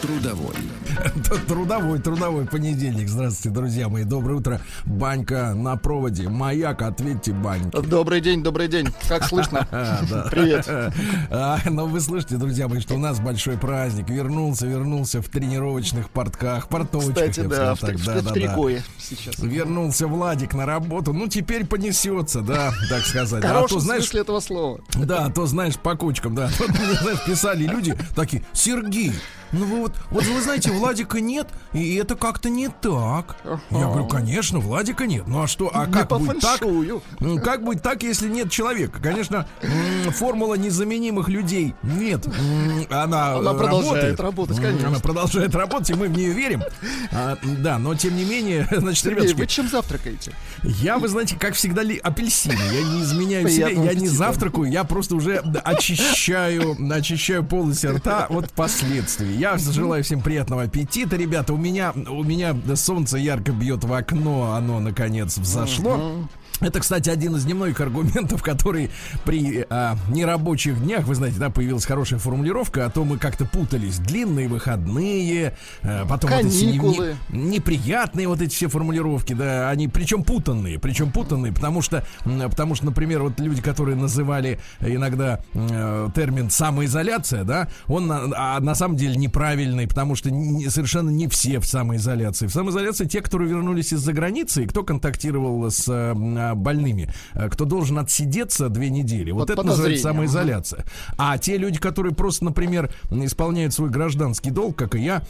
Трудовой. Трудовой, трудовой понедельник. Здравствуйте, друзья мои. Доброе утро. Банька на проводе. Маяк, ответьте, Банька. Добрый день, добрый день. Как слышно? Привет. А, ну, вы слышите, друзья мои, что у нас большой праздник. Вернулся, вернулся в тренировочных портках, портовочках. Кстати, да, в, трикое сейчас. Вернулся Владик на работу. Ну, теперь понесется, да, так сказать. В а то, знаешь, смысле этого слова. Да, то, знаешь, по кучкам, да. Знаешь, писали люди такие, Сергей, ну вот, вот вы знаете, Владика нет, и это как-то не так. Ага. Я говорю, конечно, Владика нет. Ну а что, а как будет так? Как будет так, если нет человека? Конечно, формула незаменимых людей нет. Она, она продолжает работать, конечно. Она продолжает работать, и мы в нее верим. А, да, но тем не менее, значит, Сергей, ребятушки, вы чем завтракаете? Я, вы знаете, как всегда, ли апельсины. Я не изменяю себе, я не завтракаю, я просто уже очищаю, очищаю полость рта от последствий. Я желаю всем приятного аппетита, ребята. У меня, у меня солнце ярко бьет в окно, оно наконец взошло. Это, кстати, один из немногих аргументов, который при а, нерабочих днях, вы знаете, да, появилась хорошая формулировка, а то мы как-то путались. Длинные выходные, а, потом Каникулы. вот эти не, неприятные вот эти все формулировки, да, они причем путанные, причем путанные, потому что, потому что, например, вот люди, которые называли иногда э, термин самоизоляция, да, он на, а на самом деле неправильный, потому что не, совершенно не все в самоизоляции. В самоизоляции те, которые вернулись из-за границы, и кто контактировал с э, больными, э, кто должен отсидеться две недели. Вот, вот это называется самоизоляция. А те люди, которые просто, например, исполняют свой гражданский долг, как и я,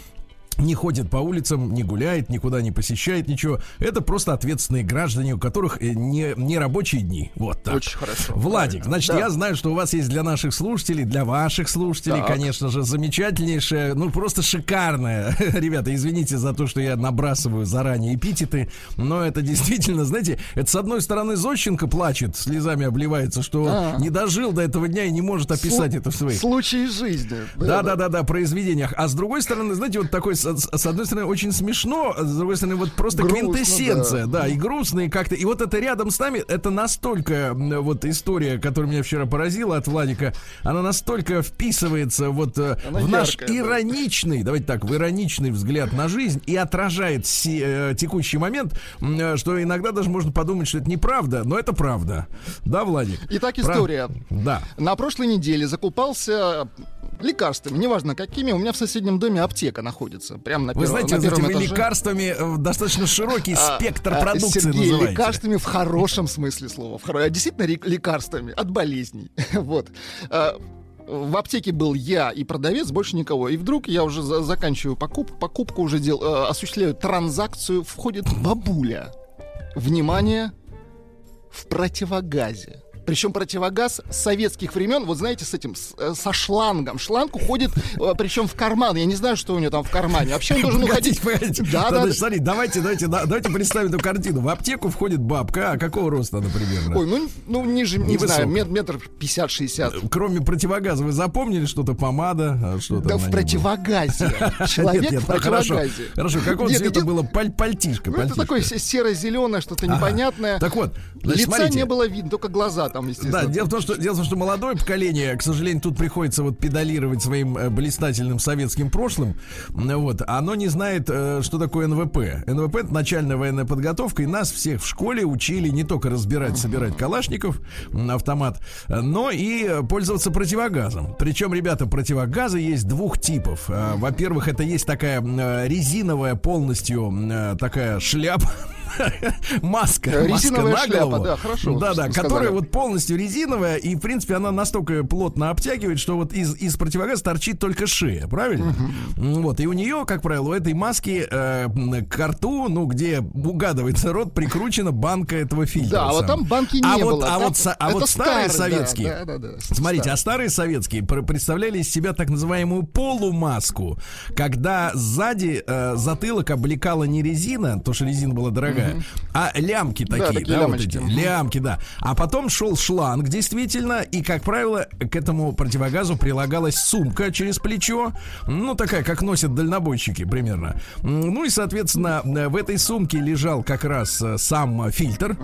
не ходит по улицам, не гуляет, никуда не посещает ничего. Это просто ответственные граждане, у которых э, не, не рабочие дни. Вот так. Очень хорошо. Владик, значит, да. я знаю, что у вас есть для наших слушателей, для ваших слушателей, так. конечно же, замечательнейшая, ну просто шикарная. Ребята, извините за то, что я набрасываю заранее эпитеты, но это действительно, знаете, это с одной стороны Зощенко плачет, слезами обливается, что а. не дожил до этого дня и не может описать Слу- это в своих... Случаи жизни. Да-да-да, произведениях. А с другой стороны, знаете, вот такой с, одной стороны, очень смешно, а с другой стороны, вот просто грустно, квинтэссенция, да. да, и грустно, и как-то. И вот это рядом с нами, это настолько вот история, которая меня вчера поразила от Владика, она настолько вписывается вот э, она в наш яркая, ироничный, да. давайте так, в ироничный взгляд на жизнь и отражает си, э, текущий момент, э, что иногда даже можно подумать, что это неправда, но это правда. Да, Владик? Итак, история. Прав... Да. На прошлой неделе закупался лекарствами, неважно какими. У меня в соседнем доме аптека находится. Прямо на Вы первом, знаете, на первом вы этаже. лекарствами э, достаточно широкий а, спектр а, продукции Сергей, называете. лекарствами в хорошем смысле слова. В хоро... Действительно лекарствами от болезней. вот. А, в аптеке был я и продавец, больше никого. И вдруг я уже за заканчиваю покупку, покупку уже дел, э, осуществляю транзакцию, входит бабуля. Внимание, в противогазе. Причем противогаз советских времен, вот знаете, с этим, с, э, со шлангом. Шланг уходит, э, причем в карман. Я не знаю, что у него там в кармане. Вообще он должен уходить. Да, да. Смотри, давайте, давайте, давайте представим эту картину. В аптеку входит бабка, а какого роста, например? Ой, ну, ну ниже, не знаю, метр пятьдесят-шестьдесят. Кроме противогаза, вы запомнили что-то помада? А что да в противогазе. Человек в противогазе. Хорошо, какого цвета было пальтишко? Ну, это такое серо-зеленое, что-то непонятное. Так вот, лица не было видно, только глаза там, естественно. Да, дело в том, что, дело в том, что молодое поколение, к сожалению, тут приходится вот педалировать своим э, блистательным советским прошлым. Вот, оно не знает, э, что такое НВП. НВП это начальная военная подготовка, и нас всех в школе учили не только разбирать, собирать калашников, автомат, но и пользоваться противогазом. Причем, ребята, противогазы есть двух типов. Э, во-первых, это есть такая резиновая полностью такая шляпа маска, Резиновая маска на шляпа, голову. да, хорошо. Да, да, которая вот полностью резиновая, и, в принципе, она настолько плотно обтягивает, что вот из, из противогаза торчит только шея, правильно? Угу. Вот, и у нее, как правило, у этой маски э, к рту, ну, где угадывается рот, прикручена банка этого фильтра. Да, а вот там банки не а было. Вот, а вот, а вот старые старый, советские, да, да, да, смотрите, старый. а старые советские представляли из себя так называемую полумаску, когда сзади э, затылок облекала не резина, то что резина была дорогая, такая, а лямки Да, такие, да, вот эти, лямки, да. А потом шел шланг, действительно, и, как правило, к этому противогазу прилагалась сумка через плечо, ну, такая, как носят дальнобойщики примерно. Ну и, соответственно, в этой сумке лежал как раз э, сам фильтр,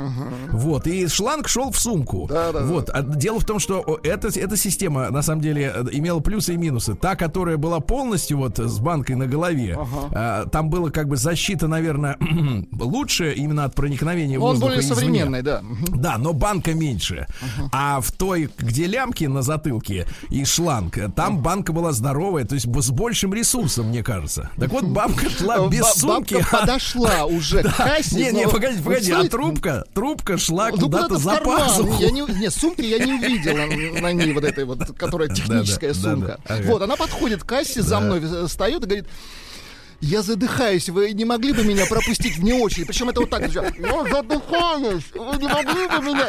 вот, и шланг шел в сумку. Вот, а дело в том, что эта, эта система, на самом деле, э, имела плюсы и минусы. Та, которая была полностью вот с банкой на голове, э, там было как бы защита, наверное, лучше именно от проникновения Он воздуха более извне. современный, да. Да, но банка меньше. А в той, где лямки на затылке и шланг, там банка была здоровая, то есть с большим ресурсом, мне кажется. Так вот, бабка шла без сумки. Бабка подошла уже к кассе. Не, не, погоди, погоди, а трубка, трубка шла Ну, куда-то за пазуху. Я не, не, сумки я не увидел на, ней вот этой вот, которая техническая сумка. Вот, она подходит к кассе, за мной э, встает и говорит, я задыхаюсь, вы не могли бы меня пропустить вне очереди? Причем это вот так, я задыхаюсь, вы не могли бы меня?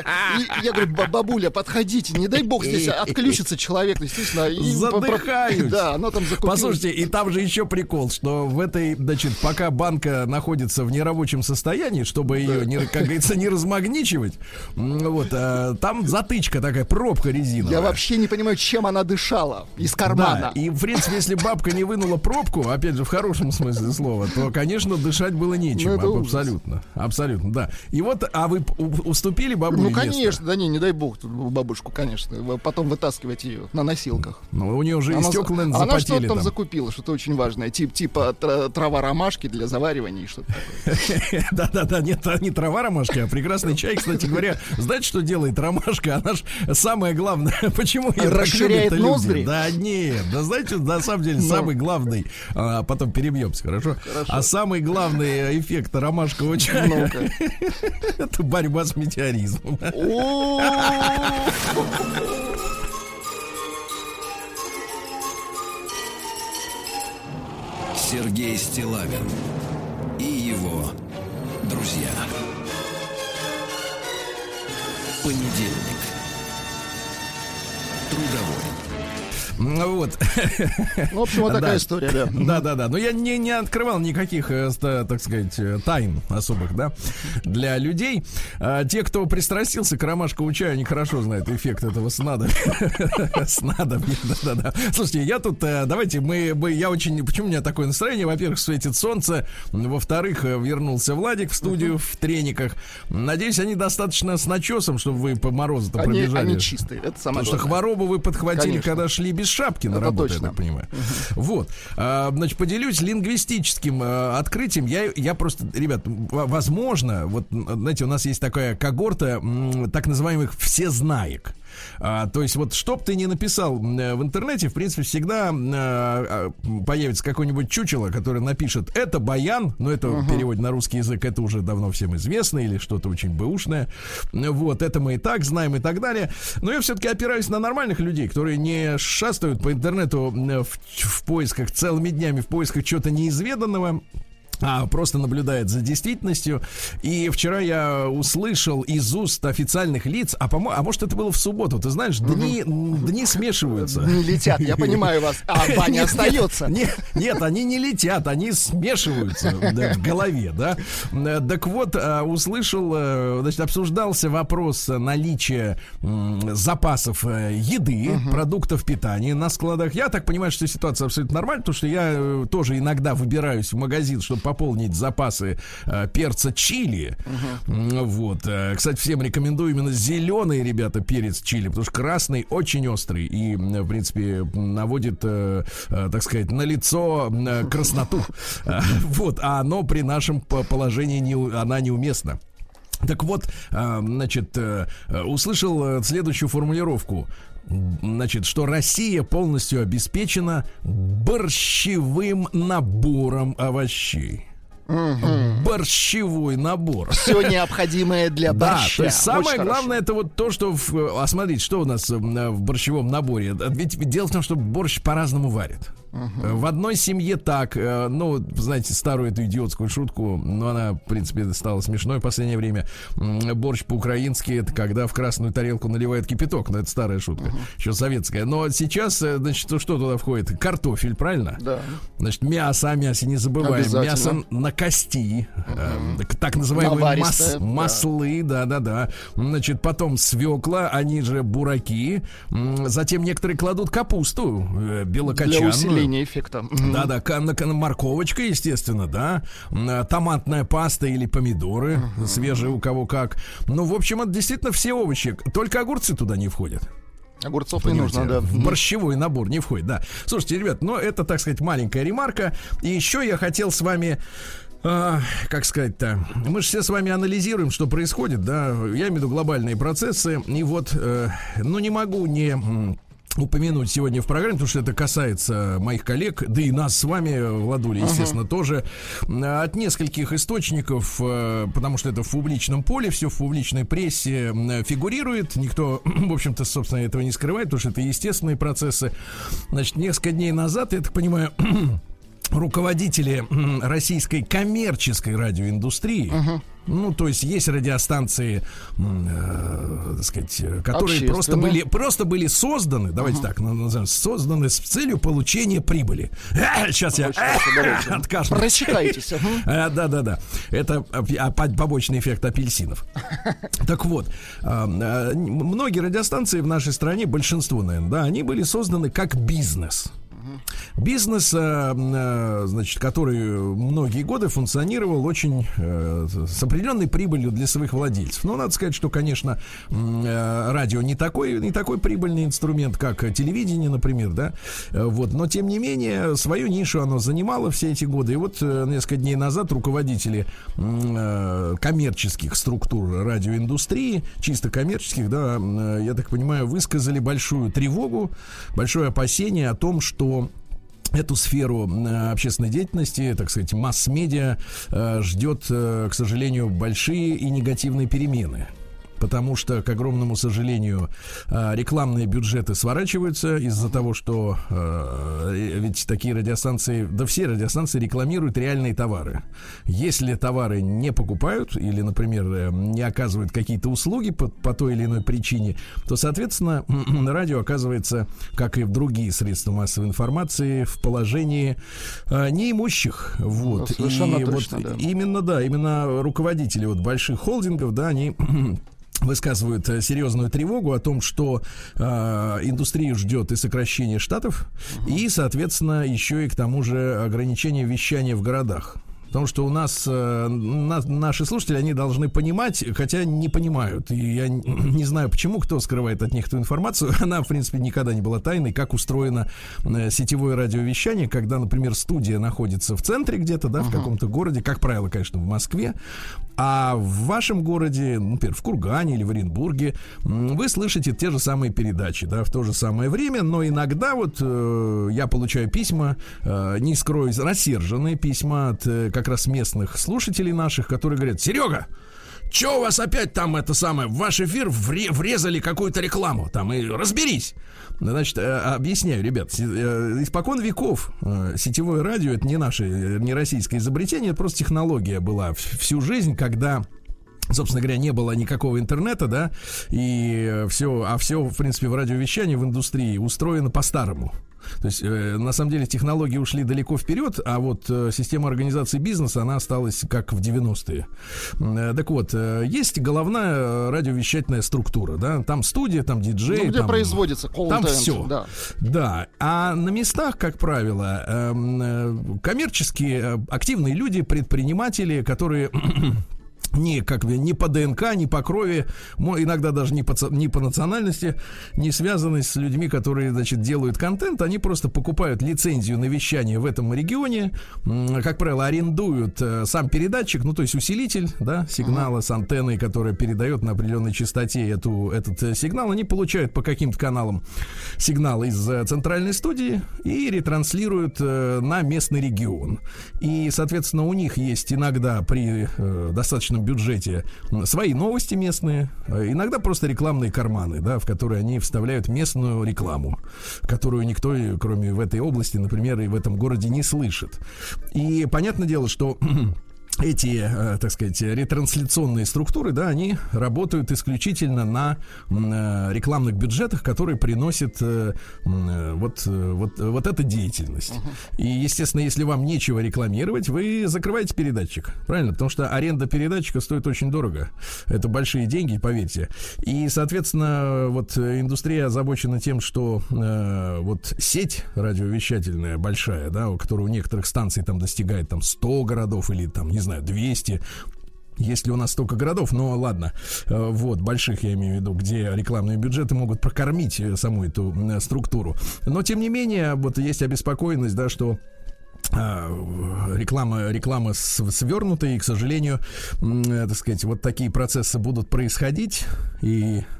И я говорю, «Ба- бабуля, подходите, не дай бог здесь отключится человек, естественно. и Задыхаюсь. Да, она там закупила. Послушайте, и там же еще прикол, что в этой, значит, пока банка находится в нерабочем состоянии, чтобы ее, не, как говорится, не размагничивать, вот, а, там затычка такая, пробка резиновая. Я вообще не понимаю, чем она дышала из Да, кармана. и в принципе, если бабка не вынула пробку, опять же, в хорошем смысле слова, то, конечно, дышать было нечем. Ну, абсолютно. Абсолютно, да. И вот, а вы уступили бабуле Ну, место? конечно, да не, не дай бог бабушку, конечно. Вы Потом вытаскивать ее на носилках. Ну, у нее уже и Она, стекла, наверное, она что-то там там. закупила, что-то очень важное. Тип, типа тра- трава ромашки для заваривания и что-то такое. Да-да-да, нет, не трава ромашка, а прекрасный чай, кстати говоря. Знаете, что делает ромашка? Она ж самое главное, почему ее Расширяет ноздри? Да нет, да знаете, на самом деле Ну. самый главный, а, потом перебьемся, хорошо? А самый главный эффект ромашкового чая это борьба с метеоризмом. Сергей Стилавин и его друзья. Понедельник. Трудовой. Ну Вот. Ну, в общем, вот такая Да. история, да. Да, да, да. Но я не, не открывал никаких, э, так сказать, э, тайн особых, да, для людей. А, те, кто пристрастился к ромашковому чаю, они хорошо знают эффект этого снадобья. Снадобья, да, да, да. Слушайте, я тут, э, давайте, мы, мы, я очень, почему у меня такое настроение? Во-первых, светит солнце, во-вторых, вернулся Владик в студию в трениках. Надеюсь, они достаточно с начесом, чтобы вы по морозу-то пробежали. они чистые, это самое Потому что хворобу вы подхватили, Конечно. когда шли без шапки на работу, я так понимаю. Вот. А, значит, поделюсь лингвистическим а, открытием. Я, я просто, ребят, возможно, вот, знаете, у нас есть такая когорта так называемых всезнаек. А, то есть вот, что бы ты ни написал э, в интернете, в принципе, всегда м, а, появится какой-нибудь чучело, который напишет «это баян», но это в переводе на русский язык, это уже давно всем известно, или что-то очень бэушное. Вот, это мы и так знаем и так далее. Но я все-таки опираюсь на нормальных людей, которые не шастают по интернету м, в, в поисках целыми днями, в поисках чего-то неизведанного а просто наблюдает за действительностью. И вчера я услышал из уст официальных лиц, а, по а может это было в субботу, ты знаешь, дни, м, дни смешиваются. Не летят, я понимаю вас. А баня остается. Нет, нет, они не летят, они смешиваются в голове, да. Так вот, э, услышал, э, значит, обсуждался вопрос наличия запасов э, еды, продуктов питания на складах. Я так понимаю, что ситуация абсолютно нормальная, потому что я э, тоже иногда выбираюсь в магазин, чтобы пополнить запасы э, перца чили. М, Вот. э, Кстати, всем рекомендую именно зеленый, ребята, перец чили, потому что красный очень острый и, в принципе, наводит, э, э, так сказать, на лицо э, красноту. Э, Вот. А оно при нашем по- положении не, она неуместна. Так вот, значит, услышал следующую формулировку. Значит, что Россия полностью обеспечена борщевым набором овощей. Борщевой набор. Все необходимое для Да, борща. то есть самое Очень главное хорошо. это вот то, что в, а смотрите, что у нас м, в борщевом наборе. Ведь дело в том, что борщ по-разному варят. Э, В одной семье так, э, ну, знаете, старую эту идиотскую шутку, но она, в принципе, стала смешной в последнее время. Борщ по-украински это когда в красную тарелку наливают кипяток, но это старая шутка, еще советская. Но сейчас, э, значит, что туда входит? Картофель, правильно? Да. Значит, мясо, о мясе не забываем. Мясо на кости. э, так- называемые мас- маслы, да-да-да. Значит, потом свекла, они же бураки. Затем некоторые кладут капусту э, белокочанную. Усиления эффекта. Да-да, морковочка, естественно, да. Э, Томатная паста или помидоры, свежие у кого как. Ну, в общем, это действительно все овощи. Только огурцы туда не входят. Огурцов не Понимаете, нужно, да. В борщевой набор не входит, да. Слушайте, ребят, ну это, так сказать, маленькая ремарка. И еще я хотел с вами а, как сказать-то, мы же все с вами анализируем, что происходит, да, я имею в виду глобальные процессы, и вот, э, ну, не могу не упомянуть сегодня в программе, потому что это касается моих коллег, да и нас с вами, Владуля, естественно, тоже, м, от нескольких источников, э, потому что это в публичном поле, все в публичной прессе фигурирует, никто, в общем-то, собственно, этого не скрывает, потому что это естественные процессы. Значит, несколько дней назад, я так понимаю, руководители российской коммерческой радиоиндустрии, ну, то есть есть радиостанции, э, так сказать, э, которые просто были, просто были созданы, давайте так ну, назовем, созданы с целью получения прибыли. Сейчас я откашляюсь. Прочекайтесь. мгм. А, да, да, да. Это а, а, по- побочный эффект апельсинов. Так вот, многие радиостанции в нашей стране, большинство, наверное, да, они были созданы как бизнес. Бизнес, м, а, значит, который многие годы функционировал очень э, с определенной прибылью для своих владельцев. Но надо сказать, что, конечно, э, радио не такой, не такой прибыльный инструмент, как э, телевидение, например, да. Э, Вот, но тем не менее свою нишу оно занимало все эти годы. И вот э, несколько дней назад руководители э, коммерческих структур радиоиндустрии, чисто коммерческих, да, э, я так понимаю, высказали большую тревогу, большое опасение о том, что Эту сферу э, общественной деятельности, так сказать, масс-медиа э, ждет, э, к сожалению, большие и негативные перемены. Потому что, к огромному сожалению, э, рекламные бюджеты сворачиваются из-за того, что э, ведь такие радиостанции, да все радиостанции рекламируют реальные товары. Если товары не покупают или, например, э, не оказывают какие-то услуги по, по той или иной причине, то, соответственно, радио оказывается, как и в другие средства массовой информации, в положении э, неимущих. Вот. Ну, И точно, вот да. именно, да, именно руководители вот больших холдингов, да, они высказывают э, серьезную тревогу о том, что э, индустрию ждет и сокращение штатов, и, соответственно, еще и к тому же ограничение вещания в городах. Потому что у нас э, на- наши слушатели, они должны понимать, хотя не понимают. И я не знаю, почему, кто скрывает от них эту информацию. Она, в принципе, никогда не была тайной, как устроено э, сетевое радиовещание, когда, например, студия находится в центре где-то, да, в каком-то городе, как правило, конечно, в Москве, а в вашем городе, например, в Кургане или в Оренбурге, вы слышите те же самые передачи, да, в то же самое время, но иногда вот э, я получаю письма, э, не скрою, рассерженные письма от как раз местных слушателей наших, которые говорят, Серега, Че у вас опять там это самое, в ваш эфир вре- врезали какую-то рекламу, там и разберись. Значит, э, объясняю, ребят, э, испокон веков э, сетевое радио это не наше, не российское изобретение, это просто технология была всю жизнь, когда Собственно говоря, не было никакого интернета, да, и все, а все, в принципе, в радиовещании, в индустрии устроено по-старому. То есть, э, на самом деле, технологии ушли далеко вперед, а вот э, система организации бизнеса, она осталась как в 90-е. Э, так вот, э, есть головная э, радиовещательная структура, да, там студия, там диджей, Ну, где там, производится там все. Да. Да, а на местах, как правило, эм, э, коммерческие э, активные люди, предприниматели, которые не как не по ДНК, не по крови, иногда даже не по, не по национальности, не связаны с людьми, которые, значит, делают контент, они просто покупают лицензию на вещание в этом регионе, как правило, арендуют э, сам передатчик, ну, то есть усилитель, да, сигнала с антенной, которая передает на определенной частоте эту, этот э, сигнал, они получают по каким-то каналам сигнал из э, центральной студии и ретранслируют на местный регион. И, соответственно, у них есть иногда при достаточно обычном бюджете свои новости местные, э, иногда просто рекламные карманы, да, в которые они вставляют местную рекламу, которую никто, кроме в этой области, например, и в этом городе не слышит. И понятное дело, что эти, э, так сказать, ретрансляционные структуры, да, они работают исключительно на э, рекламных бюджетах, которые приносят э, вот, вот, вот эта деятельность. Uh-huh. И, естественно, если вам нечего рекламировать, вы закрываете передатчик, правильно? Потому что аренда передатчика стоит очень дорого. Это большие деньги, поверьте. И, соответственно, вот индустрия озабочена тем, что вот сеть радиовещательная большая, да, у которой у некоторых станций там достигает там 100 городов или там, не знаю, 200, если у нас столько городов, но ладно, э, вот, больших я имею в виду, где рекламные бюджеты могут прокормить э, саму эту структуру. Но, тем не менее, вот есть обеспокоенность, да, что э, реклама, реклама свернутая, и, к сожалению, так сказать, вот такие процессы будут происходить, и Э, э,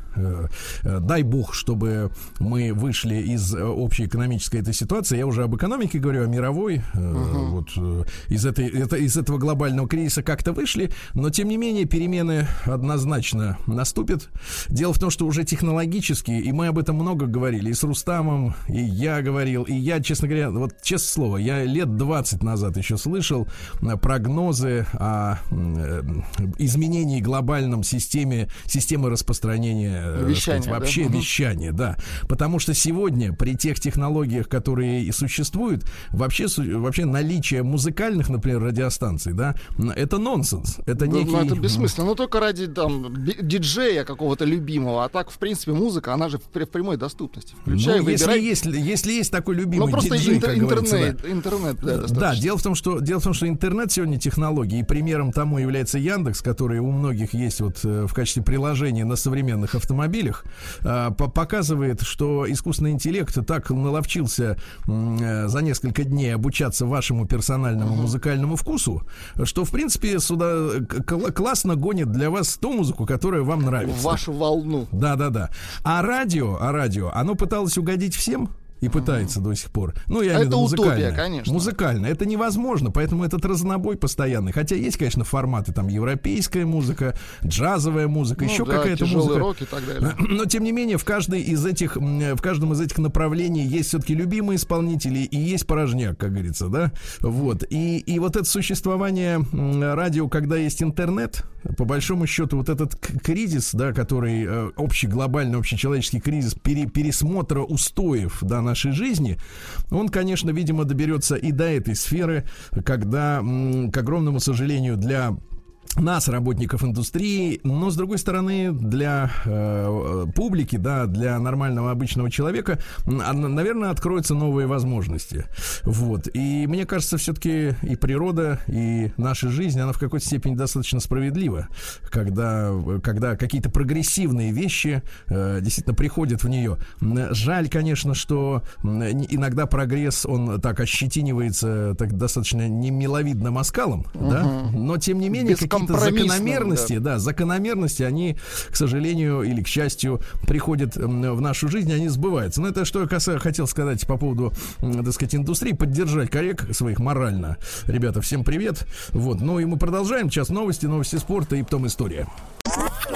дай бог, чтобы мы вышли из э, общей экономической этой ситуации. Я уже об экономике говорю, о мировой. Uh-huh. Вот из, этой, это, из этого глобального кризиса как-то вышли, но тем не менее перемены однозначно наступят. Дело в том, что уже технологически, и мы об этом много говорили, и с Рустамом, и я говорил, и я, честно говоря, вот честное слово, я лет 20 назад еще слышал прогнозы о изменении глобальном системе, системы распространения Э, вещание, сказать, вообще да? вещание, да. Потому что сегодня при тех технологиях, которые и существуют, вообще, вообще наличие музыкальных, например, радиостанций, да, это нонсенс. Это ну, некий... Ну, это бессмысленно. Но только ради там диджея какого-то любимого. А так, в принципе, музыка, она же в, в прямой доступности. Включай, ну, выбирай. если, есть, если есть такой любимый ну, просто диджей, интер- как интернет, да. интернет, да, да, дело в том, что дело в том, что интернет сегодня технологии, и примером тому является Яндекс, который у многих есть вот э, в качестве приложения на современных автомобилях автомобилях, а, показывает, что искусственный интеллект так наловчился э, за несколько дней обучаться вашему персональному музыкальному вкусу, что, в принципе, сюда классно гонит для вас ту музыку, которая вам нравится. Вашу волну. Да-да-да. А радио, а радио, оно пыталось угодить всем? И пытается до сих пор. Ну, я имею в виду музыкально. конечно. Музыкально. Это невозможно, поэтому этот разнобой постоянный. Хотя есть, конечно, форматы, там, европейская музыка, джазовая музыка, ну, еще да, какая-то музыка. рок и так далее. Но, тем не менее, в, каждой из этих, в каждом из этих направлений есть все-таки любимые исполнители и есть порожняк, как говорится, да? Вот. И, и вот это существование радио, когда есть интернет, по большому счету, вот этот кризис, да, который э, общий, глобальный, общечеловеческий кризис пере, пересмотра устоев, да, нашей жизни, он, конечно, видимо, доберется и до этой сферы, когда, к огромному сожалению, для нас, работников индустрии, но с другой стороны, для э, публики, да, для нормального обычного человека, наверное, откроются новые возможности. Вот. И мне кажется, все-таки и природа, и наша жизнь, она в какой-то степени достаточно справедлива, когда, когда какие-то прогрессивные вещи э, действительно приходят в нее. Жаль, конечно, что иногда прогресс, он так ощетинивается так достаточно немиловидным оскалом, угу. да, но тем не менее какие какие-то закономерности, да. да, закономерности, они, к сожалению или к счастью, приходят в нашу жизнь, они сбываются. Но это что я хотел сказать по поводу, так сказать, индустрии, поддержать коллег своих морально. Ребята, всем привет. Вот, ну и мы продолжаем. Сейчас новости, новости спорта и потом история.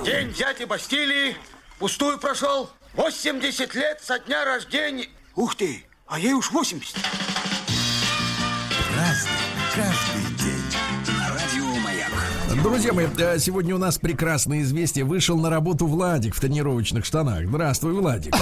День взятия Бастилии пустую прошел. 80 лет со дня рождения. Ух ты, а ей уж 80. Разный, каждый Друзья мои, э, сегодня у нас прекрасное известие. Вышел на работу Владик в тренировочных штанах. Здравствуй, Владик.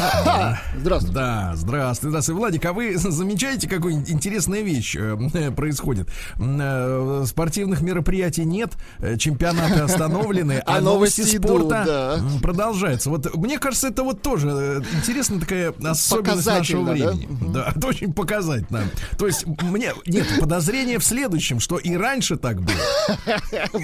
Здравствуй. Да, здравствуй, здравствуй. Владик, а вы замечаете, какая интересная вещь э, происходит? Э, спортивных мероприятий нет, чемпионаты остановлены, а, а новости спорта продолжаются. Вот мне кажется, это вот тоже интересная такая особенность нашего времени. Да, это очень показательно. То есть мне нет подозрения в следующем, что и раньше так было.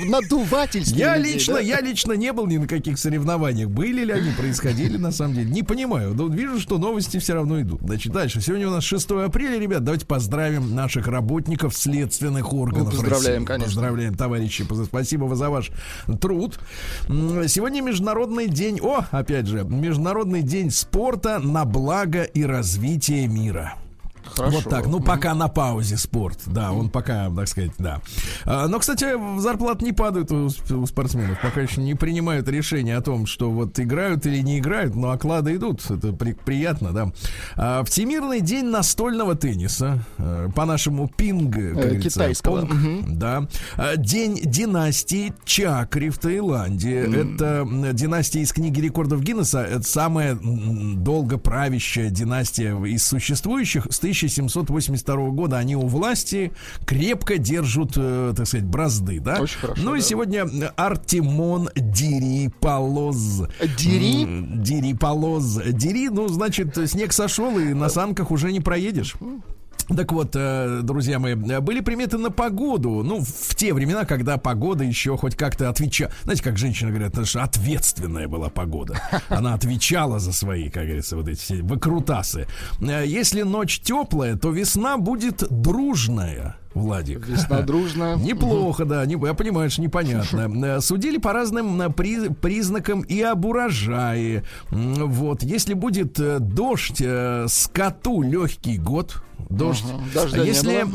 надувательстве. Я людей, лично, да? я лично не был ни на каких соревнованиях. Были ли они, происходили на самом деле? Не понимаю. Но вижу, что новости все равно идут. Значит, дальше. Сегодня у нас 6 апреля, ребят. Давайте поздравим наших работников следственных органов. Ну, поздравляем, России. конечно. Поздравляем, товарищи. Спасибо за ваш труд. Сегодня Международный день. О, опять же, Международный день спорта на благо и развитие мира. Хорошо. Вот так. Ну, пока на паузе спорт. Да, он пока, так сказать, да. А, но, кстати, зарплаты не падают у, спортсменов. Пока еще не принимают решение о том, что вот играют или не играют, но оклады идут. Это при, приятно, да. А, Всемирный день настольного тенниса. А, по-нашему пинг, как Э, китайского. понг, Мгм. да. День династии Чакри в Таиланде. Это м, династия из книги рекордов Гиннесса. Это самая долго правящая династия из существующих. С 1782 года они у власти крепко держат, э, так сказать, бразды, да? Очень хорошо, Ну и да. сегодня Артемон Дириполоз. Дири? М, Дириполоз. Дири, ну, значит, снег сошел, и на санках уже не проедешь. Так вот, э, друзья мои, были приметы на погоду. Ну, в те времена, когда погода еще хоть как-то отвечала. Знаете, как женщины говорят, это же ответственная была погода. Она отвечала за свои, как говорится, вот эти все выкрутасы. Э, Если ночь теплая, то весна будет дружная. Владик. Весна дружно. Неплохо, да. Не, я понимаю, что непонятно. Э, Судили по разным при- признакам и об урожае. Вот. Если будет дождь, скоту легкий год. Дождь. Не если,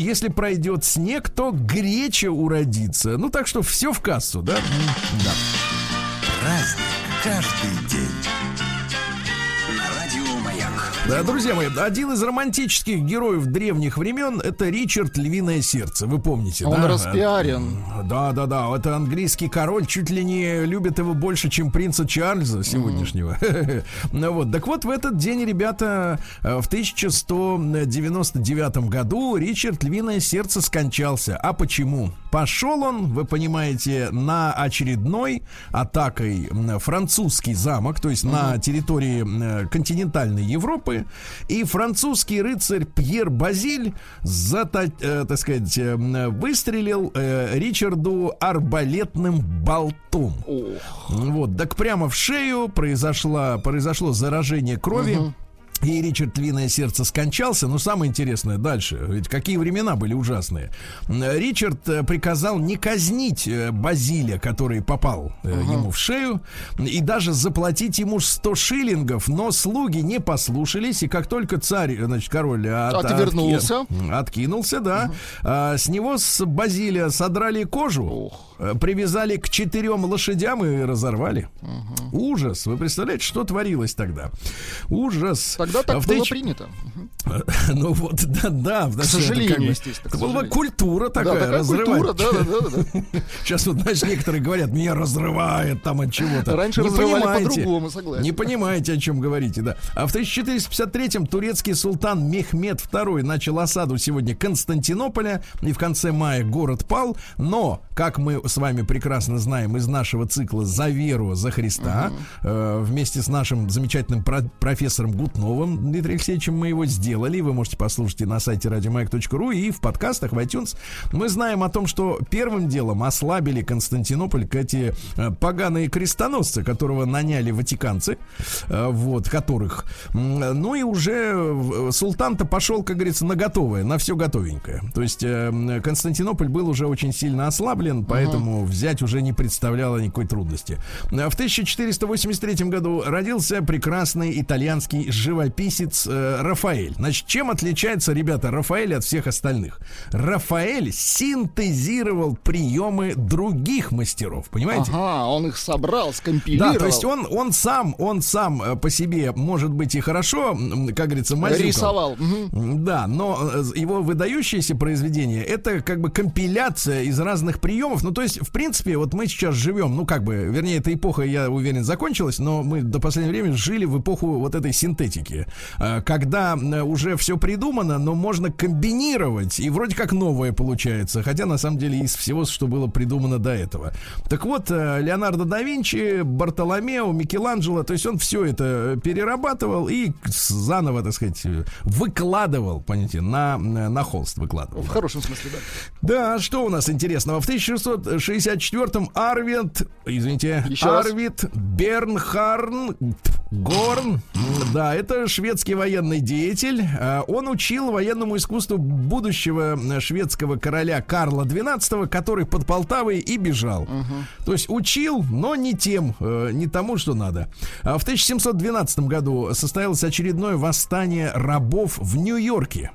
если пройдет снег, то греча уродится. Ну, так что все в кассу, да? Да. Праздник каждый день. Да, друзья мои, один из романтических героев древних времен это Ричард Львиное Сердце. Вы помните, Он да? распиарен. Да, да, да. Это английский король чуть ли не любит его больше, чем принца Чарльза сегодняшнего. Ну вот. Так вот, в этот день, ребята, э, в 1199 году Ричард Львиное Сердце скончался. А почему? Пошел он, вы понимаете, на очередной атакой французский замок, то есть на территории м, континентальной Европы, и французский рыцарь Пьер Базиль, зата- э, так сказать, э, м, выстрелил э, Ричарду арбалетным болтом. Ох. Вот, так прямо в шею произошло, произошло заражение крови. И Ричард Львиное сердце скончался. Но самое интересное дальше. Ведь какие времена были ужасные. Ричард э, приказал не казнить э, Базиля, который попал э, ему в шею, и даже заплатить ему 100 шиллингов. Но слуги не послушались. И как только царь, значит, король от- Отвернулся. отки- Откинулся, да. А, с него с Базилия содрали кожу, Ох. Э, привязали к четырем лошадям и разорвали. Ужас. Вы представляете, что творилось тогда? Ужас. Тогда так А в было тысяч- принято. Ну вот, да, да. К сожалению, естественно. Это была культура такая, да, такая разрывать. культура, да, да, да, да. Сейчас вот, знаешь, некоторые говорят, меня разрывает там от чего-то. Раньше Не разрывали понимаете. по-другому, согласен. Не понимаете, о чем говорите, да. А в 1453-м турецкий султан Мехмед II начал осаду сегодня Константинополя, и в конце мая город пал. Но, как мы с вами прекрасно знаем из нашего цикла «За веру, за Христа», э, вместе с нашим замечательным про- профессором Гутновым Дмитрием Алексеевичем мы его сделали. Вы можете послушать и на сайте радиомаяк.ру и в подкастах в iTunes. Мы знаем о том, что первым делом ослабили Константинополь эти э, поганые крестоносцы, которого наняли ватиканцы, э, вот, которых. Ну и уже э, султан-то пошел, как говорится, на готовое, на все готовенькое. То есть э, Константинополь был уже очень сильно ослаблен, поэтому взять уже не представляло никакой трудности. В 1483 году родился прекрасный итальянский живописец э, Рафаэль. Значит, чем отличается, ребята, Рафаэль от всех остальных? Рафаэль синтезировал приемы других мастеров, понимаете? Ага, он их собрал, скомпилировал. Да, то есть он, он сам, он сам э, по себе может быть и хорошо, как говорится, мазюкал. рисовал. Да, но э, его выдающееся произведение это как бы компиляция из разных приемов. Ну, то есть, в принципе, вот мы сейчас живем, ну, как бы, вернее, эта эпоха, я уверен, закончилась, но мы до последнего времени жили в эпоху вот этой синтетики, э, когда э, уже все придумано, но можно комбинировать, и вроде как новое получается, хотя на самом деле из всего, что было придумано до этого. Так вот, э, Леонардо да Винчи, Бартоломео, Микеланджело, то есть он все это перерабатывал и заново, так сказать, выкладывал, понимаете, на, на холст выкладывал. В хорошем смысле, да. Да, что у нас интересного? В 1664-м Арвид, извините, Еще раз. Арвид Бернхарн Горн, да, это шведский военный деятель, э, он учил военному искусству будущего э, шведского короля Карла XII, который под Полтавой и бежал. То есть учил, но не тем, э, не тому, что надо. А В 1712 году состоялось очередное восстание рабов в Нью-Йорке.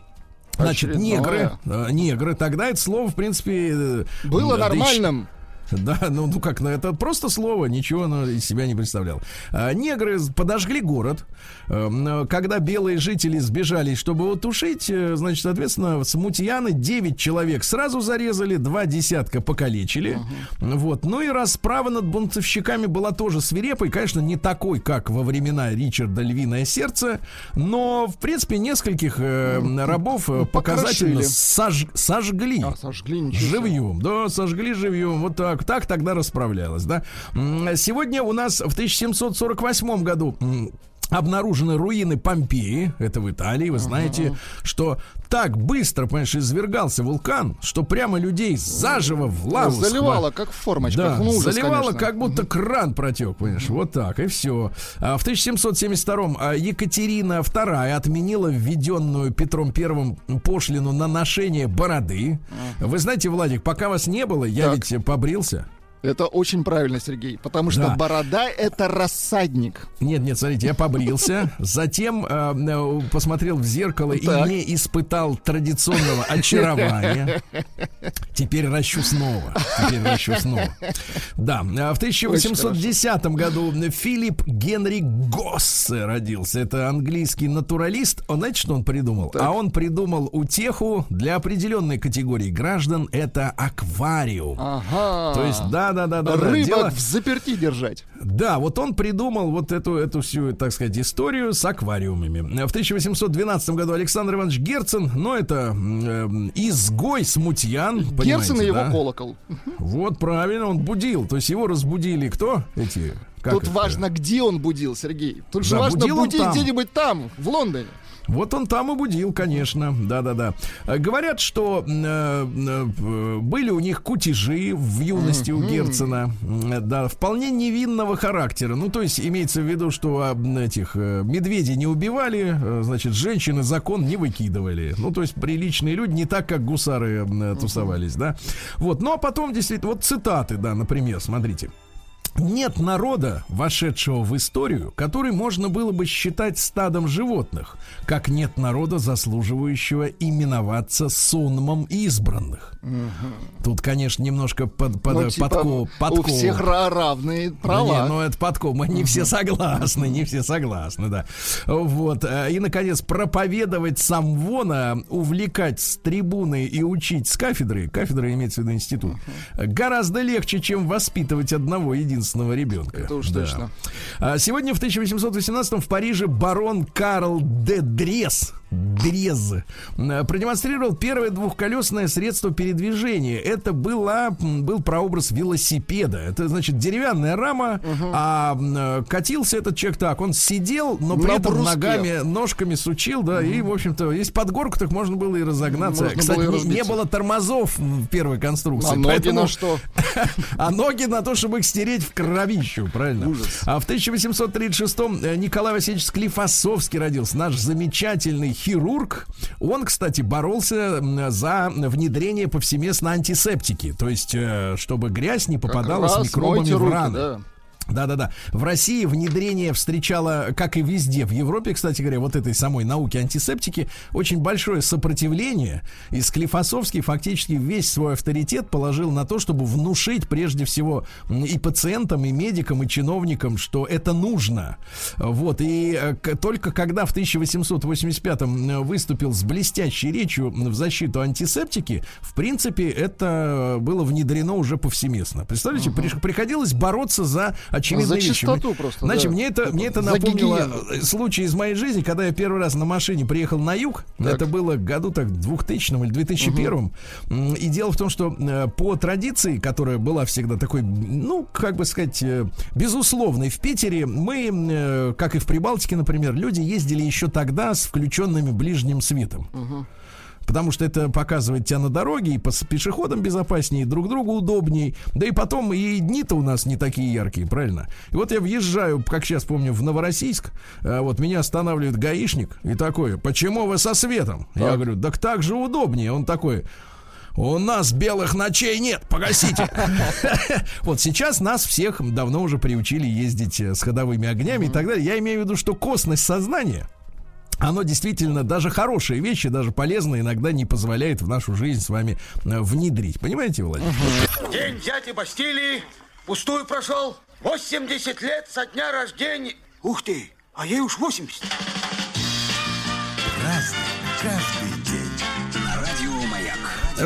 Значит, Очередное. негры, э, негры, тогда это слово, в принципе... э, Было да, нормальным. да, ну, ну как, ну это просто слово, ничего оно из себя не представлял. А, негры подожгли город. Эм, Когда белые жители сбежали, чтобы его тушить, э, значит, соответственно, смутьяны 9 человек сразу зарезали, два десятка покалечили. Вот. Ну и расправа над бунтовщиками была тоже свирепой, конечно, не такой, как во времена Ричарда Львиное сердце, но, в принципе, нескольких э, рабов э, показательно покрошили. сож- сожгли. А, сожгли ничего. Живьем, да, сожгли живьем. Вот так, так тогда расправлялась, да. Сегодня у нас в 1748 году обнаружены руины Помпеи, это в Италии, вы знаете, что так быстро, понимаешь, извергался вулкан, что прямо людей заживо в лаву Заливало, схва- как в формочках. да, Ну, ужас, заливало, конечно. как будто кран протек, понимаешь, вот так, и все. А в 1772-м а, Екатерина II отменила введенную Петром Первым пошлину на ношение бороды. Вы знаете, Владик, пока вас не было, я Так. ведь побрился. Это очень правильно, Сергей. Потому что Да. борода это рассадник. Нет, нет, смотрите, я побрился, затем э, э, посмотрел в зеркало Так. и не испытал традиционного очарования. Теперь ращу снова. Теперь ращу снова. Да, а в 1810 году Филипп Генри Госсе родился. Это английский натуралист. Он, знаете, что он придумал? Так. А он придумал утеху для определенной категории граждан. Это аквариум. Ага. То есть, да, да, да, да. да. Рыбок Дело- в заперти держать. да, вот он придумал вот эту, эту всю, так сказать, историю с аквариумами. В 1812 году Александр Иванович Герцен, ну, это э, изгой смутьян, Герцен и его да? колокол. Вот правильно, он будил. То есть его разбудили кто? Эти... как Тут их, важно, где он будил, Сергей. Тут же Да, важно будил он будить где-нибудь там, в Лондоне. Вот он там и будил, конечно. Да-да-да. Э, Говорят, что э, э, были у них кутежи в юности у Герцена. М, Да, вполне невинного характера. Ну, то есть имеется в виду, что этих э, медведей не убивали, э, значит, женщины закон не выкидывали. Ну, то есть приличные люди, не так, как гусары э, тусовались, да. Вот. Ну, а потом, действительно, вот цитаты, да, например, смотрите. Нет народа, вошедшего в историю, который можно было бы считать стадом животных, как нет народа, заслуживающего именоваться сонмом избранных. Тут, конечно, немножко под, под, Ну, типа, подко- у подкол. всех ра- равные права. не, ну это подкол. Мы не все согласны, не все согласны, да. Вот. э, И, наконец, проповедовать самвона, увлекать с трибуны и учить с кафедры, кафедра имеется в виду институт, гораздо легче, чем воспитывать одного единственного ребенка. Это уж Да. точно. А Сегодня в 1818 в Париже барон Карл де Дрез Дрез продемонстрировал первое двухколесное средство передвижения. Это была, был прообраз велосипеда. Это, значит, деревянная рама, а м, э, катился этот человек так. Он сидел, но при На этом бруске. ногами, ножками сучил, да, и, в общем-то, есть под горку, так можно было и разогнаться. Можно Кстати, было и не- было тормозов в первой конструкции. А ноги поэтому- на что? а ноги на то, чтобы их стереть в кровищу, правильно? Ужас. А в 1836-м э, Николай Васильевич Склифосовский родился, наш замечательный хирург. Он, кстати, боролся за внедрение повсеместно антисептики, то есть, э, чтобы грязь не попадала с микробами в раны. да. Да-да-да. В России внедрение встречало, как и везде, в Европе, кстати говоря, вот этой самой науки антисептики, очень большое сопротивление. И Склифосовский фактически весь свой авторитет положил на то, чтобы внушить прежде всего и пациентам, и медикам, и чиновникам, что это нужно. Вот. И э, только когда в 1885-м выступил с блестящей речью в защиту антисептики, в принципе, это было внедрено уже повсеместно. Представляете, приш- приходилось бороться за очевидные За вещи. Мне- просто, Значит, да. мне это, мне это напомнило гигиену. э, случай из моей жизни, когда я первый раз на машине приехал на юг. Так. Это было году так 2000 или 2001. М, И дело в том, что э, по традиции, которая была всегда такой, ну, как бы сказать, э, безусловной в Питере, мы, как и в Прибалтике, например, люди ездили еще тогда с включенными ближним светом. Потому что это показывает тебя на дороге, и по пешеходам безопаснее, и друг другу удобнее. Да и потом, и дни-то у нас не такие яркие, правильно? И вот я въезжаю, как сейчас помню, в Новороссийск, а вот меня останавливает гаишник и такой, почему вы со светом? Так. Я говорю, так так же удобнее. Он такой, у нас белых ночей нет, погасите. Вот сейчас нас всех давно уже приучили ездить э, с ходовыми огнями и так далее. Я имею в виду, что косность сознания оно действительно даже хорошие вещи, даже полезные, иногда не позволяет в нашу жизнь с вами э, внедрить. Понимаете, Владимир? День дяди Бастилии пустую прошел. 80 лет со дня рождения. Ух ты, а ей уж 80. Разный, каждый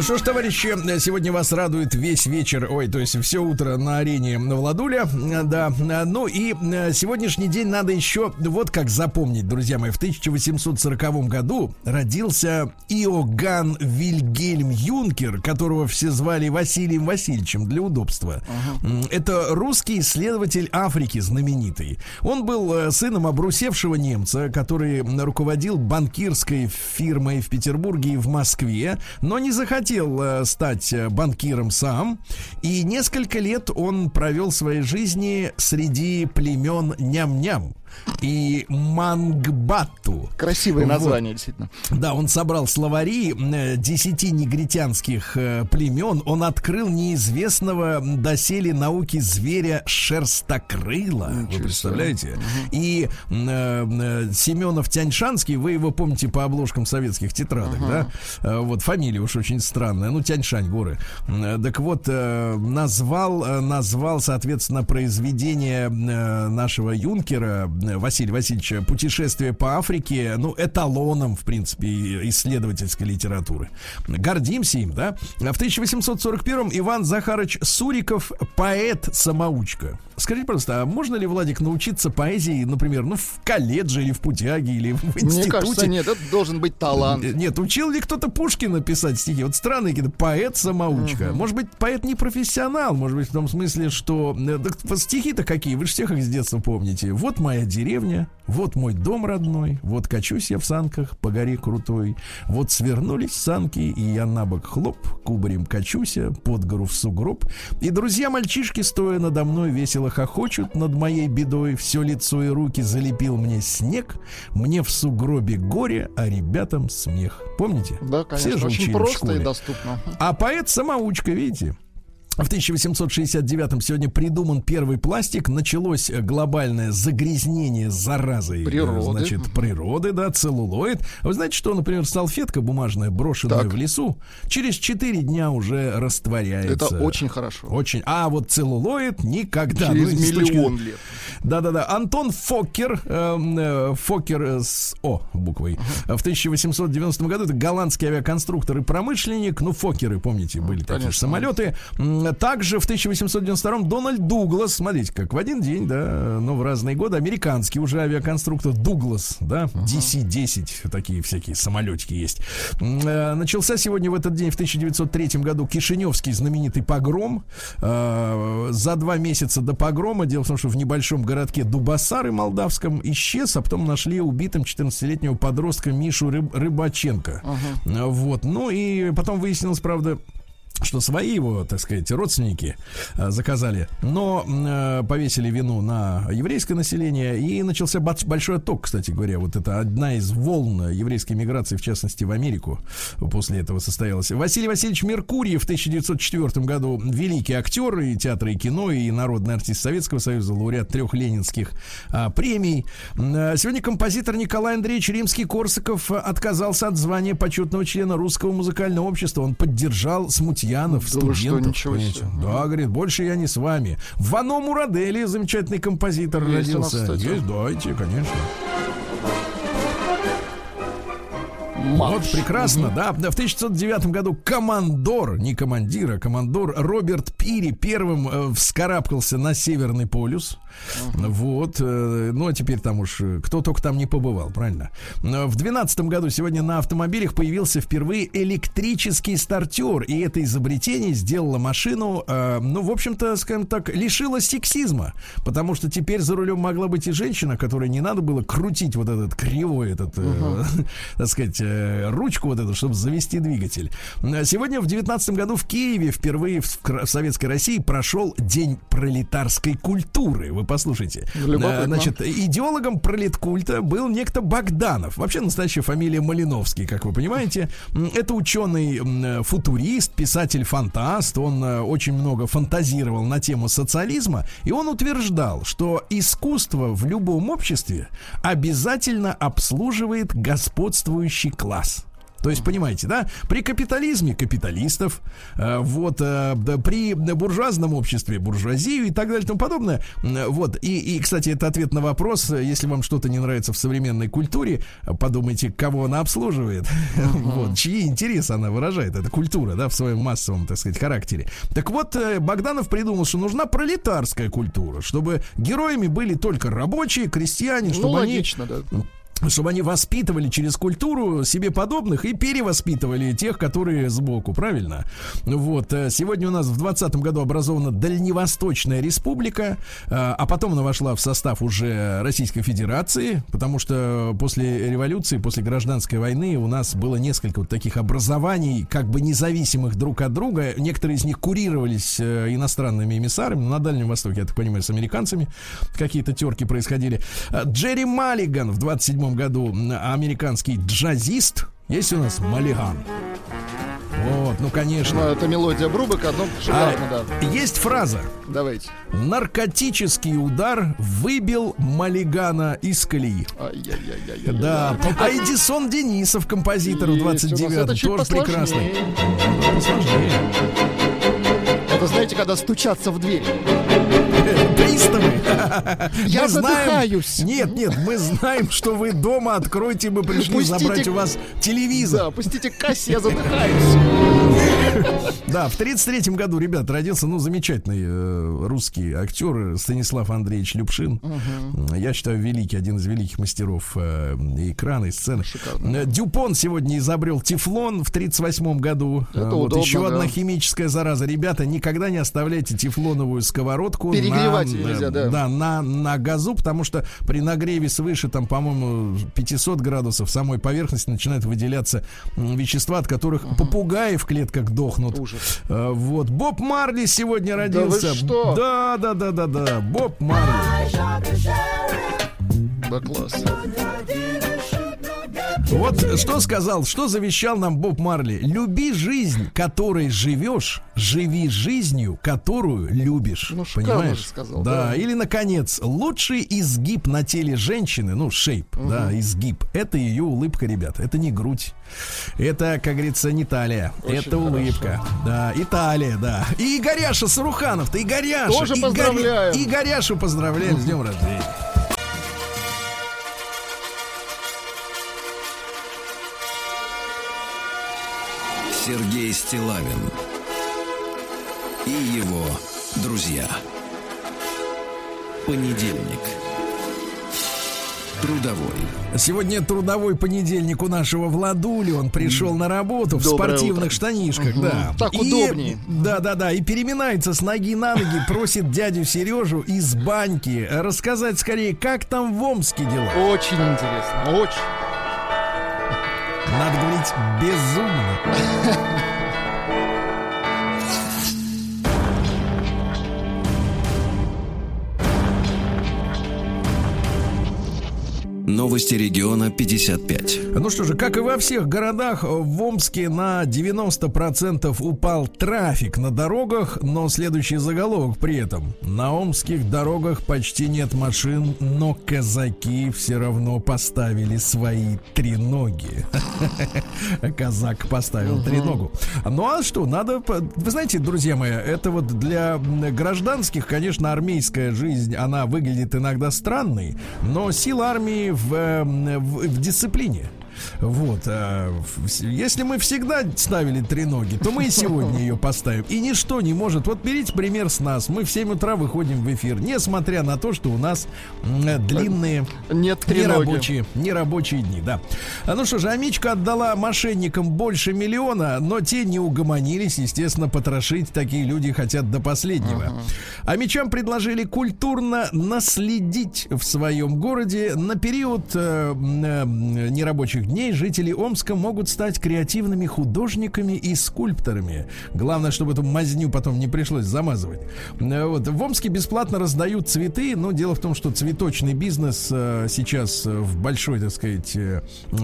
что ж, товарищи, сегодня вас радует весь вечер, ой, то есть все утро на арене Владуля, да. Ну и э, сегодняшний день надо еще вот как запомнить, друзья мои. В 1840 году родился Иоганн Вильгельм Юнкер, которого все звали Василием Васильевичем для удобства. Uh-huh. Это русский исследователь Африки знаменитый. Он был э, сыном обрусевшего немца, который руководил банкирской фирмой в Петербурге и в Москве, но не захотел хотел э, стать э, банкиром сам, и несколько лет он провел своей жизни среди племен ням-ням и Мангбатту. Красивое название, вот. действительно. Да, он собрал словари э, десяти негритянских э, племен. Он открыл неизвестного доселе науки зверя шерстокрыла. Вы представляете? Угу. И э, э, Семенов Тяньшанский, вы его помните по обложкам советских тетрадок, угу. да? Вот фамилия уж очень странная. Ну, Тяньшань, горы. Так вот, назвал, назвал, соответственно, произведение нашего юнкера Василий Васильевич, путешествие по Африке, ну, эталоном, в принципе, исследовательской литературы. Гордимся им, да? В 1841-м Иван Захарович Суриков, поэт-самоучка. Скажите, пожалуйста, а можно ли, Владик, научиться поэзии, например, ну, в колледже или в путяге, или в институте? Мне кажется, нет, это должен быть талант. Нет, учил ли кто-то Пушкина писать стихи? Вот странные какие-то, поэт-самоучка. Угу. Может быть, поэт не профессионал, может быть, в том смысле, что... Да, стихи-то какие, вы же всех их с детства помните. Вот моя деревня, вот мой дом родной, вот качусь я в санках по горе крутой, вот свернулись санки, и я на бок хлоп, кубарем качуся, под гору в сугроб, и друзья-мальчишки, стоя надо мной, весело хохочут над моей бедой, все лицо и руки залепил мне снег, мне в сугробе горе, а ребятам смех. Помните? Да, конечно, Все же очень просто и доступно. А поэт-самоучка, видите? В 1869-м сегодня придуман первый пластик, началось глобальное загрязнение заразой э, природы. значит, природы, да, целлулоид. Вы знаете, что, например, салфетка бумажная, брошенная так. в лесу, через 4 дня уже растворяется. Это очень хорошо. Очень. А вот целлулоид никогда. Через ну, миллион точки... лет. Да-да-да. Антон Фокер, эм, э, Фокер с О буквой, uh-huh. в 1890 году это голландский авиаконструктор и промышленник. Ну, Фокеры, помните, были Конечно. такие самолеты также в 1892-м Дональд Дуглас, смотрите, как в один день, да, но в разные годы, американский уже авиаконструктор Дуглас, да, DC-10, такие всякие самолетики есть. Э, начался сегодня в этот день, в 1903 году, Кишиневский знаменитый погром. Э, за два месяца до погрома, дело в том, что в небольшом городке Дубасары молдавском исчез, а потом нашли убитым 14-летнего подростка Мишу Рыбаченко. Uh-huh. Вот, ну и потом выяснилось, правда, что свои его, так сказать, родственники э, заказали, но э, повесили вину на еврейское население, и начался большой отток, кстати говоря. Вот это одна из волн еврейской миграции, в частности, в Америку после этого состоялась. Василий Васильевич Меркурьев в 1904 году великий актер и театра и кино, и народный артист Советского Союза, лауреат трех ленинских а, премий. А, сегодня композитор Николай Андреевич Римский-Корсаков отказался от звания почетного члена Русского музыкального общества. Он поддержал смутьянов смутьянов, да студентов. Что, себе. Да, говорит, больше я не с вами. Вано Мурадели, замечательный композитор, Есть родился. Есть, дайте, конечно. Марш. Вот прекрасно, угу. да. В 1909 году командор, не командир, а командор Роберт Пири первым э, вскарабкался на Северный полюс. Угу. Вот. Э, ну, а теперь там уж э, кто только там не побывал, правильно? В 2012 году сегодня на автомобилях появился впервые электрический стартер. И это изобретение сделало машину, э, ну, в общем-то, скажем так, лишило сексизма. Потому что теперь за рулем могла быть и женщина, которой не надо было крутить вот этот кривой, этот, э, так сказать, э, ручку вот эту, чтобы завести двигатель. Сегодня в 19 году в Киеве впервые в, в Советской России прошел День пролетарской культуры. Вы послушайте. Любопытно. Значит, идеологом пролеткульта был некто Богданов. Вообще настоящая фамилия Малиновский, как вы понимаете. Это ученый м, футурист, писатель-фантаст. Он э, очень много фантазировал на тему социализма. И он утверждал, что искусство в любом обществе обязательно обслуживает господствующий класс. То есть, понимаете, да, при капитализме капиталистов, э, вот, э, при буржуазном обществе буржуазию и так далее и тому подобное. Вот, и, и, кстати, это ответ на вопрос, если вам что-то не нравится в современной культуре, подумайте, кого она обслуживает, вот, чьи интересы она выражает, эта культура, да, в своем массовом, так сказать, характере. Так вот, э, Богданов придумал, что нужна пролетарская культура, чтобы героями были только рабочие, крестьяне, Ну, чтобы они логично, да. Чтобы они воспитывали через культуру себе подобных и перевоспитывали тех, которые сбоку, правильно? Вот. э, Сегодня у нас в 2020 году образована Дальневосточная Республика, э, а потом она вошла в состав уже Российской Федерации, потому что после революции, после гражданской войны у нас было несколько вот таких образований, как бы независимых друг от друга. Некоторые из них курировались э, иностранными эмиссарами, на Дальнем Востоке, я так понимаю, с американцами какие-то терки происходили. Джерри Маллиган в 27 году, м, американский джазист. Есть у нас Маллиган? Вот, ну, конечно. Ну, это мелодия Брубака, но шикарно, А, да. Есть фраза. Давайте. Наркотический удар выбил Маллигана из колеи. Ай-яй-яй-яй. Да, а Эдисон Денисов, композитор в Есть у нас. 29 Это чуть тоже прекрасный. Посложнее. Это знаете, когда стучатся в дверь. Приставы. Я Мы знаем- задыхаюсь. Нет, нет, мы знаем, что вы дома откройте, мы пришли Пустите- забрать у вас телевизор. Да, пустите кассе, я задыхаюсь. Да, в 33-м году, ребят, родился, ну, замечательный э, русский актер Станислав Андреевич Любшин. Я считаю, великий, один из великих мастеров э, экрана и сцены. Шикарно. Э, Дюпон сегодня изобрел тефлон в 38-м году. Это вот удобно, еще да. одна химическая зараза. Ребята, никогда не оставляйте тефлоновую сковородку Перегревать на, нельзя, да. Да, на, на газу, потому что при нагреве свыше, там, по-моему, 500 градусов самой поверхности начинают выделяться вещества, от которых попугаи в клетках дохнут. Ужас. Э, Вот. Боб Марли сегодня родился. вы что? Да, да, да, да, да. Боб Марли. Да, класс. Вот что сказал, что завещал нам Боб Марли. Люби жизнь, которой живешь, живи жизнью, которую любишь. Ну, Понимаешь? сказал, да. да. Или, наконец, лучший изгиб на теле женщины, ну, шейп, да, изгиб, это ее улыбка, ребята. Это не грудь. Это, как говорится, не талия. Очень это улыбка. Да, Италия, да. И Игоряша Саруханов-то, Игоряша. Тоже Игоря- поздравляем. Игоряшу поздравляем с днем рождения. Сергей Стилавин и его друзья. Понедельник. Трудовой. Сегодня трудовой понедельник у нашего Владули. Он пришел на работу в Доброе спортивных утро. штанишках, да. Так И- удобнее. Да, да, да. И переминается с ноги на ноги, просит дядю Сережу из баньки рассказать скорее, как там в Омске дела. Очень интересно, очень. Надо говорить безумно. Новости региона 55. Ну что же, как и во всех городах, в Омске на 90% упал трафик на дорогах, но следующий заголовок при этом. На омских дорогах почти нет машин, но казаки все равно поставили свои треноги. Казак поставил треногу. Ну а что, надо... Вы знаете, друзья мои, это вот для гражданских, конечно, армейская жизнь, она выглядит иногда странной, но сила армии в, э, в, в дисциплине. Вот. а, если мы всегда ставили три ноги, то мы и сегодня ее поставим. И ничто не может. Вот берите пример с нас. Мы в 7 утра выходим в эфир, несмотря на то, что у нас м, длинные Нет нерабочие, нерабочие дни, да. А Ну что же, Амичка отдала мошенникам больше миллиона, но те не угомонились. Естественно, потрошить такие люди хотят до последнего. А мечам предложили культурно наследить в своем городе на период э, э, нерабочих свободных дней жители Омска могут стать креативными художниками и скульпторами. Главное, чтобы эту мазню потом не пришлось замазывать. Э, Вот. В Омске бесплатно раздают цветы, но дело в том, что цветочный бизнес э, сейчас э, в большой, так сказать,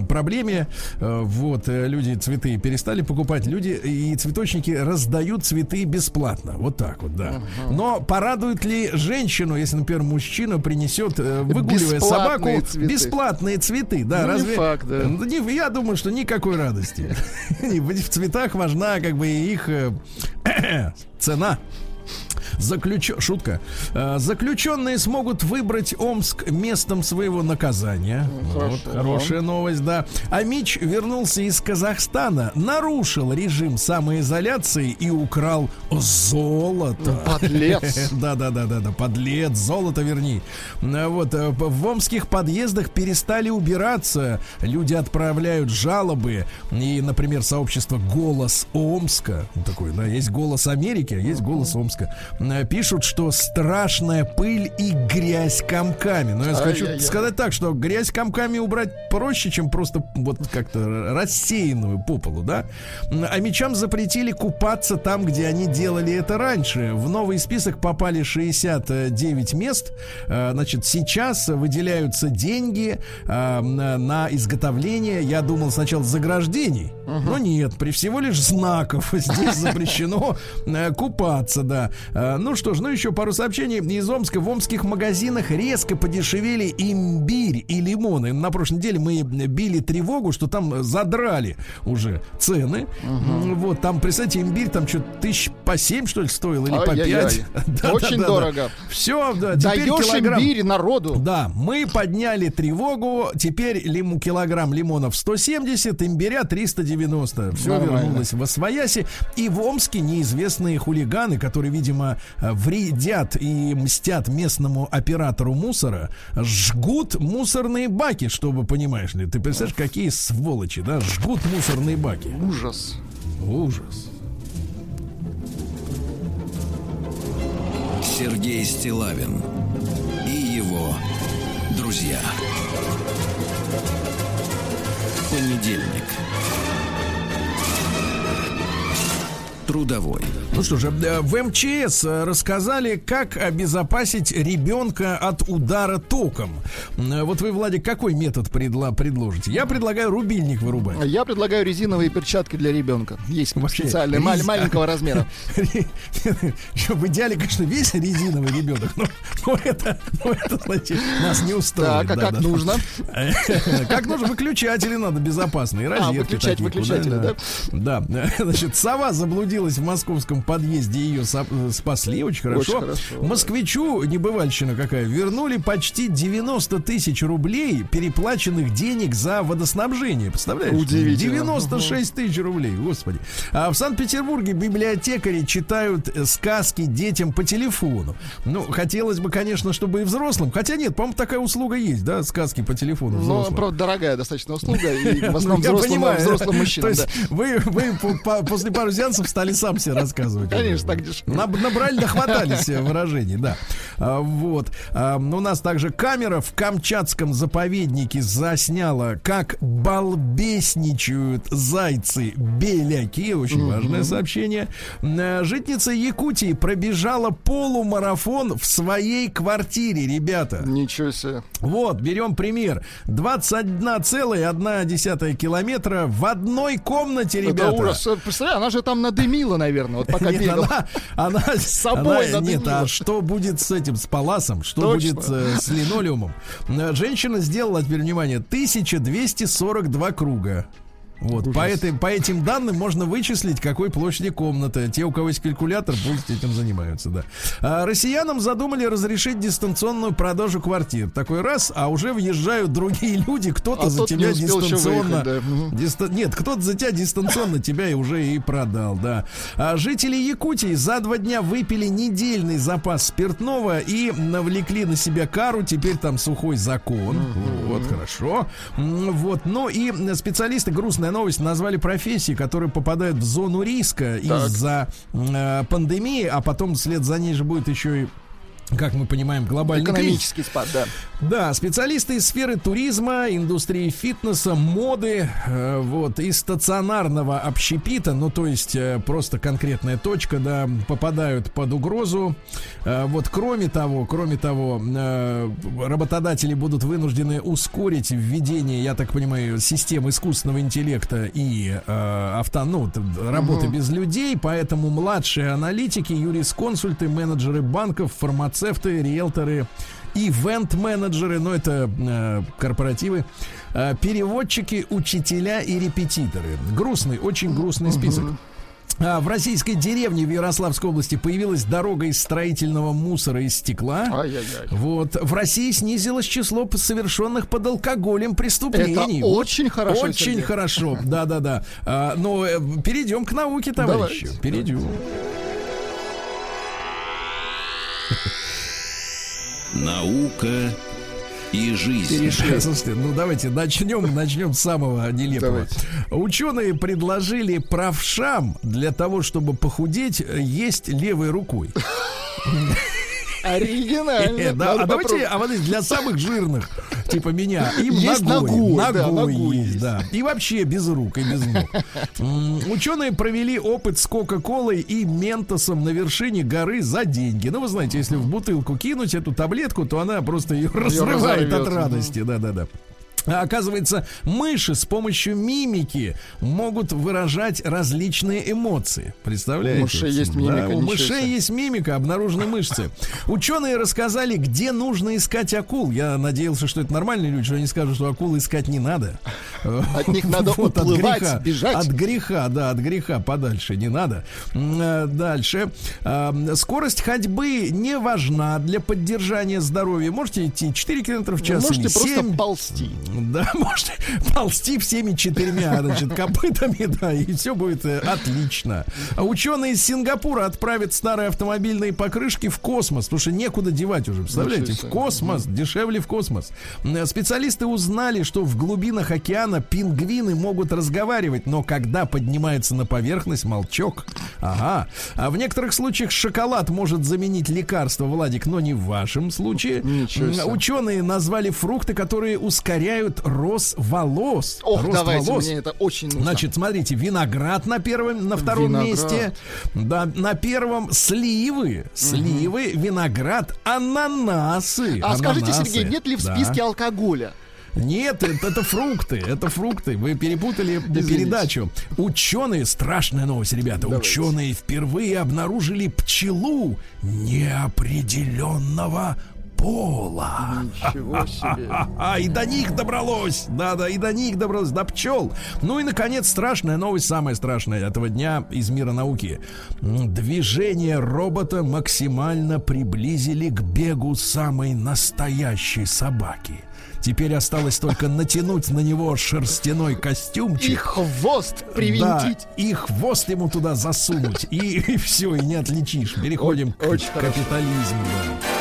проблеме. Вот. Люди цветы перестали покупать. Люди и цветочники раздают цветы бесплатно. Вот так вот, да. Но порадует ли женщину, если, например, мужчина принесет, выгуливая собаку, Бесплатные цветы. бесплатные цветы? Да, Ну, не разве... факт, да. Не- Я думаю, что никакой радости. В цветах важна как бы их э, цена. Заключ... Шутка. Э, Заключенные смогут выбрать Омск местом своего наказания. хорошо. Вот, хорошая новость, да. А Мич вернулся из Казахстана, нарушил режим самоизоляции и украл золото. Подлец. Да, да, да, да, да, подлец, золото верни. А Вот э, в омских подъездах перестали убираться, люди отправляют жалобы. И, например, сообщество Голос Омска, ну, такой, да, есть Голос Америки, а есть Голос Омска, пишут, что страшная пыль и грязь комками. Но я хочу Ай-яй-яй. сказать так, что грязь комками убрать проще, чем просто вот как-то рассеянную по полу, да? А мечам запретили купаться там, где они делали это раньше. В новый список попали 69 мест. Э, Значит, сейчас выделяются деньги э, на изготовление, я думал сначала заграждений, но нет, при всего лишь знаков здесь запрещено э, купаться, да. Э, Ну что ж, ну еще пару сообщений из Омска. В омских магазинах резко подешевели имбирь и лимоны. На прошлой неделе мы били тревогу, что там задрали уже цены. М, Вот, там, представьте, имбирь там что-то тысяч по семь, что ли, стоил, или по пять. Очень дорого. Все, да, теперь Даешь килограмм. имбирь народу. Да, мы подняли тревогу. Теперь лиму, килограмм лимонов 170, имбиря 390. Все Нормально. вернулось в Освояси. И в Омске неизвестные хулиганы, которые, видимо, вредят и мстят местному оператору мусора, жгут мусорные баки, чтобы, понимаешь ли. Ты представляешь, какие сволочи, да? Жгут мусорные баки. Ужас. Ужас. Сергей Стилавин и его друзья. Понедельник. Трудовой. Ну что же, э, в МЧС э, рассказали, как обезопасить ребенка от удара током. Э, Вот вы, Владик, какой метод предла- предложите? Я предлагаю рубильник вырубать. Я предлагаю резиновые перчатки для ребенка. Есть Вообще, специальные, рез- маленького размера. В идеале, конечно, весь резиновый ребенок, но, это, значит, нас не устроит. Так, а да, как да. нужно? Как нужно? Выключатели надо безопасные, А, выключать выключатели, куда- Да, значит, сова заблудилась в московском подъезде, ее со- спасли, очень хорошо. Очень хорошо, Москвичу, небывальщина какая, вернули почти 90 тысяч рублей переплаченных денег за водоснабжение, представляешь? Удивительно. 96 тысяч рублей, господи. А в Санкт-Петербурге библиотекари читают э, сказки детям по телефону. Ну, хотелось бы, конечно, чтобы и взрослым, хотя нет, по-моему, такая услуга есть, да, сказки по телефону Но, взрослым. правда, дорогая достаточно услуга, и в Ну, основном я взрослым, взрослым То мужчинам. есть да. вы, вы по- по- после пару сеансов стали сам себе рассказывать. Конечно, так дешевле. Наб- Набрали, нахватались э, выражений, да. А, Вот. А, У нас также камера в Камчатском заповеднике засняла, как балбесничают зайцы-беляки. Очень важное сообщение. Э, Житница Якутии пробежала полумарафон в своей квартире, ребята. Ничего себе. Вот, берем пример. 21,1 километра в одной комнате, ребята. Это ужас. Представляешь, она же там надымила, наверное, вот пока Нет, бегала. она, она с собой Нет, надымила. а что будет с этим, с паласом? Что Точно. будет э, с линолеумом? Э, Женщина сделала, теперь внимание, 1242 круга. Вот, по, этой, по этим данным можно вычислить, какой площади комната. Те, у кого есть калькулятор, будут этим занимаются, да. А россиянам задумали разрешить дистанционную продажу квартир. Такой раз, а уже въезжают другие люди, кто-то А за тебя дистанционно. выехать, да. Диста- Нет, кто-то за тебя дистанционно тебя и уже и продал, да. А жители Якутии за два дня выпили недельный запас спиртного и навлекли на себя кару. Теперь там сухой закон. Вот, хорошо. Вот, ну и специалисты, грустная новость, назвали профессии, которые попадают в зону риска из-за э, пандемии, а потом вслед за ней же будет еще и как мы понимаем, глобальный Экономический кризис. спад, да. Да, специалисты из сферы туризма, индустрии фитнеса, моды, э, вот, и стационарного общепита, ну, то есть э, просто конкретная точка, да, попадают под угрозу. Э, вот, кроме того, кроме того, э, работодатели будут вынуждены ускорить введение, я так понимаю, систем искусственного интеллекта и э, авто, ну, работы без людей, поэтому младшие аналитики, юрисконсульты, менеджеры банков, фармацевты, риэлторы, ивент-менеджеры, ну это э, корпоративы, э, переводчики, учителя и репетиторы. Грустный, очень грустный список. А, в российской деревне в Ярославской области появилась дорога из строительного мусора из стекла. Ай-яй-яй. Вот в России снизилось число совершенных под алкоголем преступлений. Это Вот очень хорошо, Очень Сергей. хорошо, да, да, да. А, но э, перейдем к науке, товарищи. Давайте. Перейдем. Наука и жизнь. Перешли. Слушайте, ну давайте начнем, начнем с самого нелепого. Давайте. Ученые предложили правшам для того, чтобы похудеть, э, есть левой рукой. Оригинально. Э, да, а давайте, а вот для самых жирных, типа меня, им Есть ногой, ногой, да, ногой есть, да. И вообще без рук и без ног. Ученые провели опыт с Кока-Колой и Ментосом на вершине горы за деньги. Ну, вы знаете, если в бутылку кинуть эту таблетку, то она просто ее разрывает от радости. Да-да-да. А Оказывается, мыши с помощью мимики могут выражать различные эмоции. Представляете? У мышей есть Да, мимика, у ничего мышей есть мимика, обнаружены мышцы. Ученые рассказали, где нужно искать акул. Я надеялся, что это нормальные люди, что они скажут, что акул искать не надо. От них надо Вот, от уплывать, греха, бежать. От греха, да, от греха подальше не надо. Э, Дальше. А, Скорость ходьбы не важна для поддержания здоровья. Можете идти 4 км в час Можете или просто 7. ползти. Да, можете ползти всеми четырьмя, значит, копытами, да, и все будет э, отлично. Ученые из Сингапура отправят старые автомобильные покрышки в космос, потому что некуда девать уже, представляете? В космос, дешевле в космос. М, Специалисты узнали, что в глубинах океана пингвины могут разговаривать, но когда поднимаются на поверхность, молчок. Ага. А в некоторых случаях шоколад может заменить лекарство, Владик, но не в вашем случае. Ученые назвали фрукты, которые ускоряют рост волос. Ох, рост давайте, волос. мне это очень нужно. Значит, смотрите, виноград на первом, на втором Виноград. месте. Да, на первом сливы, сливы, виноград, ананасы. а скажите, ананасы. Сергей, нет ли в Да. списке алкоголя? Нет, это, это фрукты, это фрукты. Вы перепутали Извините. передачу. Ученые, страшная новость, ребята. Давайте. Ученые впервые обнаружили пчелу неопределенного пола. Ничего себе. А, и до них добралось. Да, да, и до них добралось, до пчел. Ну и, наконец, страшная новость, самая страшная этого дня из мира науки. Движение робота максимально приблизили к бегу самой настоящей собаки. Теперь осталось только натянуть на него шерстяной И костюмчик. хвост привинтить. Да, и хвост ему туда засунуть. И, все, и не отличишь. Переходим О- очень к хорошо. капитализму. да.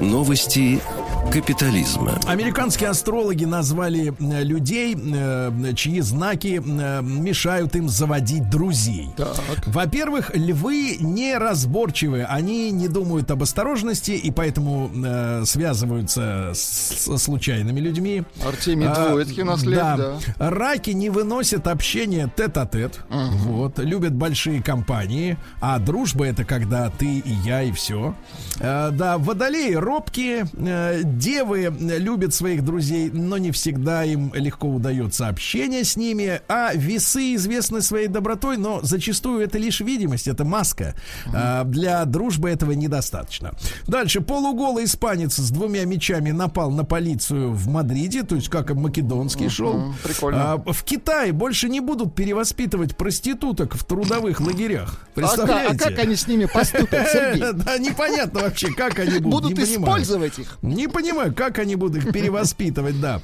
Новости капитализма. Американские астрологи назвали э, людей, э, чьи знаки э, мешают им заводить друзей. Во-первых, львы неразборчивы, они не думают об осторожности и поэтому связываются с, со случайными людьми. Артемий А, Двоицкий у нас лет, да. Раки не выносят общения тет-а-тет. Вот. Любят большие компании. А дружба это когда ты и я, и все. да, водолеи робкие. Девы э, любят своих друзей, но не всегда им легко удается общение с ними. А весы известны своей добротой, но зачастую это лишь видимость, это маска. А, для дружбы этого недостаточно. Дальше. Полуголый испанец с двумя мечами напал на полицию в Мадриде, то есть как македонский шел. прикольно. А, в Китае больше не будут перевоспитывать проституток в трудовых лагерях. А, ка- Представляете? а как они с ними поступят, Сергей? Да, непонятно вообще, как они будут. Будут использовать их? Не понимаю, как они будут их перевоспитывать, да.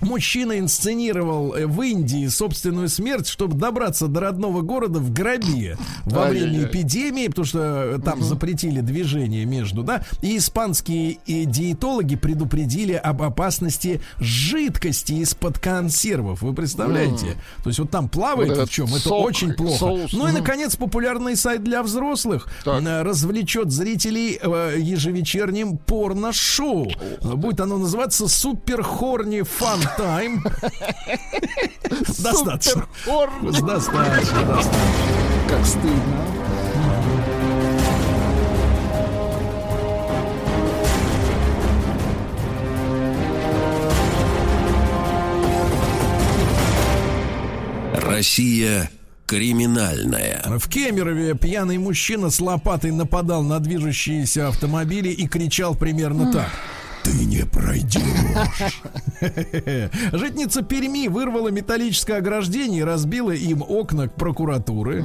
Мужчина инсценировал э, в Индии собственную смерть, чтобы добраться до родного города в гробе во время эпидемии, потому что э, там запретили движение между, да, и испанские и диетологи предупредили об опасности жидкости из-под консервов. Вы представляете? То есть вот там плавает Вот в чем? Это сок, очень плохо. соус, Ну и, наконец, популярный сайт для взрослых Так. э, развлечет зрителей э, ежевечерним порно-шоу. Будет оно называться Супер Хорни Фан Тайм. Достаточно. Достаточно, достаточно. Как стыдно. Россия криминальная. В Кемерове пьяный мужчина с лопатой нападал на движущиеся автомобили и кричал примерно так. Ты не пройдешь. Житница Перми вырвала металлическое ограждение и разбила им окна прокуратуры.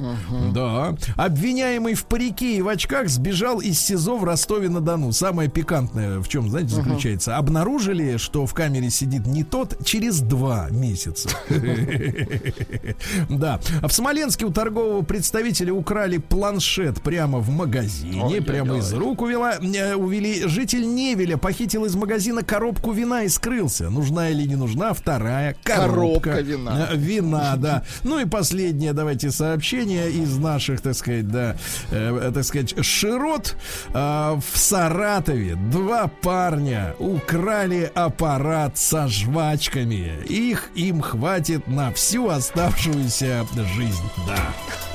Да. Обвиняемый в парике и в очках сбежал из СИЗО в Ростове-на-Дону. Самое пикантное в чем, знаете, заключается? Обнаружили, что в камере сидит не тот через два месяца. Да. А в Смоленске у торгового представителя украли планшет прямо в магазине, прямо из рук увела, э, увели. Житель Невеля похитил из магазина коробку вина и скрылся. Нужна или не нужна вторая коробка. Коробка вина. Э, Вина, да. Ну и последнее, давайте, сообщение из наших, так сказать, да, э, так сказать, широт. А, в Саратове два парня украли аппарат со жвачками. Их им хватит на всю оставшуюся жизнь. Да.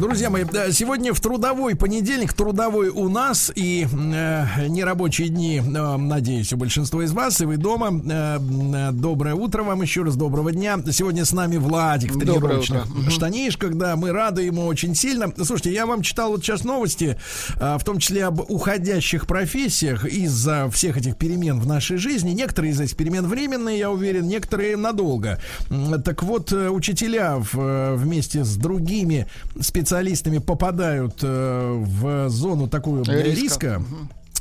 Друзья мои, сегодня в трудовой понедельник, трудовой у нас и э, нерабочие дни, э, надеюсь, у большинства из вас, и вы дома. Э, э, доброе утро вам еще раз, доброго дня. Сегодня с нами Владик в тренировочных штанишках, да, мы рады ему очень сильно. Слушайте, я вам читал вот сейчас новости, э, в том числе об уходящих профессиях из-за всех этих перемен в нашей жизни. Некоторые из этих перемен временные, я уверен, некоторые надолго. Так вот, э, учителя в, э, вместе с другими специалистами попадают э, в зону такую Риска. риска.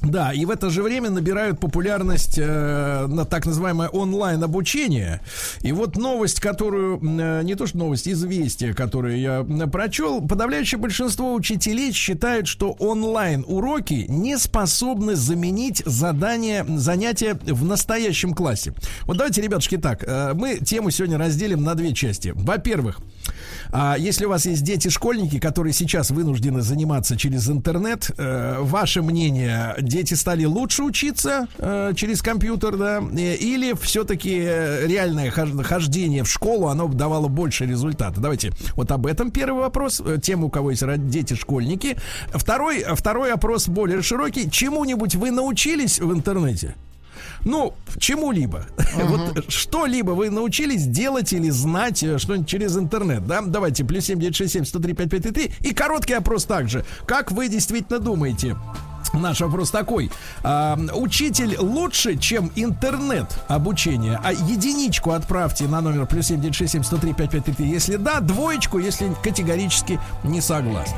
Да, и в это же время набирают популярность э, на так называемое онлайн обучение. И вот новость, которую э, не то что новость, известие, которое я э, прочел, подавляющее большинство учителей считают, что онлайн уроки не способны заменить задания, занятия в настоящем классе. Вот давайте, ребятушки, так, э, мы тему сегодня разделим на две части. Во-первых, а если у вас есть дети-школьники, которые сейчас вынуждены заниматься через интернет, э, ваше мнение, дети стали лучше учиться э, через компьютер, да, э, или все-таки реальное хож- хождение в школу, оно давало больше результата? Давайте вот об этом первый вопрос, э, тем, у кого есть дети-школьники. Второй, второй опрос более широкий. Чему-нибудь вы научились в интернете? Ну, чему-либо. Вот что-либо вы научились делать или знать э, что-нибудь через интернет, да? Давайте, плюс 7967 103 5533. И короткий опрос также. Как вы действительно думаете? Наш вопрос такой. А, учитель лучше, чем интернет обучение? А единичку отправьте на номер плюс 7967 103 5533. Если да, двоечку, если категорически не согласны.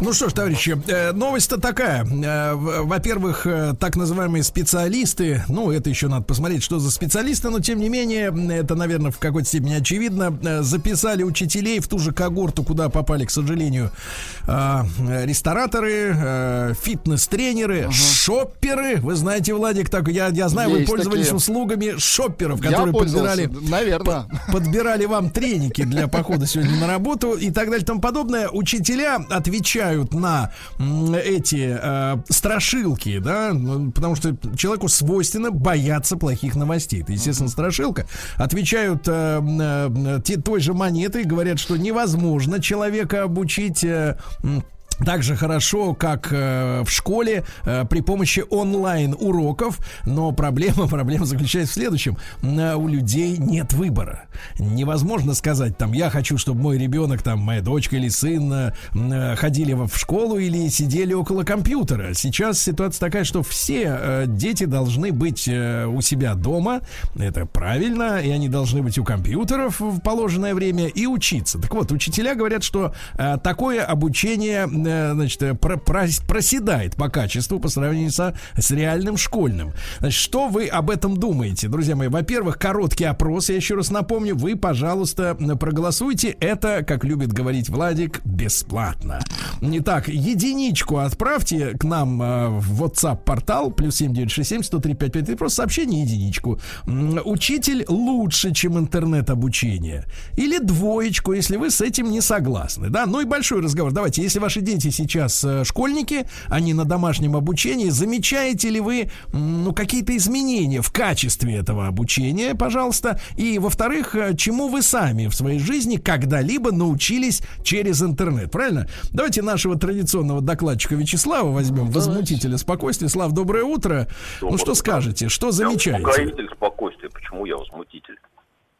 Ну что ж, товарищи, э, новость-то такая. Э, Во-первых, э, так называемые специалисты, ну, это еще надо посмотреть, что за специалисты, но тем не менее, это, наверное, в какой-то степени очевидно, записали учителей в ту же когорту, куда попали, к сожалению, рестораторы, фитнес-тренеры, шопперы. Вы знаете, Владик, так я, я знаю, вы Есть пользовались такие. услугами шопперов, которые подбирали наверное. подбирали вам треники для похода сегодня на работу и так далее и тому подобное. Учителя отвечают на м, эти э, страшилки, да, ну, потому что человеку свойственно бояться плохих новостей. Это, естественно, страшилка. Отвечают э, э, те- той же монетой, говорят, что невозможно человека обучить э, так же хорошо, как э, в школе э, при помощи онлайн уроков, но проблема, проблема заключается в следующем: э, у людей нет выбора. Невозможно сказать там, я хочу, чтобы мой ребенок, там, моя дочка или сын э, э, ходили в школу или сидели около компьютера. Сейчас ситуация такая, что все э, дети должны быть э, у себя дома, это правильно, и они должны быть у компьютеров в положенное время и учиться. Так вот, учителя говорят, что э, такое обучение значит, э, про, про, проседает по качеству по сравнению со, с реальным школьным. Значит, что вы об этом думаете, друзья мои? Во-первых, короткий опрос, я еще раз напомню, вы, пожалуйста, проголосуйте. Это, как любит говорить Владик, бесплатно. Итак, единичку отправьте к нам э, в WhatsApp-портал, плюс 7967 103 553, просто сообщение единичку. Учитель лучше, чем интернет-обучение. Или двоечку, если вы с этим не согласны. Да, ну и большой разговор. Давайте, если ваши дети дети сейчас э, школьники, они на домашнем обучении. Замечаете ли вы ну, какие-то изменения в качестве этого обучения, пожалуйста? И, во-вторых, э, чему вы сами в своей жизни когда-либо научились через интернет, правильно? Давайте нашего традиционного докладчика Вячеслава возьмем, возмутителя спокойствия. Слав, доброе утро. Доброе ну, что скажете, что замечаете? Я спокойствия, почему я возмутитель?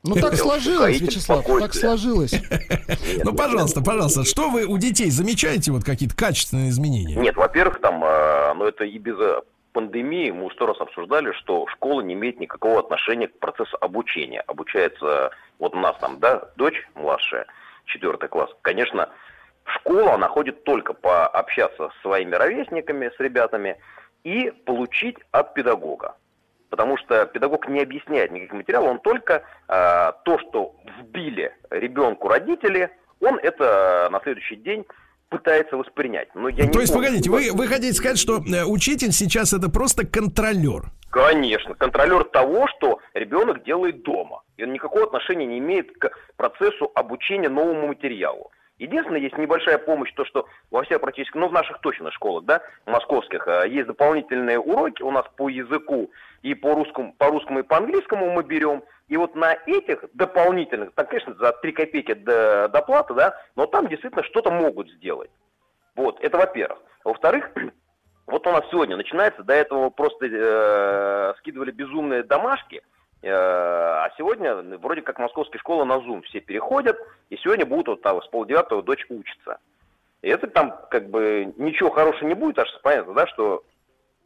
Ну так сложилось, Вячеслав, так сложилось. Ну, пожалуйста, пожалуйста, что вы у детей замечаете вот какие-то качественные изменения? Нет, во-первых, там, а, ну это и без э, пандемии мы сто раз обсуждали, что школа не имеет никакого отношения к процессу обучения. Обучается, вот у нас там, да, дочь младшая, четвертый класс. Конечно, в школу она ходит только пообщаться с своими ровесниками, с ребятами, и получить от педагога потому что педагог не объясняет никаких материалов, он только э, то, что вбили ребенку родители, он это на следующий день пытается воспринять. Но я то есть, помню, погодите, вы, вы хотите сказать, что э, учитель сейчас это просто контролер? Конечно, контролер того, что ребенок делает дома. И он никакого отношения не имеет к процессу обучения новому материалу. Единственное, есть небольшая помощь, то, что во всех практически, ну, в наших точно школах, да, московских, э, есть дополнительные уроки у нас по языку и по русскому, по русскому и по английскому мы берем. И вот на этих дополнительных, так, конечно, за 3 копейки до, доплаты, да, но там действительно что-то могут сделать. Вот, это во-первых. Во-вторых, вот у нас сегодня начинается, до этого просто э, скидывали безумные домашки – Э, а сегодня вроде как московские школы на Zoom все переходят, и сегодня будут вот там с полдевятого дочь учиться. И это там как бы ничего хорошего не будет, аж понятно, да, что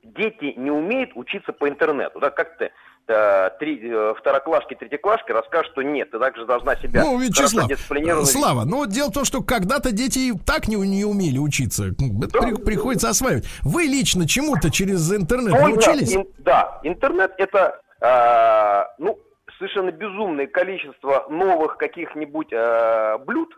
дети не умеют учиться по интернету, да, как ты э, три, э, второклашки, третьеклашки расскажут, что нет, ты также должна себя ну, Вячеслав, Слава, ну дело в том, что когда-то дети так не, не умели учиться, да. при, приходится осваивать. Вы лично чему-то через интернет ну, научились? Ин, да, интернет это э, ну, совершенно безумное количество новых каких-нибудь э, блюд,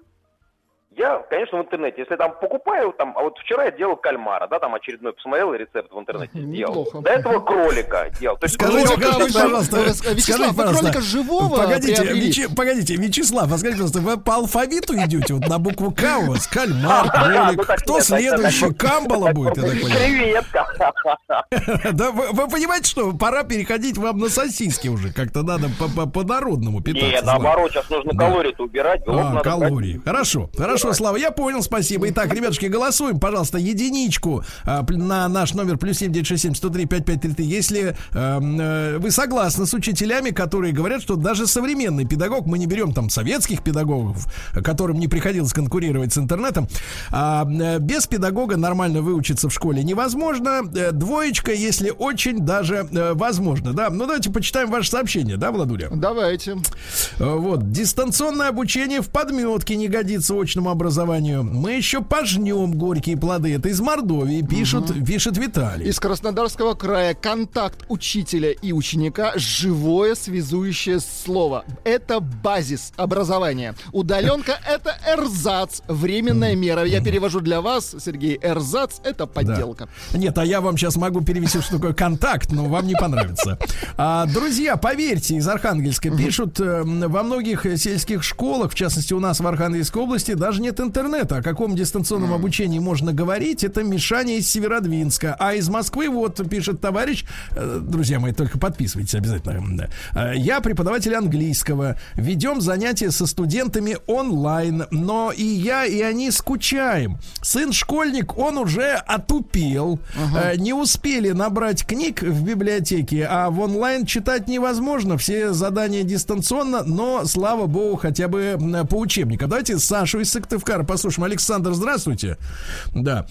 я, конечно, в интернете. Если там покупаю, там, а вот вчера я делал кальмара, да, там очередной посмотрел рецепт в интернете сделал. До этого кролика делал. То есть, скажите, кролика, пожалуйста, Вячеслав, вы кролика живого погодите, Вяче, погодите, Вячеслав, а скажите, пожалуйста, вы по алфавиту идете, вот на букву К у вас, кальмар, кролик, ну кто следующий, камбала будет, я так понимаю? Креветка. Да, вы понимаете, что пора переходить вам на сосиски уже, как-то надо по-народному питаться. Нет, наоборот, сейчас нужно калории-то убирать. А, калории, хорошо, хорошо. Хорошо, Слава, я понял, спасибо. Итак, ребятушки, голосуем, пожалуйста, единичку а, на наш номер плюс 7967 103 5533. Если эм, э, вы согласны с учителями, которые говорят, что даже современный педагог, мы не берем там советских педагогов, которым не приходилось конкурировать с интернетом, а, э, без педагога нормально выучиться в школе невозможно. Э, двоечка, если очень даже э, возможно. Да, ну давайте почитаем ваше сообщение, да, Владуля? Давайте. Э, вот, дистанционное обучение в подметке не годится очному образованию. Мы еще пожнем горькие плоды. Это из Мордовии, пишут, угу. пишет Виталий. Из Краснодарского края контакт учителя и ученика – живое связующее слово. Это базис образования. Удаленка – это эрзац, временная мера. Я перевожу для вас, Сергей, эрзац – это подделка. Да. Нет, а я вам сейчас могу перевести, что такое контакт, но вам не понравится. А, друзья, поверьте, из Архангельска пишут, э, во многих сельских школах, в частности у нас в Архангельской области, даже нет интернета. О каком дистанционном обучении можно говорить? Это Мишаня из Северодвинска. А из Москвы, вот, пишет товарищ, э, друзья мои, только подписывайтесь обязательно. Э, Я преподаватель английского. Ведем занятия со студентами онлайн. Но и я, и они скучаем. Сын школьник, он уже отупел. Э, Не успели набрать книг в библиотеке, а в онлайн читать невозможно. Все задания дистанционно, но, слава богу, хотя бы по учебникам. Давайте Сашу из Сыктывкара послушаем. Александр, здравствуйте. Да.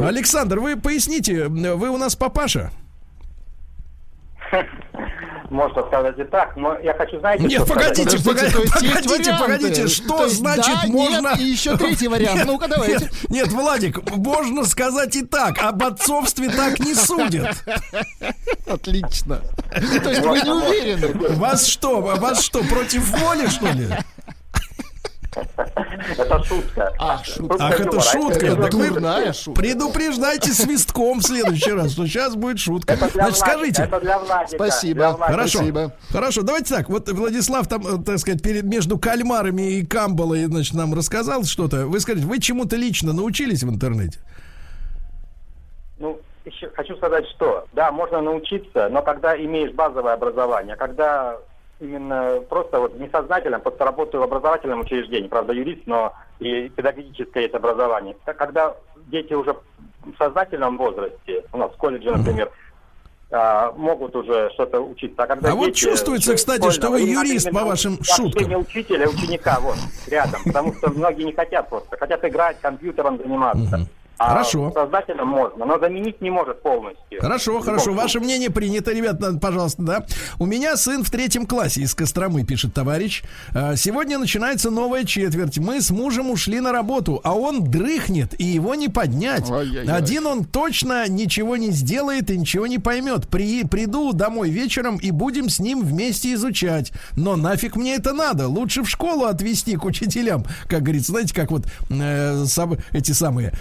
Александр, вы поясните, вы у нас папаша? Можно сказать и так, но я хочу, знаете, Нет, что погодите, сказать? Погодите, варианты. погодите, что То есть значит да, можно... нет, и еще третий вариант. Нет, Ну-ка, давайте. Нет, нет, Владик, можно сказать и так. Об отцовстве так не судят. Отлично. То есть вы не уверены? Вас что, вас что, против воли, что ли? Это шутка. А, шутка. Ах, это юмора. шутка. Это Так вы дурная шутка. предупреждайте свистком в следующий раз, что сейчас будет шутка. Это для Значит, скажите, Это для Владика. Спасибо. Хорошо. Спасибо. Хорошо, давайте так. Вот Владислав там, э, так сказать, перед между кальмарами и камбалой, значит, нам рассказал что-то. Вы скажите, вы чему-то лично научились в интернете? Ну, еще хочу сказать, что да, можно научиться, но когда имеешь базовое образование, когда именно просто вот несознательно, просто работаю в образовательном учреждении, правда, юрист, но и педагогическое есть образование. Когда дети уже в сознательном возрасте, у нас в колледже, например, а, могут уже что-то учиться. А, когда А вот чувствуется, кстати, что вы юрист по вашим общение шуткам. учителя и ученика вот рядом, потому что многие не хотят просто, хотят играть, компьютером заниматься. А Хорошо. Сознательно можно, но заменить не может полностью. Хорошо, любом хорошо. случае. Ваше мнение принято, ребят, надо, пожалуйста, да. У меня сын в третьем классе из Костромы, пишет товарищ. «А, Сегодня начинается новая четверть. Мы с мужем ушли на работу, а он дрыхнет, и его не поднять. Ай-яй-яй. Один он точно ничего не сделает и ничего не поймет. При, приду домой вечером и будем с ним вместе изучать. Но нафиг мне это надо? Лучше в школу отвезти к учителям. Как говорится, знаете, как вот э, соб- эти самые,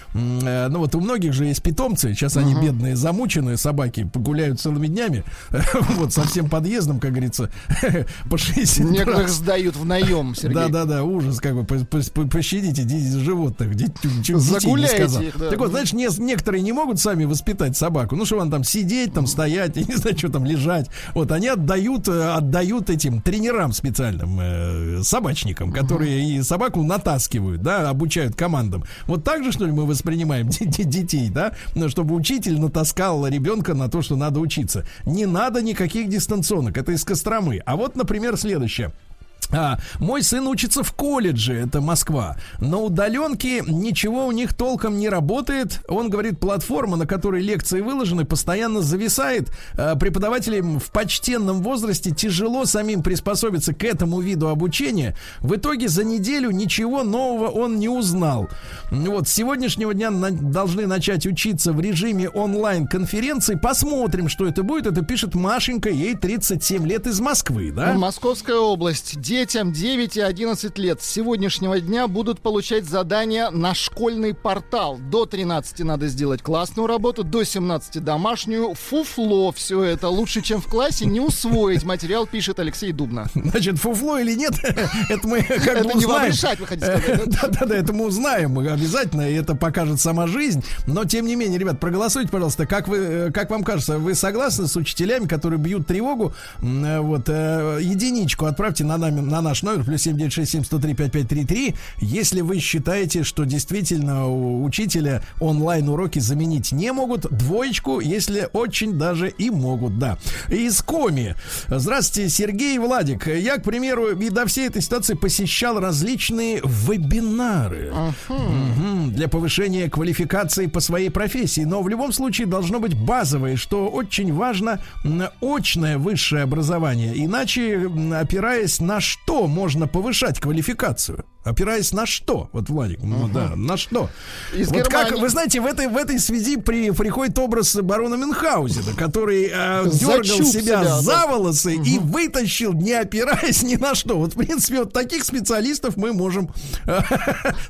э, ну вот у многих же есть питомцы, сейчас они бедные, замученные собаки, гуляют целыми днями, вот со всем подъездом, как говорится, по 60 Некоторых сдают в наем, Сергей. Да, да, да, ужас, как бы по- по- по- пощадите ди- животных, детей Загуляйте их, да. Так вот, знаешь, не- некоторые не могут сами воспитать собаку. Ну, что он там сидеть, там стоять, я не знаю, что там лежать. Вот они отдают, э, отдают этим тренерам специальным, э, собачникам, которые и собаку натаскивают, да, обучают командам. Вот так же, что ли, мы воспринимаем де- детей, да, Ну, чтобы учитель натаскал ребенка на то, что надо учиться. Не надо никаких дистанционок, это из Костромы. А вот, например, следующее. А, мой сын учится в колледже, это Москва. На удаленке ничего у них толком не работает. Он говорит, платформа, на которой лекции выложены, постоянно зависает. А, преподавателям в почтенном возрасте тяжело самим приспособиться к этому виду обучения. В итоге за неделю ничего нового он не узнал. Вот с сегодняшнего дня на- должны начать учиться в режиме онлайн-конференции. Посмотрим, что это будет. Это пишет Машенька, ей 37 лет из Москвы, да? Московская область. Детям 9 и 11 лет с сегодняшнего дня будут получать задания на школьный портал. До 13 надо сделать классную работу, до 17 домашнюю. Фуфло все это. Лучше, чем в классе, не усвоить. Материал пишет Алексей Дубна. Значит, фуфло или нет, это мы как бы узнаем. решать, вы хотите сказать, да? Да-да-да, это мы узнаем мы обязательно, и это покажет сама жизнь. Но, тем не менее, ребят, проголосуйте, пожалуйста, как, вы, э, как вам кажется, вы согласны с учителями, которые бьют тревогу? Э, Вот, э, единичку отправьте на, нами, на наш номер, плюс 7967-103-5533, если вы считаете, что действительно у учителя онлайн-уроки заменить не могут, двоечку, если очень даже и могут, да. Из Коми. Здравствуйте, Сергей и Владик. Я, к примеру, и до всей этой ситуации посещал различные вебинары Мгм, для повышения квалификации по своей профессии. Но в любом случае должно быть базовое, что очень важно, очное высшее образование. Иначе, опираясь на что можно повышать квалификацию? Опираясь на что? Вот, Владик, ну да, на что? Из вот как, вы знаете, в этой, в этой связи при, приходит образ барона Мюнхгаузена, который э, дергал себя, себя, да. за волосы и вытащил, не опираясь ни на что. Вот, в принципе, вот таких специалистов мы можем э,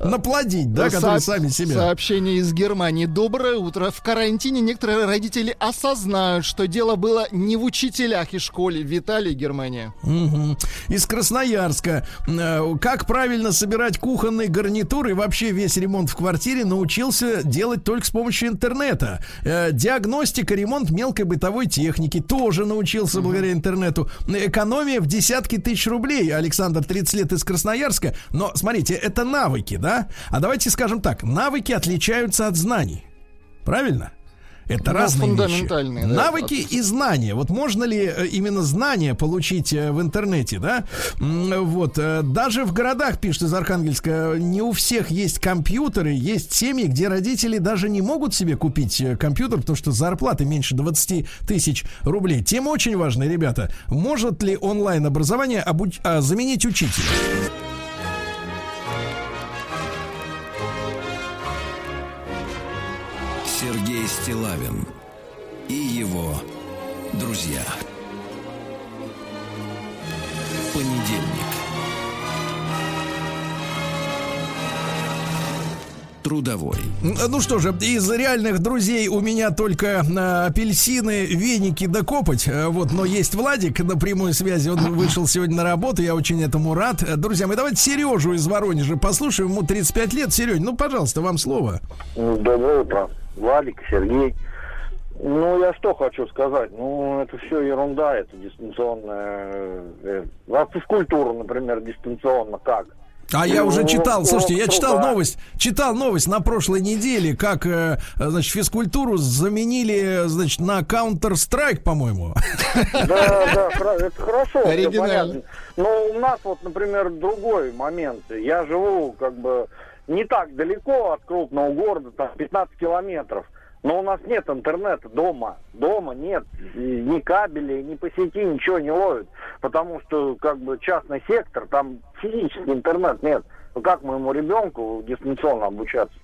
наплодить, да, которые сами себя. Сообщение из Германии. Доброе утро. В карантине некоторые родители осознают, что дело было не в учителях и школе. Виталий, Германия. Мгм. Из Красноярска. Э, Как правильно собирать собирать кухонный гарнитур и вообще весь ремонт в квартире научился делать только с помощью интернета. Э, диагностика, ремонт мелкой бытовой техники тоже научился благодаря интернету. Экономия в десятки тысяч рублей. Александр, 30 лет из Красноярска. Но, смотрите, это навыки, да? А давайте скажем так, навыки отличаются от знаний. Правильно? Это Ну, разные вещи. да. Навыки и знания. Вот можно ли э, именно знания получить э, в интернете, да? Вот. э, Даже в городах, пишет из Архангельска, не у всех есть компьютеры. Есть семьи, где родители даже не могут себе купить компьютер, потому что зарплаты меньше 20 тысяч рублей. Тема очень важная, ребята. Может ли онлайн-образование обуч- а, заменить учителя? Сергей Стилавин и его друзья. Понедельник. Трудовой. Ну что же, из реальных друзей у меня только а, апельсины, веники да копоть. А, Вот, но есть Владик на прямой связи. Он вышел сегодня на работу. Я очень этому рад. А, Друзья мои, давайте Сережу из Воронежа послушаем. Ему 35 лет. Сереж, ну, пожалуйста, вам слово. Доброе утро. Владик, Сергей. Ну, я что хочу сказать. Ну, это все ерунда, это дистанционная... э, А физкультура, например, дистанционно как? А я Ну, уже читал, ну, слушайте, я ну, читал да. новость, читал новость на прошлой неделе, как, э, значит, физкультуру заменили, значит, на Counter-Strike, по-моему. Да, да, это хорошо. Оригинально. понятно. Но у нас вот, например, другой момент. Я живу как бы не так далеко от крупного города, там 15 километров. Но у нас нет интернета дома. Дома нет ни кабелей, ни по сети ничего не ловит. Потому что как бы частный сектор, там физический интернет нет. Ну как моему ребенку дистанционно обучаться?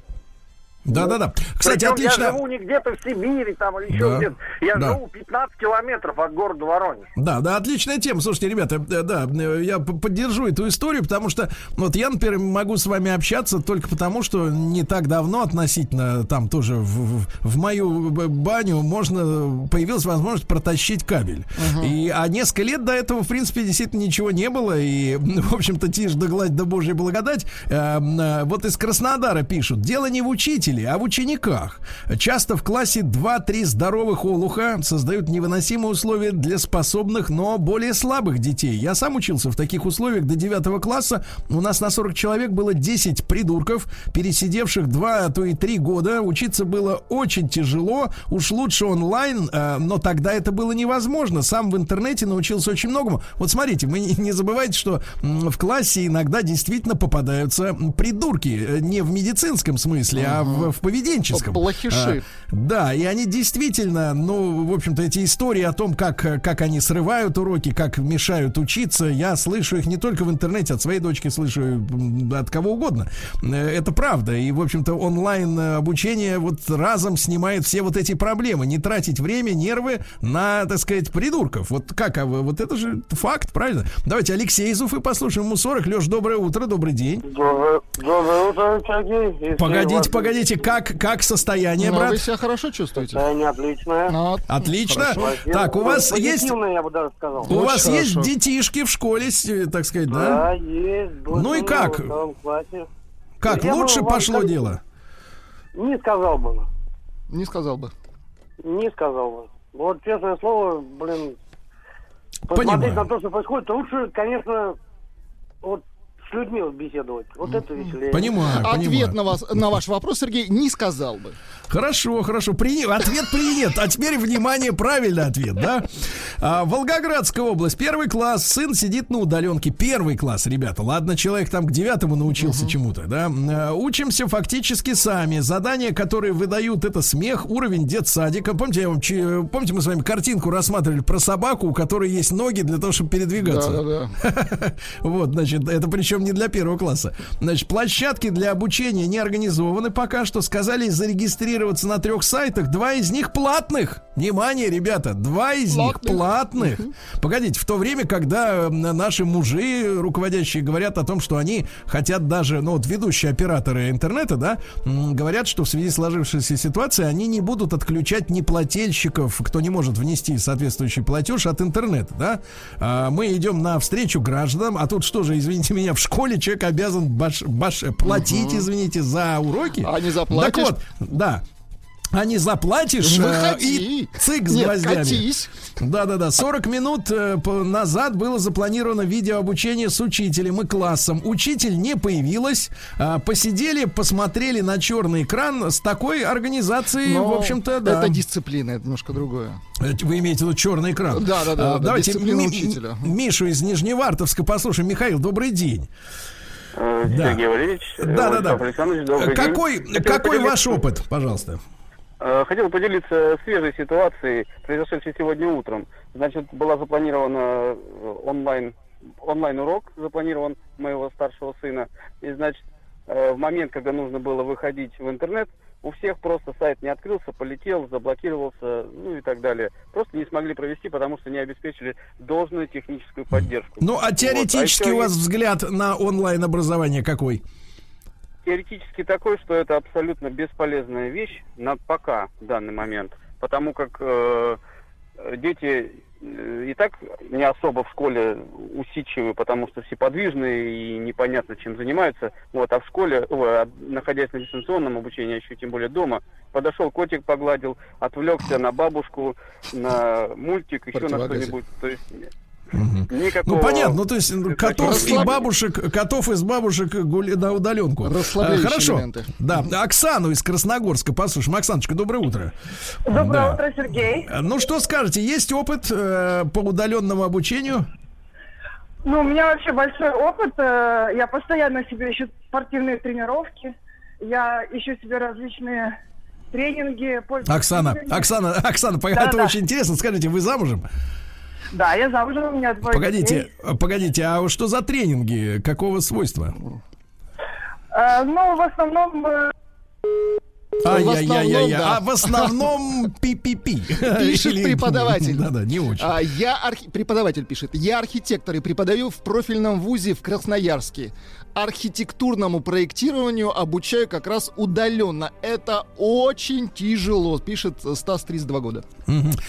Да-да-да. Кстати, Причем отлично. я живу не где-то в Сибири там или еще Да, где-то. Я да. живу 15 километров от города Воронеж. Да, да, отличная тема. Слушайте, ребята, э, да, э, я поддержу эту историю, потому что вот я, например, могу с вами общаться только потому, что не так давно относительно там тоже в, в- в мою баню можно появилась возможность протащить кабель. И а несколько лет до этого, в принципе, действительно ничего не было. И, в общем-то, тишь да гладь да божья благодать. Э, э, Вот из Краснодара пишут: дело не в учителе, а в учениках. Часто в классе 2-3 здоровых олуха создают невыносимые условия для способных, но более слабых детей. Я сам учился в таких условиях до 9 класса. У нас на 40 человек было 10 придурков, пересидевших 2, а то и 3 года. Учиться было очень тяжело. Уж лучше онлайн, э, но тогда это было невозможно. Сам в интернете научился очень многому. Вот смотрите, вы не забывайте, что в классе иногда действительно попадаются придурки. Э, Не в медицинском смысле, а в, в поведенческом. Плохиши. А, да, и они действительно, ну, в общем-то, эти истории о том, как, как они срывают уроки, как мешают учиться, я слышу их не только в интернете, от своей дочки слышу от кого угодно. Э, Это правда. И, в общем-то, онлайн обучение вот разом снимает все вот эти проблемы. Не тратить время, нервы на, так сказать, придурков. Вот как, а вы- вот это же факт, правильно? Давайте Алексей из Уфы послушаем. Ему 40. Леш, доброе утро, добрый день. Доброе, доброе утро, Сергей. Если Погодите, вас- погодите, как, как состояние, Ну, брат? вы себя хорошо чувствуете? Состояние отличное. Ну. Отлично. Хорошо. Так, у вас есть я бы даже сказал. у Очень вас есть хорошо. детишки в школе, так сказать, да? Да, есть. Ну и как? Как Я бы лучше вам пошло так- дело? Не сказал бы. Не сказал бы. Не сказал бы. Вот честное слово, блин, Понимаю. посмотреть на то, что происходит, лучше, конечно, вот людьми вот беседовать. Вот это веселее. Понимаю, Ответ понимаю. на, вас, на ваш вопрос, Сергей, не сказал бы. Хорошо, хорошо. При... Ответ принят. А теперь, внимание, правильный ответ, да? А, Волгоградская область. Первый класс. Сын сидит на удаленке. Первый класс, ребята. Ладно, человек там к девятому научился чему-то, да? А, Учимся фактически сами. Задания, которые выдают, это смех, уровень детсадика. Помните, я вам, чи- помните, мы с вами картинку рассматривали про собаку, у которой есть ноги для того, чтобы передвигаться. Да, да, да. Вот, значит, это причем не для первого класса. Значит, площадки для обучения не организованы пока что. Сказали зарегистрироваться на трех сайтах. Два из них платных. Внимание, ребята, два из них платных. Погодите, в то время, когда наши мужи руководящие говорят о том, что они хотят даже, ну вот ведущие операторы интернета, да, говорят, что в связи с сложившейся ситуацией они не будут отключать неплательщиков, кто не может внести соответствующий платеж от интернета, да. А мы идем на встречу гражданам, а тут что же, извините меня, в школе школе человек обязан баш, баш, платить, извините, за уроки. А не заплатишь? Так вот, да. А не заплатишь, э, Выходи. и цик с Нет, гвоздями. катись. Да-да-да, 40 минут э, назад было запланировано видеообучение с учителем и классом. Учитель не появилась. А, Посидели, посмотрели на черный экран с такой организацией, Но в общем-то, да. Это дисциплина, это немножко другое. Э, Вы имеете в виду черный экран? Да, да, да, А, да, Давайте дисциплина Ми- учителя. Мишу из Нижневартовска послушаем. Михаил, добрый день. Да. Сергей Валерьевич, Да, да, да. Владислав Александрович, добрый день. Какой, Хотел какой ваш опыт, пожалуйста? Э, Хотел поделиться свежей ситуацией, произошедшей сегодня утром. Значит, была запланирована э, онлайн, онлайн-урок, запланирован моего старшего сына. И, значит, э, в момент, когда нужно было выходить в интернет, у всех просто сайт не открылся, полетел, заблокировался, ну и так далее. Просто не смогли провести, потому что не обеспечили должную техническую поддержку. Ну, а Вот. теоретически еще у вас взгляд на онлайн-образование какой? Теоретически такой, что это абсолютно бесполезная вещь на пока в данный момент, потому как э, дети э, и так не особо в школе усидчивы, потому что все подвижные и непонятно чем занимаются. Вот, а в школе, ой, а находясь на дистанционном обучении, а еще тем более дома, подошел котик погладил, отвлекся на бабушку, на мультик, еще на что-нибудь. То есть никакого... Ну, понятно, ну, то есть котов и Расслаб- бабушек, котов из бабушек гули на удаленку. А, Хорошо. элементы. Да, Оксану из Красногорска послушаем. Оксаночка, доброе утро. Доброе Да. утро, Сергей. Ну, что скажете, есть опыт э, по удаленному обучению? Ну, у меня вообще большой опыт. э, Я постоянно себе ищу спортивные тренировки. Я ищу себе различные тренинги. Оксана, книгами. Оксана, Оксана, пога- это Да-да. очень интересно. Скажите, вы замужем? Да, я замужем, у меня двое Погодите, детей. э, погодите, а что за тренинги? Какого свойства? Э, Ну, в основном... э, Ай-яй-яй-яй. да. А в основном пи-пи-пи. Пишет преподаватель. Да-да, не очень. А, я архи- преподаватель пишет. Я архитектор и преподаю в профильном вузе в Красноярске. Архитектурному проектированию обучаю как раз удаленно. Это очень тяжело, пишет Стас 32 года.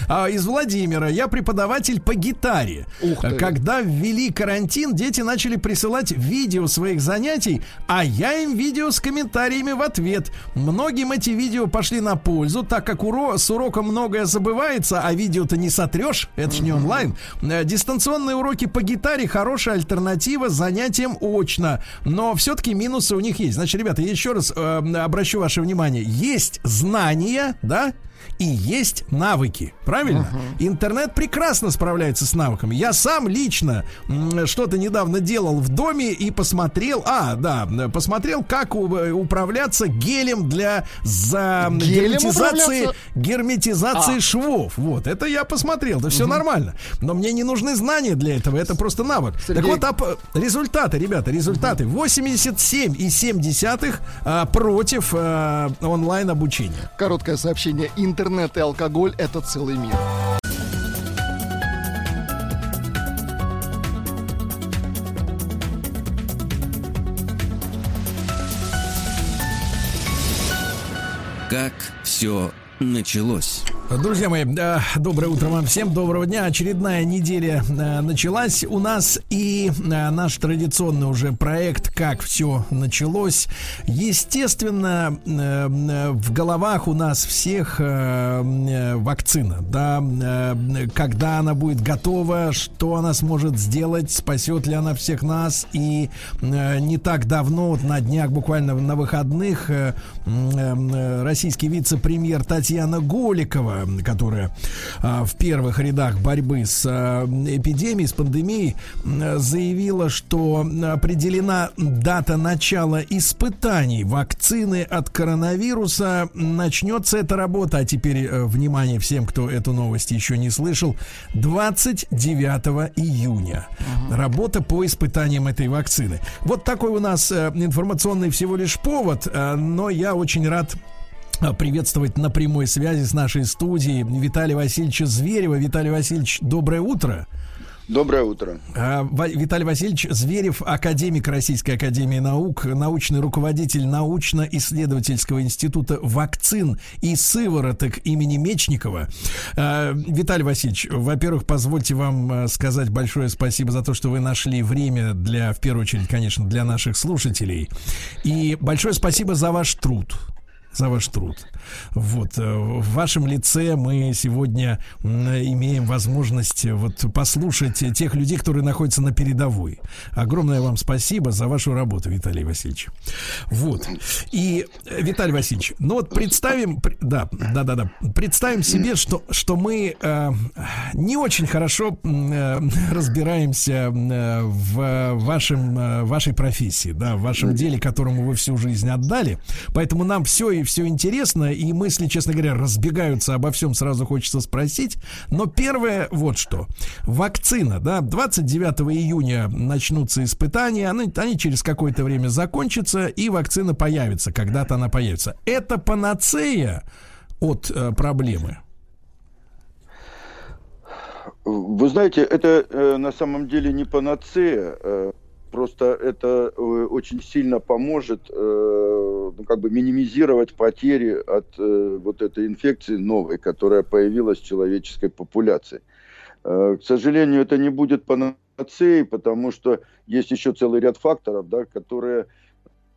А из Владимира я преподаватель по гитаре. Ух ты. Когда ввели карантин, дети начали присылать видео своих занятий, а я им видео с комментариями в ответ. Многим эти видео пошли на пользу, так как уро- с урока многое забывается, а видео-то не сотрешь, это ж не онлайн. Э, Дистанционные уроки по гитаре хорошая альтернатива занятиям очно, но все-таки минусы у них есть. Значит, ребята, еще раз э, обращу ваше внимание. Есть знания, да, и есть навыки. Правильно? Интернет прекрасно справляется с навыками. Я сам лично что-то недавно делал в доме и посмотрел, а, да, посмотрел, как у- управляться гелем для за Гелем герметизации, герметизации А. швов. Вот, это я посмотрел, это все нормально. Но мне не нужны знания для этого, это просто навык. Сергей. Так вот, а п- результаты, ребята, результаты. 87,7 а, против а, онлайн-обучения. Короткое сообщение. Интернет и алкоголь — это целый мир. Как все началось. Друзья мои, доброе утро вам всем, доброго дня. Очередная неделя э, началась у нас и э, наш традиционный уже проект «Как все началось». Естественно, э, в головах у нас всех вакцина, да, когда она будет готова, что она сможет сделать, спасет ли она всех нас. И не так давно, вот на днях, буквально на выходных, российский вице-премьер Татьяна Голикова, которая а, в первых рядах борьбы с а, эпидемией, с пандемией, заявила, что определена дата начала испытаний вакцины от коронавируса. Начнется эта работа, а теперь э, внимание всем, кто эту новость еще не слышал, 29 июня. Работа по испытаниям этой вакцины. Вот такой у нас э, информационный всего лишь повод, э, но я очень рад а, приветствовать на прямой связи с нашей студией Виталия Васильевича Зверева. Виталий Васильевич, доброе утро. Доброе утро. А, Виталий Васильевич Зверев, академик Российской Академии Наук, научный руководитель научно-исследовательского института вакцин и сывороток имени Мечникова. А, Виталий Васильевич, во-первых, позвольте вам а, сказать большое спасибо за то, что вы нашли время для, в первую очередь, конечно, для наших слушателей. И большое спасибо за ваш труд за ваш труд. Вот, э, в вашем лице мы сегодня имеем возможность вот послушать тех людей, которые находятся на передовой. Огромное вам спасибо за вашу работу, Виталий Васильевич. Вот. И, э, Виталий Васильевич, ну вот представим, да, да, да, да, представим себе, что, что мы э, не очень хорошо э, разбираемся э, в вашем, э, вашей профессии, да, в вашем деле, которому вы всю жизнь отдали. Поэтому нам все и все интересно, и мысли, честно говоря, разбегаются обо всем, сразу хочется спросить. Но первое вот что. Вакцина, да, 29 июня начнутся испытания, они, они через какое-то время закончатся, и вакцина появится, когда-то она появится. Это панацея от э, проблемы? Вы знаете, это э, на самом деле не панацея. Э, Просто это э, очень сильно поможет э, ну, как бы минимизировать потери от э, вот этой инфекции новой, которая появилась в человеческой популяции. К сожалению, это не будет панацеей, потому что есть еще целый ряд факторов, да, которые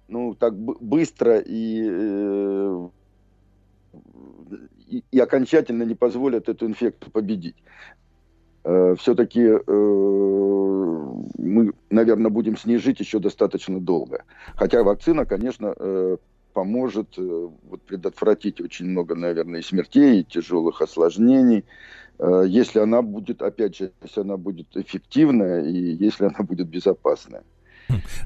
ну, так быстро и, и, и окончательно не позволят эту инфекцию победить. Все-таки мы, наверное, будем с ней жить еще достаточно долго. Хотя вакцина, конечно, э, поможет э, вот, предотвратить очень много, наверное, и смертей, и тяжелых осложнений, э, если она будет, опять же, если она будет эффективная и если она будет безопасная.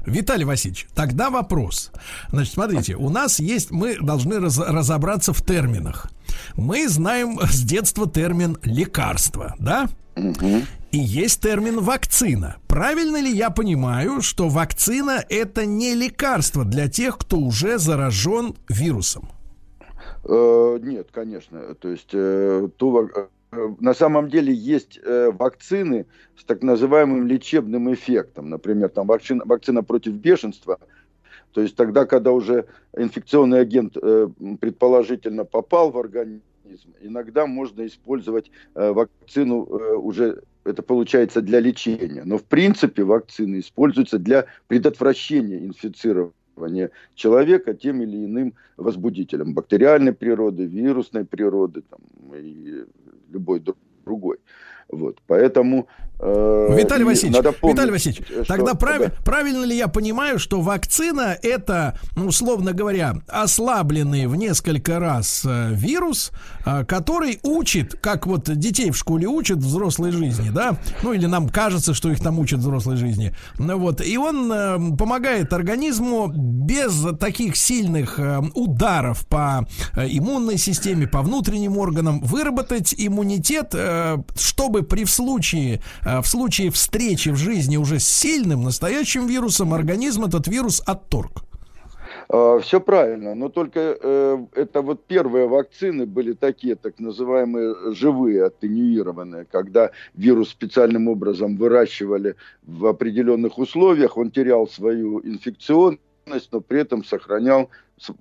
Виталий Васильевич, тогда вопрос. Значит, смотрите, у нас есть, мы должны раз, разобраться в терминах. Мы знаем с детства термин лекарство, да? Угу. И есть термин вакцина. Правильно ли я понимаю, что вакцина это не лекарство для тех, кто уже заражен вирусом? Э, нет, конечно. То есть э, ту, э, на самом деле есть э, вакцины с так называемым лечебным эффектом. Например, там вакцина, вакцина против бешенства. То есть тогда, когда уже инфекционный агент э, предположительно попал в организм, иногда можно использовать э, вакцину э, уже это получается для лечения. Но в принципе вакцины используются для предотвращения инфицирования человека тем или иным возбудителем бактериальной природы, вирусной природы там, и любой другой. Вот, поэтому э, Виталий Васильевич, надо помнить, Виталий Васильевич, что, тогда прав, да. правильно ли я понимаю, что вакцина это, ну, условно говоря, ослабленный в несколько раз э, вирус, э, который учит, как вот детей в школе учат взрослой жизни, да, ну или нам кажется, что их там учат взрослой жизни, ну вот, и он э, помогает организму без таких сильных э, ударов по э, иммунной системе, по внутренним органам выработать иммунитет, э, чтобы при в случае, э, в случае встречи в жизни уже с сильным настоящим вирусом организм этот вирус отторг. А, Все правильно, но только э, это вот первые вакцины были такие, так называемые живые, аттенюированные, когда вирус специальным образом выращивали в определенных условиях, он терял свою инфекционность, но при этом сохранял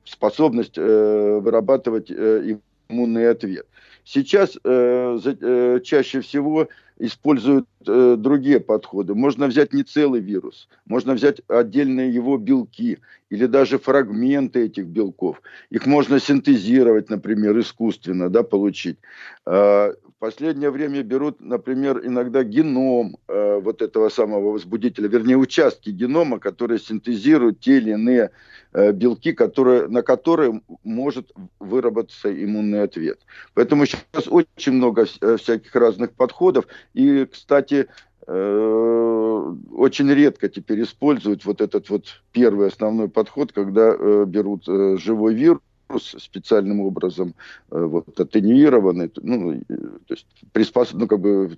способность э, вырабатывать иммунный ответ. Сейчас э, э, чаще всего используют э, другие подходы. Можно взять не целый вирус, можно взять отдельные его белки или даже фрагменты этих белков. Их можно синтезировать, например, искусственно, да, получить. Э, последнее время берут, например, иногда геном э, вот этого самого возбудителя, вернее, участки генома, которые синтезируют те или иные Э, белки, которые, на которые может выработаться иммунный ответ. Поэтому сейчас очень много э, всяких разных подходов. И, кстати, э, очень редко теперь используют вот этот вот первый основной подход, когда берут живой вирус, специальным образом вот, атенюированный, ну, то есть приспособ, ну, как бы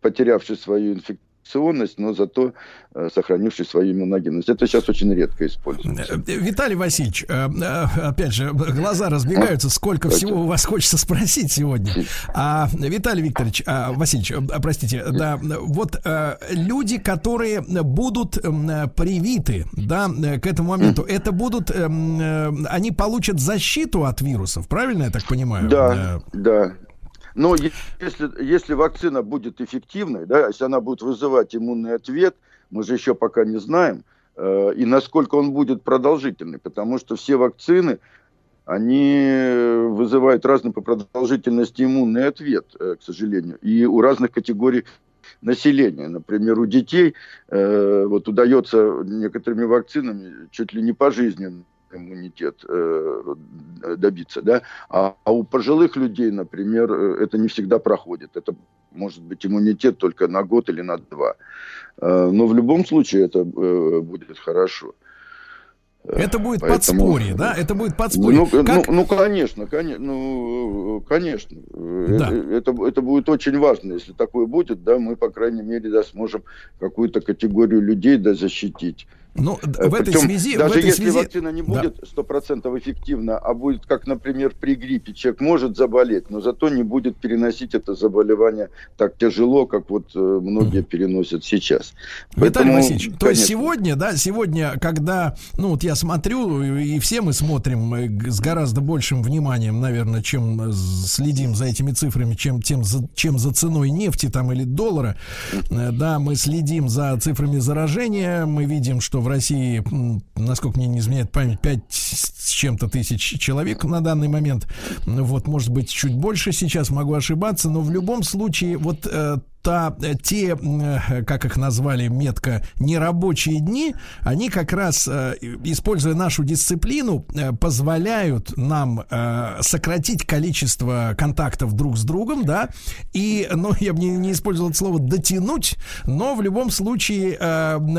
потерявший свою инфекцию инфекционность, но зато э, сохранивший свою иммуногенность. Это сейчас очень редко используется. Э, Виталий Васильевич, э, опять же, глаза разбегаются, сколько всего у вас хочется спросить сегодня. А, Виталий Викторович, а, Васильевич, простите, да, вот люди, которые будут привиты, да, к этому моменту, это будут, они получат защиту от вирусов, правильно я так понимаю? Да, да, но если, если вакцина будет эффективной, да, если она будет вызывать иммунный ответ, мы же еще пока не знаем, э, и насколько он будет продолжительный, потому что все вакцины, они вызывают разный по продолжительности иммунный ответ, э, к сожалению, и у разных категорий населения. Например, у детей э, вот удается некоторыми вакцинами чуть ли не пожизненно иммунитет э, добиться, да, а, а у пожилых людей, например, э, это не всегда проходит. Это может быть иммунитет только на год или на два. Э, но в любом случае это э, будет хорошо. Это будет Поэтому, подспорье, да? Это будет подспорье. Ну, как... ну, ну конечно, конечно, ну, конечно. Да. Это, это будет очень важно, если такое будет, да, мы, по крайней мере, да, сможем какую-то категорию людей да, защитить. Ну, в этой Причем, связи... Даже в этой если связи... вакцина не будет процентов да. эффективна, а будет, как, например, при гриппе, человек может заболеть, но зато не будет переносить это заболевание так тяжело, как вот э, многие mm. переносят сейчас. Виталий Поэтому, Васильевич, конечно. то есть сегодня, да, сегодня, когда, ну вот я смотрю, и все мы смотрим э, с гораздо большим вниманием, наверное, чем следим за этими цифрами, чем, тем, за, чем за ценой нефти там или доллара, mm. да, мы следим за цифрами заражения, мы видим, что в России, насколько мне не изменяет память, 5 с чем-то тысяч человек на данный момент. Вот, может быть, чуть больше сейчас, могу ошибаться, но в любом случае, вот э, та, э, те, э, как их назвали метко, нерабочие дни, они как раз, э, используя нашу дисциплину, позволяют нам сократить количество контактов друг с другом, да, и, ну, я бы не, не использовал это слово дотянуть, но в любом случае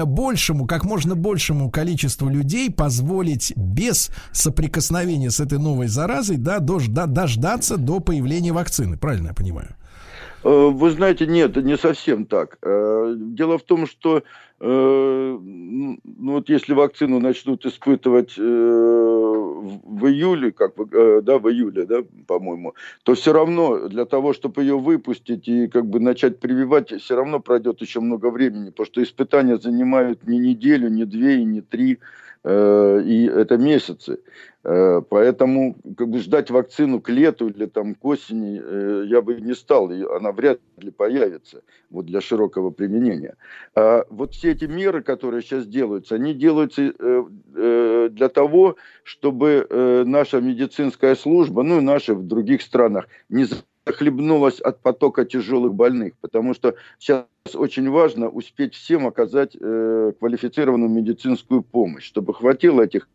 большему, как можно большему количеству людей позволить без соприкосновения с этой новой заразой, да, дождаться до появления вакцины. Правильно я понимаю? Э, вы знаете, нет, не совсем так. Э, дело в том, что э, ну, вот если вакцину начнут испытывать в июле, как да, в июле, да, по-моему, то все равно для того, чтобы ее выпустить и как бы начать прививать, все равно пройдет еще много времени, потому что испытания занимают не неделю, не две и не три, и это месяцы. Э, поэтому как бы ждать вакцину к лету или там к осени э, я бы не стал, она вряд ли появится вот для широкого применения. А вот все эти меры, которые сейчас делаются, они делаются э, для того, чтобы наша медицинская служба, ну и наши в других странах, не захлебнулась от потока тяжелых больных, потому что сейчас очень важно успеть всем оказать квалифицированную медицинскую помощь, чтобы хватило этих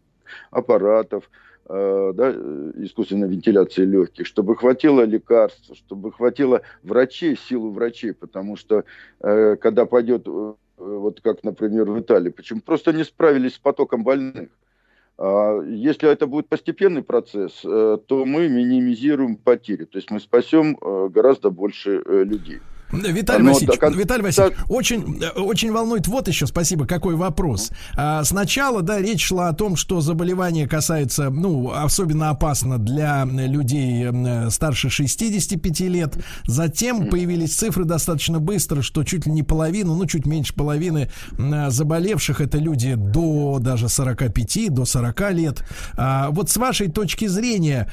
аппаратов, э, да, искусственной вентиляции легких, чтобы хватило лекарств, чтобы хватило врачей, силу врачей, потому что э, когда пойдет, э, вот как, например, в Италии, почему просто не справились с потоком больных. А если это будет постепенный процесс, то мы минимизируем потери, то есть мы спасем гораздо больше людей. Виталий Оно Васильевич, так, Виталий Васильевич, так... очень, э, очень волнует вот еще, спасибо, какой вопрос. А, сначала, да, речь шла о том, что заболевание касается, ну, особенно опасно для людей э, старше 65 лет. Затем появились цифры достаточно быстро, что чуть ли не половину, ну, чуть меньше половины э, заболевших это люди до даже 45, до 40 лет. А, вот с вашей точки зрения,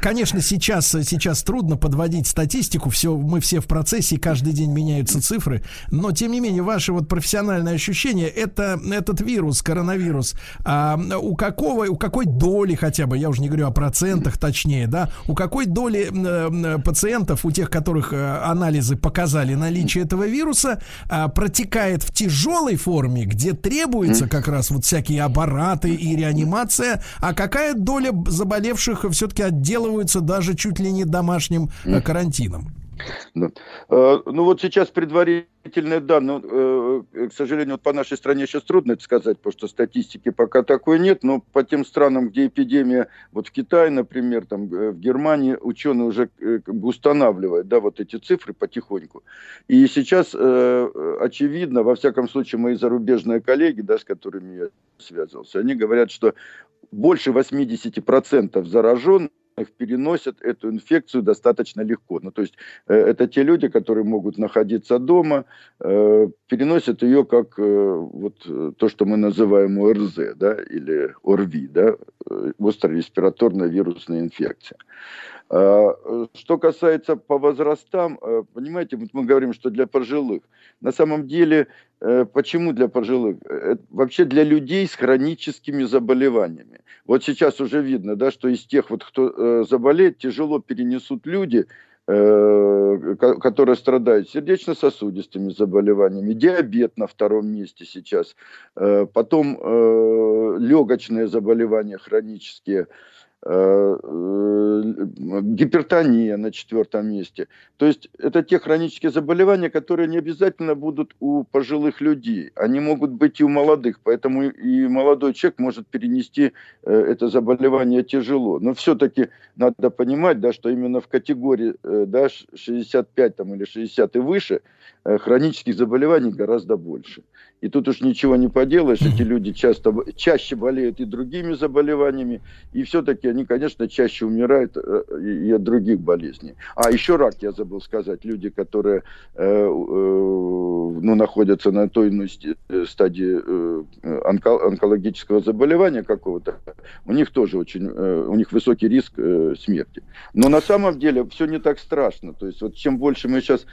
конечно, сейчас, сейчас трудно подводить статистику, все, мы все в процессе, каждый день меняются цифры, но тем не менее, ваше вот профессиональное ощущение, это этот вирус, коронавирус, а, у какого, у какой доли хотя бы, я уже не говорю о процентах точнее, да, у какой доли э, пациентов, у тех, которых э, анализы показали наличие этого вируса, э, протекает в тяжелой форме, где требуется как раз вот всякие аппараты и реанимация, а какая доля заболевших все-таки отделываются даже чуть ли не домашним э, карантином? Да. Э, ну вот сейчас предварительные данные, э, э, к сожалению, вот по нашей стране сейчас трудно это сказать, потому что статистики пока такой нет, но по тем странам, где эпидемия, вот в Китае, например, там в Германии ученые уже как бы устанавливают, да, вот эти цифры потихоньку. И сейчас очевидно, во всяком случае, мои зарубежные коллеги, да, с которыми я связывался, они говорят, что больше 80% зараженных переносят эту инфекцию достаточно легко. Ну, то есть э, это те люди, которые могут находиться дома, э, переносят ее как э, вот э, то, что мы называем ОРЗ, да, или ОРВИ, да, э, острая респираторная вирусная инфекция. А, что касается по возрастам, э, понимаете, мы говорим, что для пожилых. На самом деле, почему для пожилых? Вообще для людей с хроническими заболеваниями. Вот сейчас уже видно, да, что из тех, вот, кто заболеет, тяжело перенесут люди, которые страдают сердечно-сосудистыми заболеваниями, диабет на втором месте сейчас, потом легочные заболевания хронические, Э, э, гипертония на четвертом месте. То есть это те хронические заболевания, которые не обязательно будут у пожилых людей. Они могут быть и у молодых, поэтому и молодой человек может перенести э, это заболевание тяжело. Но все-таки надо понимать, да, что именно в категории да, 65 там, или 60 и выше хронических заболеваний гораздо больше. И тут уж ничего не поделаешь, эти люди часто, чаще болеют и другими заболеваниями, и все-таки они, конечно, чаще умирают э, и от других болезней. А еще рак, я забыл сказать, люди, которые э, э, ну, находятся на той ну, стадии э, онко, онкологического заболевания какого-то, у них тоже очень, э, у них высокий риск э, смерти. Но на самом деле все не так страшно. То есть вот чем больше мы сейчас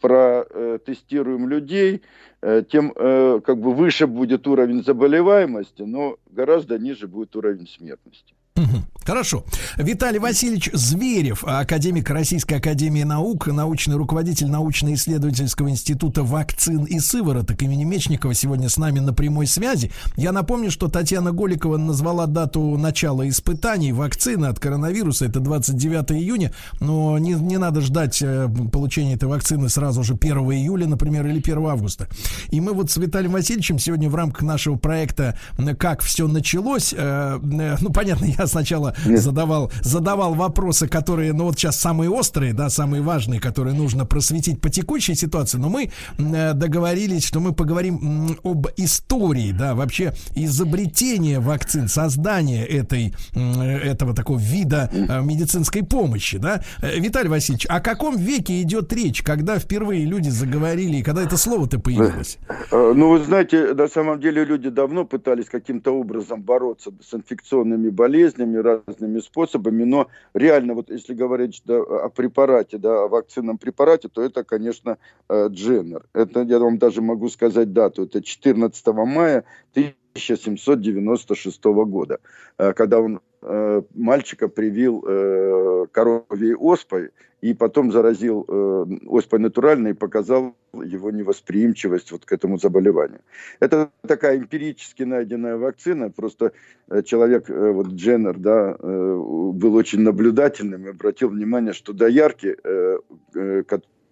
протестируем людей, э, тем э, как бы выше будет уровень заболеваемости, но гораздо ниже будет уровень смертности. Хорошо. Виталий Васильевич Зверев, академик Российской Академии Наук, научный руководитель научно-исследовательского института вакцин и сывороток имени Мечникова сегодня с нами на прямой связи. Я напомню, что Татьяна Голикова назвала дату начала испытаний вакцины от коронавируса. Это 29 июня. Но не, не надо ждать э, получения этой вакцины сразу же 1 июля, например, или 1 августа. И мы вот с Виталием Васильевичем сегодня в рамках нашего проекта «Как все началось», э, э, ну, понятно, я сначала задавал, задавал вопросы, которые, ну вот сейчас самые острые, да, самые важные, которые нужно просветить по текущей ситуации, но мы э, договорились, что мы поговорим об истории, да, вообще изобретения вакцин, создания этой, этого такого вида э, медицинской помощи, да. Э, Виталий Васильевич, о каком веке идет речь, когда впервые люди заговорили, и когда это слово-то появилось? Ну, вы знаете, на самом деле люди давно пытались каким-то образом бороться с инфекционными болезнями, разными способами, но реально, вот если говорить да, о препарате, да, о вакцинном препарате, то это, конечно, э, Дженнер. Это, я вам даже могу сказать дату, это 14 мая 1796 года, э, когда он э, мальчика привил коровьей оспой, и потом заразил э, оспой натуральной и показал его невосприимчивость вот к этому заболеванию. Это такая эмпирически найденная вакцина, просто э, человек, э, вот Дженнер, да, э, был очень наблюдательным и обратил внимание, что доярки, э, э,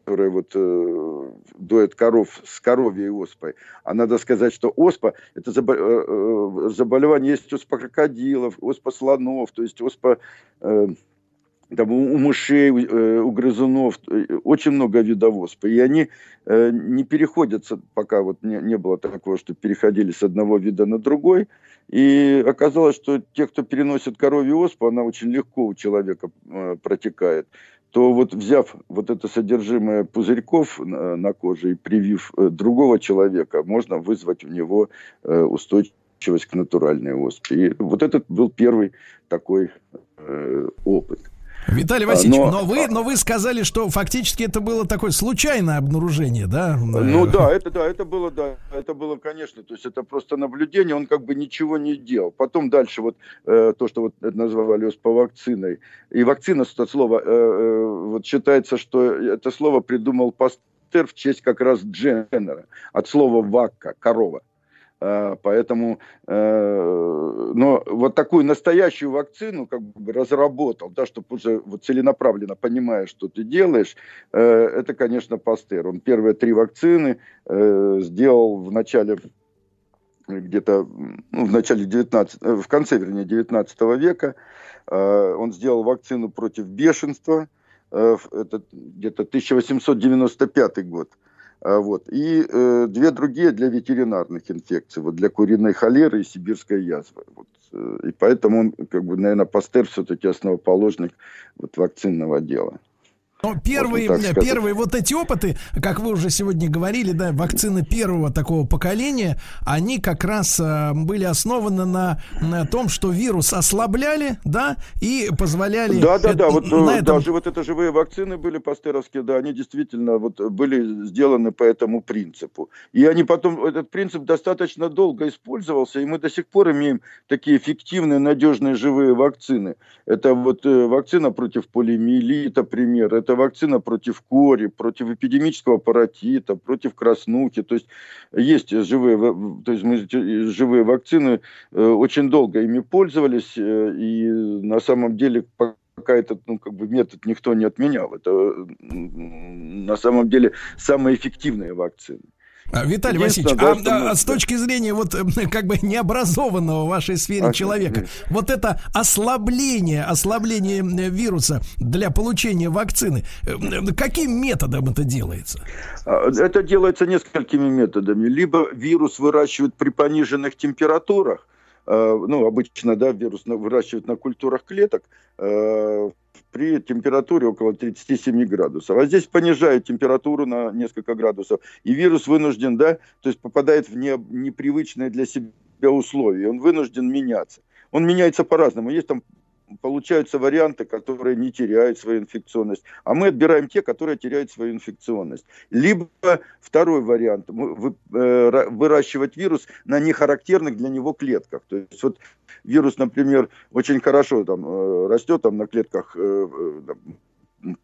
которые вот э, доят коров с коровьей оспой. А надо сказать, что оспа, это забо- э, э заболевание, есть оспа крокодилов, оспа слонов, то есть оспа... Э, там, у мышей, э, у грызунов, э, очень много видов оспы. И они э, не переходятся, пока вот не, не было такого, что переходили с одного вида на другой. И оказалось, что те, кто переносит коровью оспу, она очень легко у человека протекает то вот взяв вот это содержимое пузырьков на, коже и привив другого человека, можно вызвать у него устойчивость к натуральной оспе. И вот этот был первый такой э, опыт. Виталий а, Васильевич, но, но, вы, но вы сказали, что фактически это было такое случайное обнаружение, да? Ну да, это да, это было, да, это было, конечно, то есть это просто наблюдение, он как бы ничего не делал. Потом дальше вот э, то, что вот называли по вакциной, и вакцина, это слово, э, э, вот считается, что это слово придумал Пастер в честь как раз Дженнера, от слова вакка, корова. А, поэтому, э, но вот такую настоящую вакцину как бы разработал, да, чтобы уже вот целенаправленно понимая, что ты делаешь, э, это, конечно, Пастер. Он первые три вакцины э, сделал в начале где-то ну, в начале 19, в конце, вернее, 19 века. Он сделал вакцину против бешенства, это где-то 1895 год. А, вот. И э, две другие для ветеринарных инфекций, вот для куриной холеры и сибирской язвы. Вот. Э, и поэтому как бы, наверное, Пастер все-таки основоположник вот, вакцинного дела. Но первые, вот первые вот эти опыты, как вы уже сегодня говорили, да, вакцины первого такого поколения, они как раз э, были основаны на, на том, что вирус ослабляли, да, и позволяли... Да, да, да, вот э, на этом... даже вот это живые вакцины были пастеровские, да, они действительно вот были сделаны по этому принципу. И они потом, этот принцип достаточно долго использовался, и мы до сих пор имеем такие эффективные, надежные живые вакцины. Это вот э, вакцина против полиомиелита, пример, это вакцина против кори, против эпидемического паротита, против краснухи. То есть есть живые, то есть мы живые вакцины э, очень долго ими пользовались, э, и на самом деле пока этот ну, как бы метод никто не отменял. Это на самом деле самые эффективные вакцины. А, Виталий Васильевич, да, а, а с точки зрения вот э, как бы необразованного в вашей сфере а, человека, нет. вот это ослабление, ослабление вируса для получения вакцины, э, каким методом это делается? Это делается несколькими методами. Либо вирус выращивают при пониженных температурах, э, ну, обычно, да, вирус выращивают на культурах клеток, при температуре около 37 градусов. А здесь понижает температуру на несколько градусов. И вирус вынужден, да, то есть попадает в не, непривычные для себя условия. Он вынужден меняться. Он меняется по-разному. Есть там получаются варианты, которые не теряют свою инфекционность, а мы отбираем те, которые теряют свою инфекционность. Либо второй вариант, э, выращивать вирус на нехарактерных для него клетках. То есть вот вирус, например, очень хорошо там э, растет там на клетках э,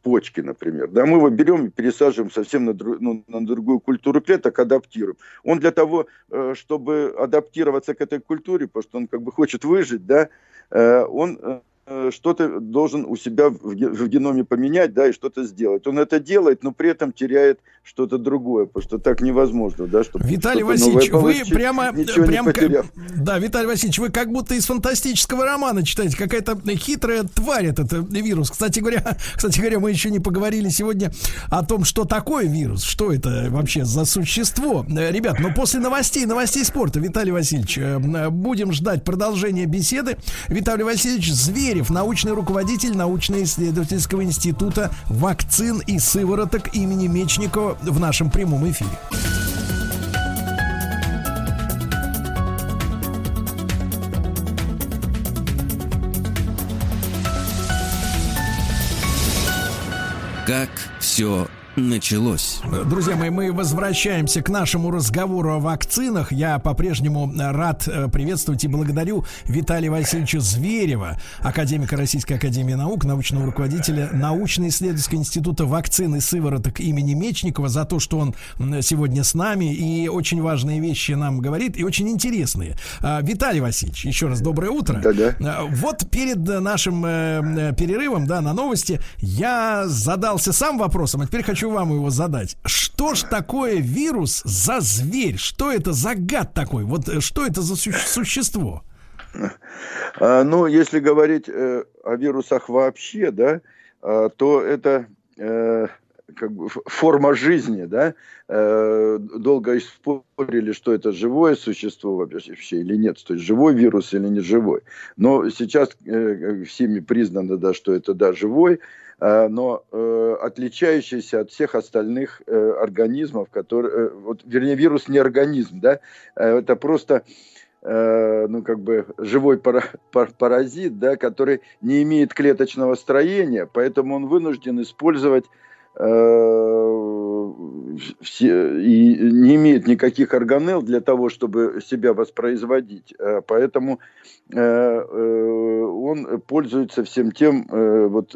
почки, например, да, мы его берем и пересаживаем совсем на, друг, ну, на другую культуру клеток, адаптируем. Он для того, чтобы адаптироваться к этой культуре, потому что он как бы хочет выжить, да, он что-то должен у себя в геноме поменять, да, и что-то сделать. Он это делает, но при этом теряет что-то другое, потому что так невозможно, да, чтобы Виталий Васильевич, вы прямо, прямо как, да, Виталий Васильевич, вы как будто из фантастического романа читаете, какая-то хитрая тварь этот вирус. Кстати говоря, кстати говоря, мы еще не поговорили сегодня о том, что такое вирус, что это вообще за существо. Э, ребят, но после новостей, новостей спорта, Виталий Васильевич, э, будем ждать продолжения беседы. Виталий Васильевич, зверь Зверев, научный руководитель научно-исследовательского института вакцин и сывороток имени Мечникова в нашем прямом эфире. Как все началось. Друзья мои, мы возвращаемся к нашему разговору о вакцинах. Я по-прежнему рад э, приветствовать и благодарю Виталия Васильевича Зверева, академика Российской Академии Наук, научного руководителя научно-исследовательского института вакцин и сывороток имени Мечникова за то, что он сегодня с нами и очень важные вещи нам говорит и очень интересные. А, Виталий Васильевич, еще раз доброе утро. Да-да. А, вот перед нашим э, перерывом, да, на новости я задался сам вопросом, а теперь хочу хочу вам его задать. Что ж такое вирус за зверь? Что это за гад такой? Вот э, что это за су- существо? А, ну, если говорить э, о вирусах вообще, да, э, то это э, как бы форма жизни, да, долго спорили, что это живое существо вообще или нет, то есть живой вирус или не живой. Но сейчас всеми признано, да, что это да живой, но э, отличающийся от всех остальных э, организмов, которые, вот, вернее, вирус не организм, да, это просто ну, как бы живой паразит, да, который не имеет клеточного строения, поэтому он вынужден использовать все, и не имеет никаких органелл для того, чтобы себя воспроизводить. Э, поэтому э, э, он пользуется всем тем вот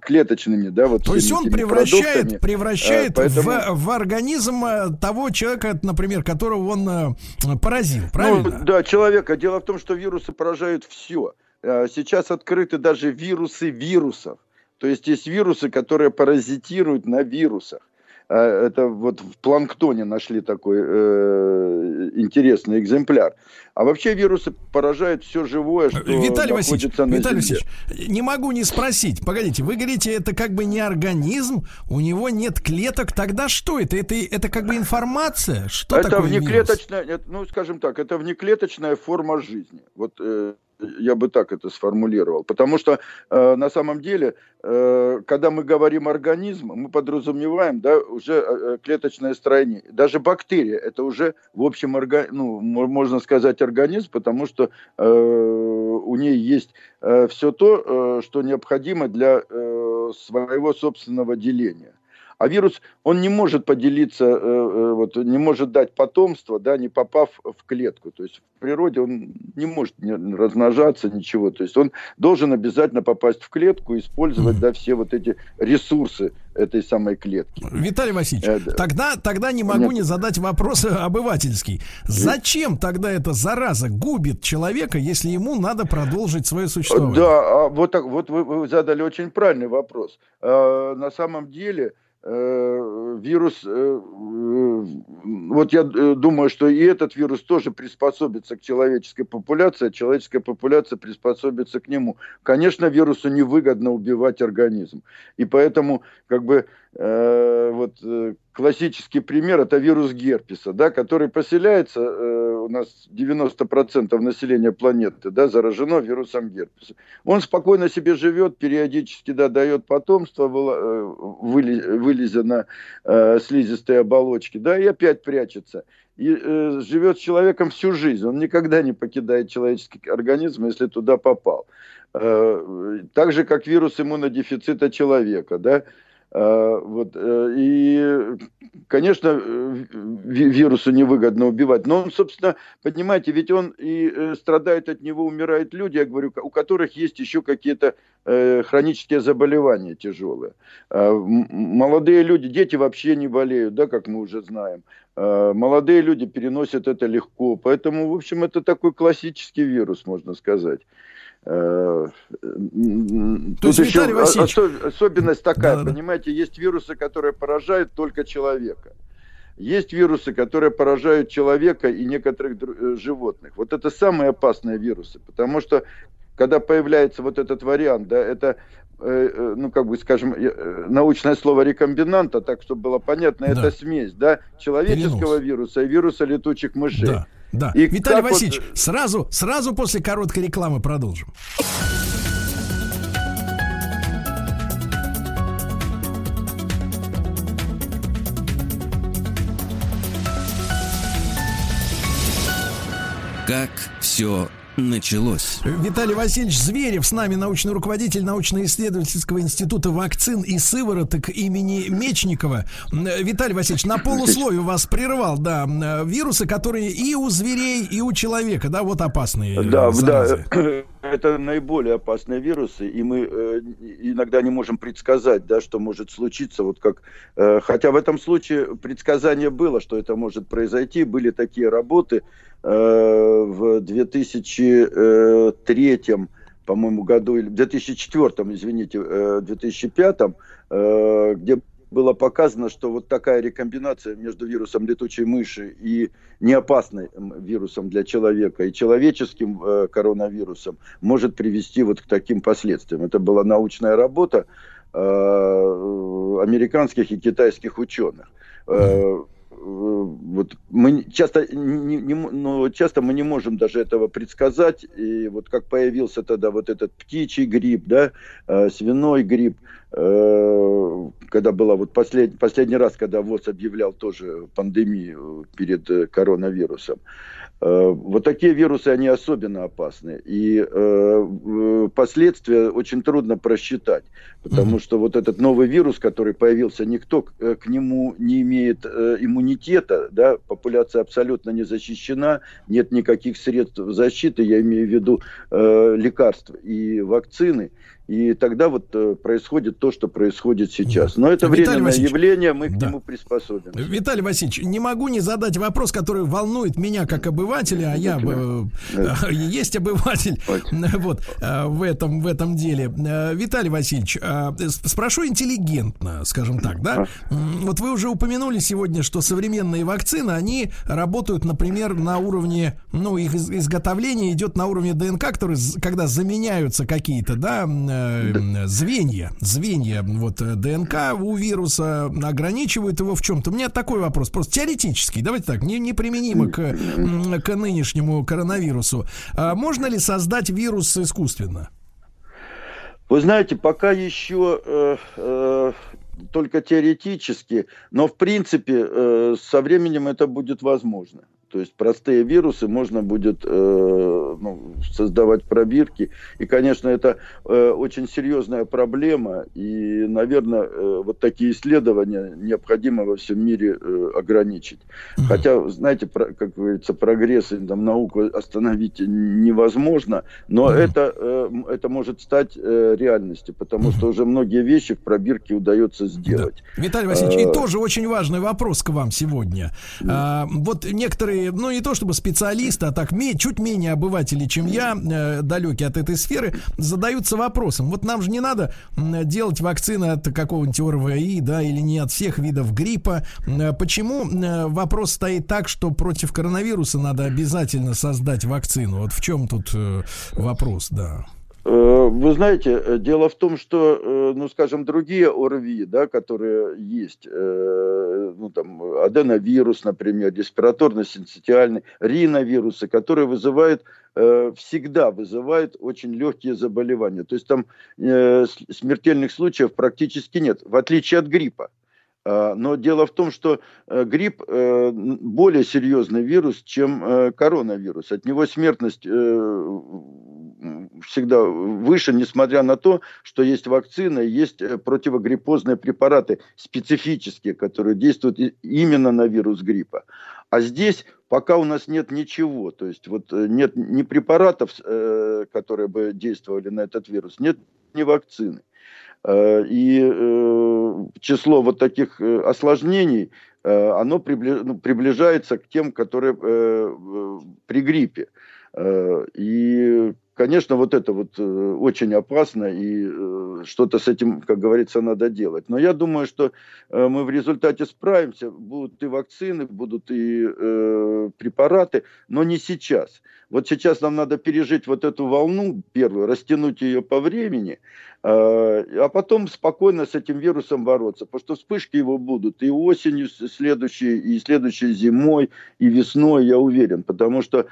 клеточными, да, вот. То есть он превращает, превращает поэтому... в, в организм того человека, например, которого он поразил, ну, правильно? Ну, да, человека. Дело в том, что вирусы поражают все. Сейчас открыты даже вирусы вирусов. То есть есть вирусы, которые паразитируют на вирусах. А, это вот в планктоне нашли такой э, интересный экземпляр. А вообще вирусы поражают все живое, что Виталий Васильевич, на Виталий Васильевич, не могу не спросить. Погодите, вы говорите, это как бы не организм, у него нет клеток. Тогда что это? Это, это как бы информация? Что это такое внеклеточная, вирус? ну, скажем так, это внеклеточная форма жизни. Вот э, я бы так это сформулировал. Потому что э, на самом деле, э, когда мы говорим организм, мы подразумеваем да, уже э, э клеточное строение. Даже бактерия это уже в общем, орга, ну, можно сказать, организм, потому что э, у нее есть э, все то, э, что необходимо для э, своего собственного деления. А вирус, он не может поделиться, э, э, вот, не может дать потомство, да, не попав в клетку. То есть в природе он не может размножаться, ничего. То есть он должен обязательно попасть в клетку и использовать, да, все вот эти ресурсы этой самой клетки. Виталий Васильевич, э, тогда, тогда не могу Нет. не задать вопрос обывательский. Зачем тогда эта зараза губит человека, если ему надо продолжить свое существование? Да, а вот, так, вот вы, вы задали очень правильный вопрос. А, на самом деле вирус, э, э, вот я думаю, что и этот вирус тоже приспособится к человеческой популяции, а человеческая популяция приспособится к нему. Конечно, вирусу невыгодно убивать организм. И поэтому, как бы, Э, вот э, классический пример это вирус герпеса, да, который поселяется, э, у нас 90% населения планеты да, заражено вирусом герпеса. Он спокойно себе живет, периодически да, дает потомство, вылезя на слизистые оболочки, да, и опять прячется. И э, живет с человеком всю жизнь. Он никогда не покидает человеческий организм, если туда попал. Э, так же, как вирус иммунодефицита человека, да, вот, э, и, конечно, вирусу невыгодно убивать. Но он, собственно, понимаете, ведь он и э, страдает от него, умирают люди, я говорю, у которых есть еще какие-то э, хронические заболевания тяжелые. Молодые люди, дети вообще не болеют, да, как мы уже знаем. Молодые люди переносят это легко. Поэтому, в общем, это такой классический вирус, можно сказать. Э, То есть, еще Васильевич... особенность такая, да, понимаете, есть вирусы, которые поражают только человека. Есть вирусы, которые поражают человека и некоторых э, животных. Вот это самые опасные вирусы, потому что когда появляется вот этот вариант, да, это э, ну, как бы, скажем, научное слово рекомбинанта, так, чтобы было понятно, да. это смесь, да, человеческого Перенос. вируса и вируса летучих мышей. Да. Да. И Виталий Васильевич, вот... сразу, сразу после короткой рекламы продолжим. Как все началось. Виталий Васильевич Зверев с нами, научный руководитель научно-исследовательского института вакцин и сывороток имени Мечникова. Виталий Васильевич, на полусловие вас прервал, да, вирусы, которые и у зверей, и у человека, да, вот опасные. Да, заразы. да, это наиболее опасные вирусы, и мы э, иногда не можем предсказать, да, что может случиться, вот как, э, хотя в этом случае предсказание было, что это может произойти, были такие работы, Э, в 2003 по-моему, году, или в 2004, извините, 2005, э, э, где было показано, что вот такая рекомбинация между вирусом летучей мыши и неопасным вирусом для человека и человеческим коронавирусом может привести вот к таким последствиям. Это была научная работа американских и китайских ученых вот мы часто, не, не, но часто мы не можем даже этого предсказать. И вот как появился тогда вот этот птичий грипп, да, э, свиной грипп, э, когда была вот послед, последний раз, когда ВОЗ объявлял тоже пандемию перед э, коронавирусом, Э, вот такие вирусы, они особенно опасны. И э, последствия очень трудно просчитать. Потому mm-hmm. что вот этот новый вирус, который появился, никто к, э, нему не имеет э, иммунитета. Да? Популяция абсолютно не защищена. Нет никаких средств защиты. Я имею в виду э, лекарств и вакцины. И тогда вот э, происходит то, что происходит сейчас. Но это Виталий временное явление, мы к да. нему приспособим. Виталий Васильевич, не могу не задать вопрос, который волнует меня как обывателя, а я э, да. есть обыватель вот, э, в, этом, в этом деле. Виталий Васильевич, спрошу интеллигентно, скажем так, да? Вот вы уже упомянули сегодня, что современные вакцины, они работают, например, на уровне, ну, их изготовление идет на уровне ДНК, который, когда заменяются какие-то, да, Э, звенья, звенья вот э, ДНК у вируса ограничивают его в чем-то. У меня такой вопрос, просто теоретический, давайте так, не, неприменимо к, к нынешнему коронавирусу. А можно ли создать вирус искусственно? Вы знаете, пока еще э, э, только теоретически, но в принципе э, со временем это будет возможно. То есть простые вирусы можно будет э, ну, создавать пробирки. И, конечно, это э, очень серьезная проблема. И, наверное, э, вот такие исследования необходимо во всем мире э, ограничить. Хотя, знаете, про, как говорится, прогресс и там, науку остановить невозможно, но это, э, это может стать э, реальностью, потому что уже многие вещи в пробирке удается сделать. Да. Виталий Васильевич, а, и тоже очень важный вопрос к вам сегодня. А, вот некоторые некоторые, ну не то чтобы специалисты, а так чуть менее обыватели, чем я, э, далекие от этой сферы, задаются вопросом. Вот нам же не надо делать вакцины от какого-нибудь ОРВИ, да, или не от всех видов гриппа. Э, почему э, вопрос стоит так, что против коронавируса надо обязательно создать вакцину? Вот в чем тут э, вопрос, да? Э, вы знаете, э, дело в том, что, э, ну, скажем, другие ОРВИ, да, которые есть, ну, там, аденовирус, например, респираторно-синцитиальный, риновирусы, которые вызывают, всегда вызывают очень легкие заболевания. То есть там смертельных случаев практически нет, в отличие от гриппа. А, но дело в том, что грипп более серьезный вирус, чем коронавирус. От него смертность всегда выше, несмотря на то, что есть вакцина, есть э, противогриппозные препараты специфические, которые действуют именно на вирус гриппа. А здесь пока у нас нет ничего, то есть вот э, нет ни препаратов, э, которые бы действовали на этот вирус, нет ни вакцины. И число вот таких осложнений, оно ну, приближается к тем, которые при гриппе. И конечно, вот это вот э, очень опасно, и э, что-то с этим, как говорится, надо делать. Но я думаю, что э, мы в результате справимся. Будут и вакцины, будут и препараты, но не сейчас. Вот сейчас нам надо пережить вот эту волну первую, растянуть ее по времени, а, потом спокойно с этим вирусом бороться, потому что вспышки его будут и осенью следующей, и следующей зимой, и весной, я уверен, потому что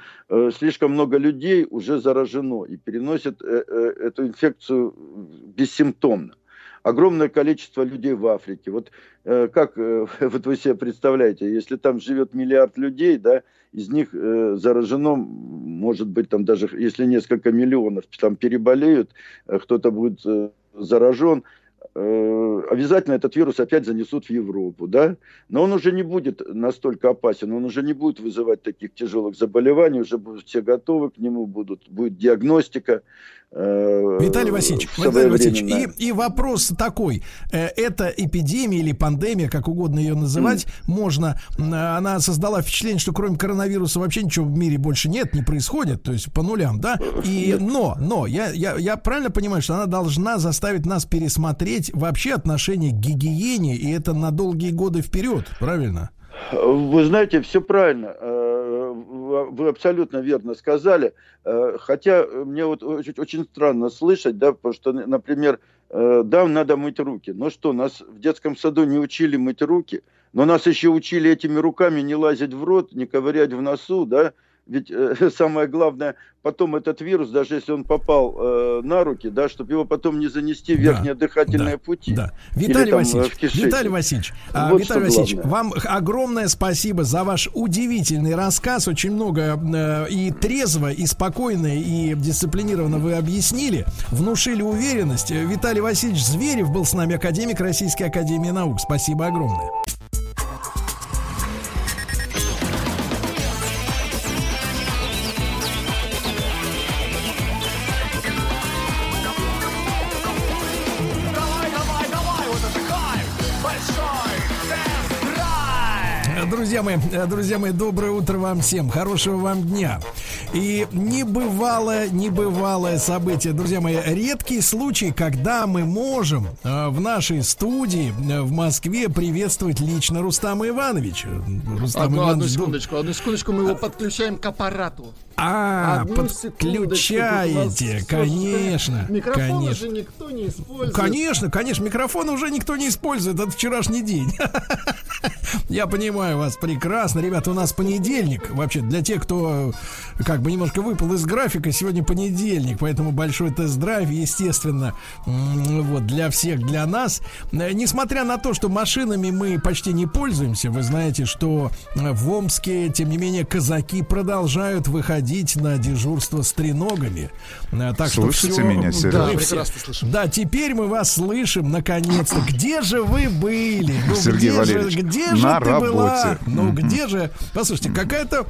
слишком много людей уже заражено и переносят э, э, эту инфекцию бессимптомно огромное количество людей в Африке. Вот э, как вот вы себе представляете, если там живет миллиард людей, да, из них заражено, может быть, там даже если несколько миллионов там переболеют, кто-то будет заражен, обязательно этот вирус опять занесут в Европу, да, но он уже не будет настолько опасен, он уже не будет вызывать таких тяжелых заболеваний, уже будут все готовы к нему, будут, будет диагностика, Э, Виталий Васильевич, Виталий Васильевич и, и вопрос такой. Э, это эпидемия или пандемия, как угодно ее называть, mm. можно. Она создала впечатление, что кроме коронавируса вообще ничего в мире больше нет, не происходит, то есть по нулям, да? И, но, но, я, я, я правильно понимаю, что она должна заставить нас пересмотреть вообще отношение к гигиене, и это на долгие годы вперед, правильно? Вы знаете, все правильно. Э, вы абсолютно верно сказали. Э, хотя мне вот очень, очень странно слышать, да, потому что, например, э, да, надо мыть руки. Но что, нас в детском саду не учили мыть руки, но нас еще учили этими руками не лазить в рот, не ковырять в носу, да, ведь э, самое главное, потом этот вирус, даже если он попал э, на руки, да, чтобы его потом не занести в верхние Да, дыхательные да, пути. Да. Виталий там, э, Васильевич. Виталий Васильевич, а, Вот Виталий Васильевич, главное. вам огромное спасибо за ваш удивительный рассказ. Очень много э, и трезво, и спокойно, и дисциплинированно вы объяснили, внушили уверенность. Э, Виталий Васильевич Зверев был с нами, академик Российской Академии Наук. Спасибо огромное. Друзья мои, э, друзья мои, доброе утро вам всем, хорошего вам дня. И небывалое, небывалое событие, друзья мои, редкий случай, когда мы можем э, в нашей студии э, в Москве приветствовать лично Рустама Ивановича. Рустам Одну, одну Иванович, ду- секундочку, одну секундочку, мы его подключаем к аппарату. А, Одну подключаете, конечно, Микрофон конечно. уже никто не использует. Конечно, конечно, микрофон уже никто не использует. Это вчерашний день. Я понимаю вас прекрасно. Ребята, у нас понедельник. Вообще, для тех, кто как бы немножко выпал из графика, сегодня понедельник, поэтому большой тест-драйв, естественно, вот, для всех, для нас. Несмотря на то, что машинами мы почти не пользуемся, вы знаете, что в Омске, тем не менее, казаки продолжают выходить на дежурство с треногами. Э, Так что Слышите всё- меня, Серёж? Да, все- прекрасно слышим. да, теперь мы вас слышим, наконец-то. Где же вы были? Ну, Сергей где Валерьевич, же, где на же ты была? Ну, где же? Послушайте, какая-то...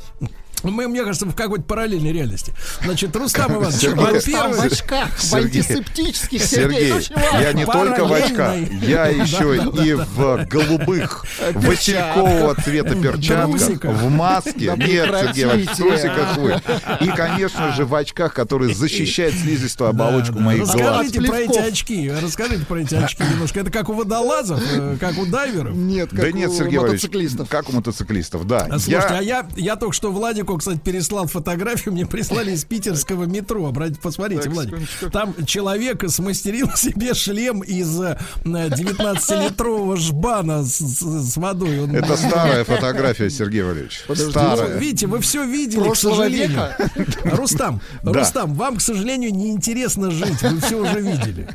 Мы, мне кажется, в какой-то параллельной реальности. Значит, Рустам Иванович, Сергей- Там в во-первых... очках, в антисептических, Сергей, я не только в очках, я еще Да, да, и да. в голубых василькового цвета перчатках, в маске. Нет, Сергей в трусиках вы. И, конечно же, в очках, которые защищают слизистую оболочку моих глаз. Расскажите про эти очки. Расскажите про эти очки немножко. Это как у водолазов, э, как у дайверов. Нет, как Да нет, у мотоциклистов. как у мотоциклистов, да. А, Слушайте, Я- а я, я только что Владику, кстати, переслал фотографию, мне прислали из питерского метро. Посмотрите, секундочку. Там человек смастерил себе шлем из э, 19-литрового жбана с, с- с водой. Он- Это старая фотография, Сергей Валерьевич. Ну, Старая. видите, вы все видели, к Прошлого сожалению. Рустам, Да. Рустам, вам, к сожалению, неинтересно жить. Вы все уже видели.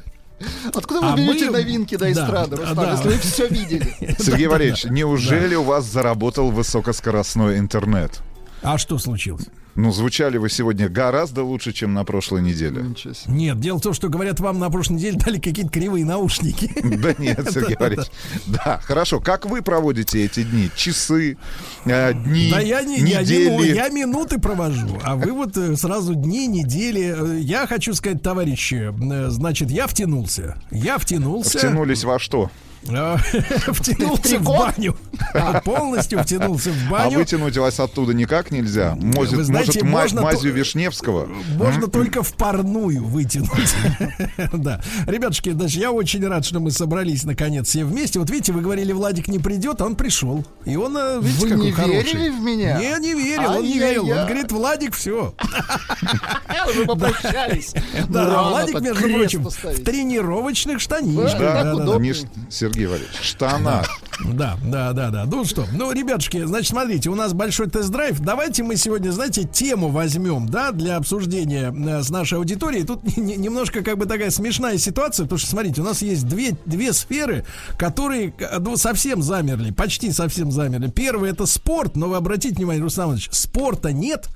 Откуда вы А берете мы- новинки до да, эстрады, Рустам, да. если вы все видели? Сергей Валерьевич, неужели у вас заработал высокоскоростной интернет? А что случилось? Ну, звучали вы сегодня гораздо лучше, чем на прошлой неделе. Нет, дело в том, что, говорят, вам на прошлой неделе дали какие-то кривые наушники. Да нет, Сергей Валерьевич. Да, хорошо. Как вы проводите эти дни? Часы, э, дни, Да я не, я, не ну, недели? я минуты провожу, а вы вот э, сразу дни, недели. Я хочу сказать, товарищи, э, значит, я втянулся. Я втянулся. Втянулись во что? Э, Втянулся в баню. Полностью втянулся в А баню. вытянуть вас оттуда никак нельзя? Может, может мазью Вишневского? Можно только в парную вытянуть. Да. Ребятушки, значит, я очень рад, что мы собрались наконец все вместе. Вот видите, вы говорили, Владик не придет, а он пришел. И он, э, видите, Вы какой не хороший. верили в меня? Не, не верил, он не верил. Он говорит, Владик, все. Вы попрощались. Да, Владик, между прочим, в тренировочных штанишках. Сергей Валерьевич, штанах. Да, да, да, да. Ну что, ну, ребятушки, значит, смотрите, у нас большой тест-драйв. Давайте мы сегодня, знаете, тему возьмем, да, для обсуждения э, с нашей аудиторией. Тут не- не- немножко как бы такая смешная ситуация, потому что, смотрите, у нас есть две, две сферы, которые ну, совсем замерли, почти совсем замерли. Первый это спорт, но вы обратите внимание, Руслан Иванович, спорта нет.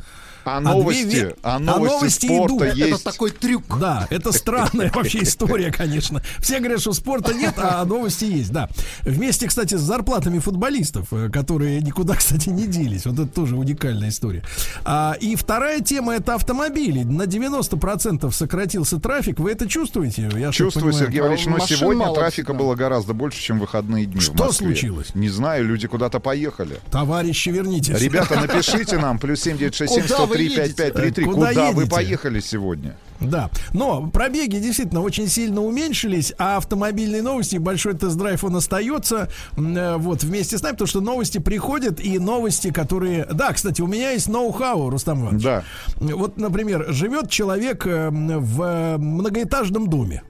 А новости, ве- а а новости новости спорта идут. есть. Это такой трюк. Да, это странная вообще история, конечно. Все говорят, что спорта нет, а новости есть, да. Вместе, кстати, с зарплатами футболистов, э, которые никуда, кстати, не делись. Вот это тоже уникальная история. А, и вторая тема это автомобили. На 90% сократился трафик. Вы это чувствуете? Я Чувствую, понимаю. Сергей Валерьевич, но сегодня мало трафика всегда. было гораздо больше, чем в выходные дни Что случилось? Не знаю, люди куда-то поехали. Товарищи, вернитесь. Ребята, напишите нам, плюс 7967 Куда вы 103 едете? 5533, Куда куда вы поехали сегодня? Да, но пробеги действительно очень сильно уменьшились, а автомобильные новости, большой тест-драйв, он остается э, вот вместе с нами, потому что новости приходят, и новости, которые... Да, кстати, у меня есть ноу-хау, Рустам Иванович. Да. Вот, например, живет человек э, в э, многоэтажном доме.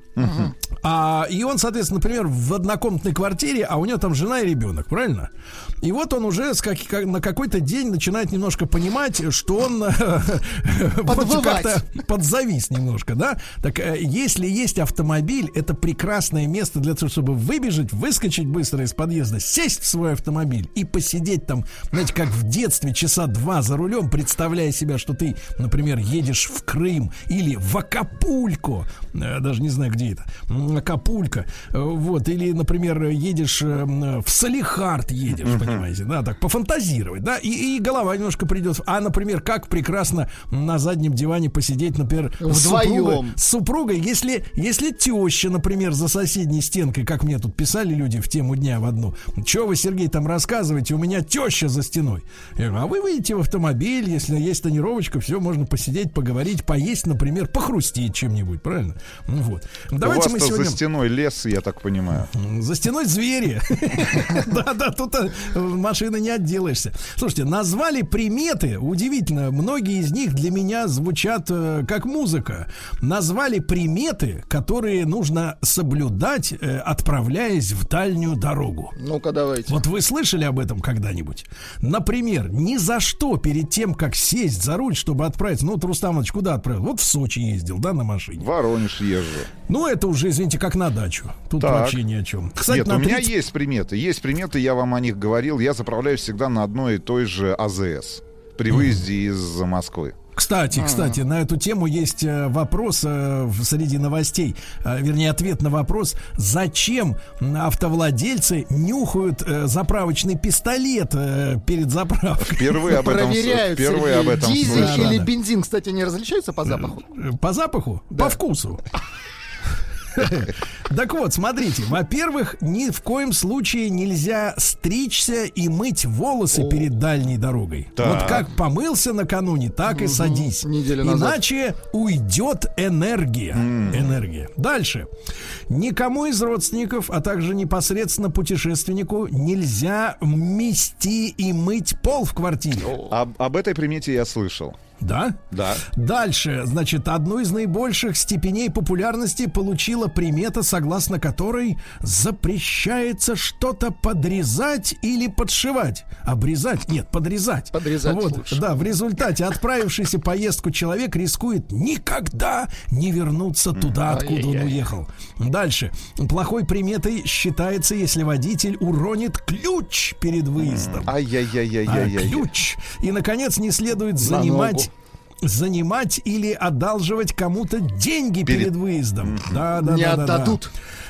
А, и он, соответственно, например, в однокомнатной квартире, а у него там жена и ребенок, правильно? И вот он уже с как, как- на какой-то день начинает немножко понимать, что он э, как-то подзавис немножко, да? Так э, если есть автомобиль, это прекрасное место для того, чтобы выбежать, выскочить быстро из подъезда, сесть в свой автомобиль и посидеть там, знаете, как в детстве часа два за рулем, представляя себя, что ты, например, едешь в Крым или в Акапулько, э, даже не знаю, где это, Акапулько, вот, или, например, едешь в Салихард едешь, понимаете, да, так, пофантазировать, да, и, и голова немножко придет. А, например, как прекрасно на заднем диване посидеть, например, с Вдвоем. супругой, с супругой, если, если теща, например, за соседней стенкой, как мне тут писали люди в тему дня в одну, что вы, Сергей, там рассказываете, у меня теща за стеной. Я говорю, а вы выйдете в автомобиль, если есть тонировочка, все, можно посидеть, поговорить, поесть, например, похрустеть чем-нибудь, правильно? Ну Вот. Давайте У мы вас-то сегодня... за стеной лес, я так понимаю. За стеной звери. Да-да, тут э, машины не отделаешься. Слушайте, назвали приметы, удивительно, многие из них для меня звучат э, как музыка. Назвали приметы, которые нужно соблюдать, э, отправляясь в дальнюю дорогу. Ну-ка, давайте. Вот вы слышали об этом когда-нибудь? Например, ни за что перед тем, как сесть за руль, чтобы отправиться, ну, вот Рустам Иванович куда отправил? Вот в Сочи ездил, да, на машине. В Воронеж езжу. Ну, это уже, извините, как на дачу. Тут Так. вообще ни о чем. Кстати, Нет, у меня 30 есть приметы. Есть приметы, я вам о них говорил. Я заправляюсь всегда на одной и той же АЗС при выезде из Москвы. Кстати, кстати, на эту тему есть э, вопрос э, в- среди новостей, э, вернее, ответ на вопрос, зачем автовладельцы нюхают э, заправочный пистолет э, перед заправкой. Впервые об этом, Проверяют, впервые Сергей, об этом дизель или бензин, кстати, не различаются по запаху? Э, По запаху? По вкусу. Так вот, смотрите, во-первых, ни в коем случае нельзя стричься и мыть волосы перед дальней дорогой. Вот как помылся накануне, так и садись. Иначе уйдет энергия. Энергия. Дальше. Никому из родственников, а также непосредственно путешественнику нельзя мести и мыть пол в квартире. Об этой примете я слышал. Да? Да. Дальше, значит, одну из наибольших степеней популярности получила примета, согласно которой запрещается что-то подрезать или подшивать. Обрезать? Нет, подрезать. Подрезать Вот, лучше. да, в результате отправившийся поездку человек рискует никогда не вернуться туда, откуда он уехал. Дальше. Плохой приметой считается, если водитель уронит ключ перед выездом. А, Ай-яй-яй-яй-яй. ключ. И, наконец, не следует занимать занимать или одалживать кому-то деньги перед, Перед- выездом. Да, да, Не да, да, да.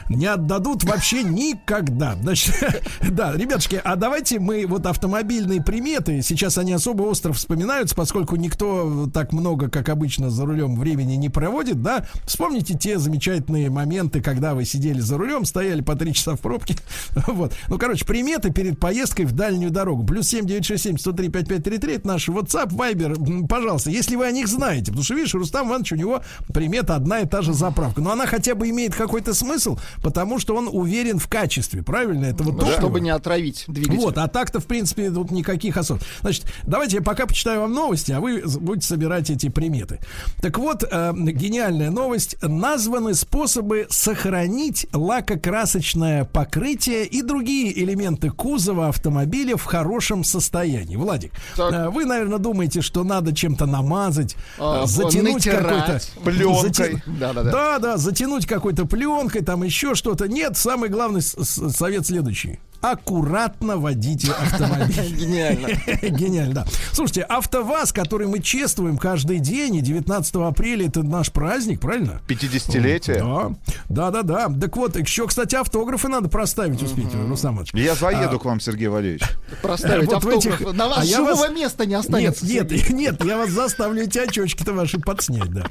Не отдадут вообще никогда. Значит, да, ребятушки, а давайте мы вот автомобильные приметы, сейчас они особо остро вспоминаются, поскольку никто так много, как обычно, за рулем времени не проводит, да. Вспомните те замечательные моменты, когда вы сидели за рулем, стояли по три часа в пробке. Вот. Ну, короче, приметы перед поездкой в дальнюю дорогу. Плюс 7 967 103 5533 это наш WhatsApp, Viber. Пожалуйста, если вы о них знаете. Потому что, видишь, Рустам Иванович, у него примета одна и та же заправка. Но она хотя бы имеет какой-то смысл, потому что он уверен в качестве, правильно, этого Ну, топлива. чтобы не отравить двигатель. Вот, а так-то, в принципе, тут никаких особ. Значит, давайте я пока почитаю вам новости, а вы будете собирать эти приметы. Так вот, э, гениальная новость. Названы способы сохранить лакокрасочное покрытие и другие элементы кузова автомобиля в хорошем состоянии. Владик, Так. э, вы, наверное, думаете, что надо чем-то намазать, А, затянуть какой-то... Пленкой. Да-да-да. Да, да, затянуть какой-то пленкой, там еще что-то. Нет, самый главный совет следующий. Аккуратно водите автомобиль. Гениально. Гениально, да. Слушайте, АвтоВАЗ, который мы чествуем каждый день, и 19 апреля это наш праздник, правильно? 50-летие. Да, да, да, да. Так вот, еще, кстати, автографы надо проставить успеть, Иванович. Я заеду к вам, Сергей Валерьевич. Проставить Вот в автограф. этих- На вас а я живого вас- места не Нет, останется. нет, Сергей. нет, я вас заставлю эти очечки-то ваши подснять, да.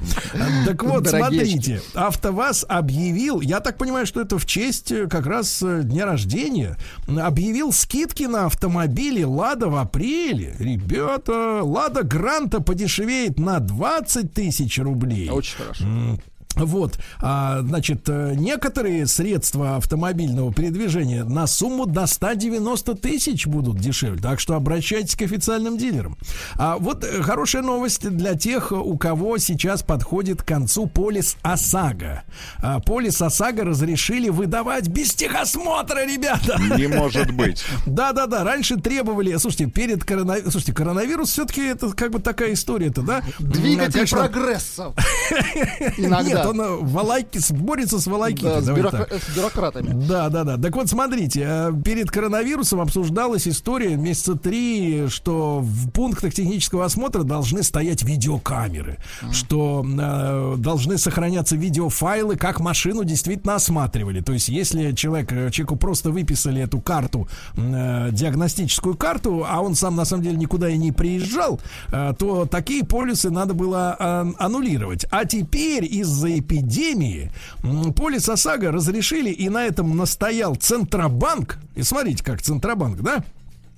Так вот, смотрите, АвтоВАЗ объявил, я так понимаю, что это в честь э, как раз э, дня рождения, объявил скидки на автомобили Лада в апреле. Ребята, Лада Гранта подешевеет на 20 тысяч рублей. Очень хорошо. Вот, а, значит, э, некоторые средства автомобильного передвижения на сумму до 190 тысяч будут дешевле. Так что обращайтесь к официальным дилерам. А вот э, хорошая новость для тех, у кого сейчас подходит к концу полис ОСАГО. А, полис ОСАГО разрешили выдавать без техосмотра, ребята. Не может быть. Да-да-да, раньше требовали, слушайте, перед коронавирусом, слушайте, коронавирус все-таки это как бы такая история-то, да? Двигатель Конечно, прогресса. Нет, Иногда. он э, волайки, борется с волайкитой. Да, с, так. с бюрократами. Да, да, да. Так вот, смотрите, э, перед коронавирусом обсуждалась история месяца три, что в пунктах технического осмотра должны стоять видеокамеры, что э, должны сохраняться видеофайлы, как машину действительно осматривали. То есть, если человек, э, человеку просто выписали эту карту, э, диагностическую карту, а он сам на самом деле никуда и не приезжал, э, то такие полисы надо было э, аннулировать. А теперь из-за эпидемии полис ОСАГО разрешили, и на этом настоял Центробанк. И смотрите, как Центробанк, да?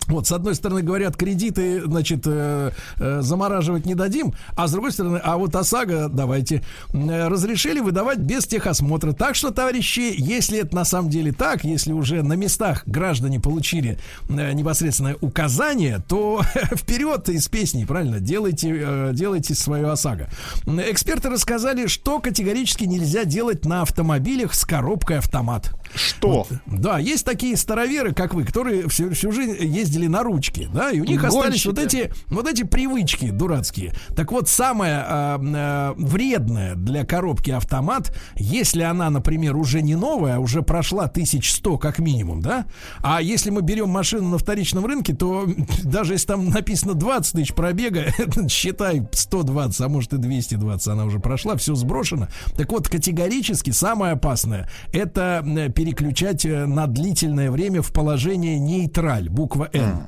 Вот, с одной стороны, говорят, кредиты, значит, э, э, замораживать не дадим, а с другой стороны, а вот ОСАГО давайте э, разрешили выдавать без техосмотра. Так что, товарищи, если это на самом деле так, если уже на местах граждане получили э, непосредственное указание, то вперед из песни, правильно, делайте, э, делайте свое ОСАГО. Эксперты рассказали, что категорически нельзя делать на автомобилях с коробкой автомат. Что? Да, есть такие староверы, как вы, которые всю, всю жизнь ездили на ручки, да, и у них остались Гонщики. вот эти, вот эти привычки дурацкие. Так вот, самое а, а, вредное для коробки автомат, если она, например, уже не новая, а уже прошла 1100 как минимум, да, а если мы берем машину на вторичном рынке, то даже если там написано 20 тысяч пробега, считай 120, а может и 220 она уже прошла, все сброшено. Так вот, категорически самое опасное это э, переключать э, на длительное время в положение нейтраль, буква Н.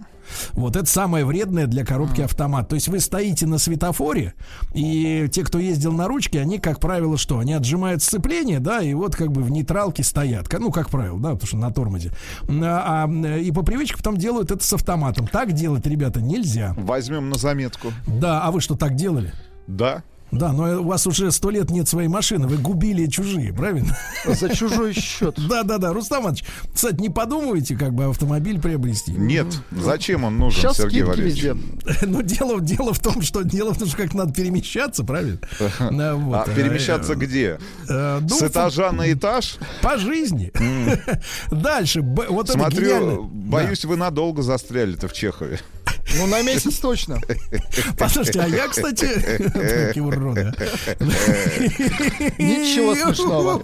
Вот это самое вредное для коробки автомат. То есть вы стоите на светофоре, и те, кто ездил на ручке, они, как правило, что? Они отжимают сцепление, да, и вот как бы в нейтралке стоят. Ну, как правило, да, потому что на тормозе. А, а, и по привычке потом делают это с автоматом. Так делать, ребята, нельзя. Возьмем на заметку. Да, а вы что, так делали? Да. Да, но у вас уже сто лет нет своей машины, вы губили чужие, правильно? За чужой счет. Да, да, да. Рустам Иванович, кстати, не подумываете, как бы автомобиль приобрести? Нет. Зачем он нужен, Сейчас Сергей Валерьевич? везде. Ну, дело, дело в том, что дело в том, что как надо перемещаться, правильно? А, вот, А перемещаться э, где? э, ну, С этажа на этаж? По жизни. Дальше. Вот. Смотрю, боюсь, вы надолго застряли-то в Чехове. Ну, на месяц точно. Послушайте, а я, кстати, уроды. а. Ничего смешного.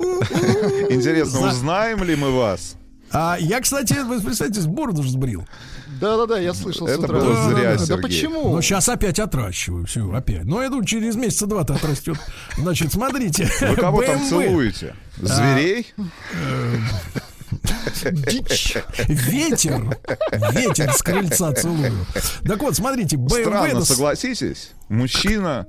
Интересно, узнаем ли мы вас? А я, кстати, вы представляете, с бороду сбрил. Да-да-да, я слышал с Это утра. было зря, Да Сергей. почему? Но сейчас опять отращиваю, все, опять. Но я думаю, через месяца два-то отрастет. Значит, смотрите. Вы кого там BMW. целуете? Зверей? Дичь. Ветер. Ветер с крыльца целую. Так вот, смотрите, BMW... Странно, да, с- согласитесь? Мужчина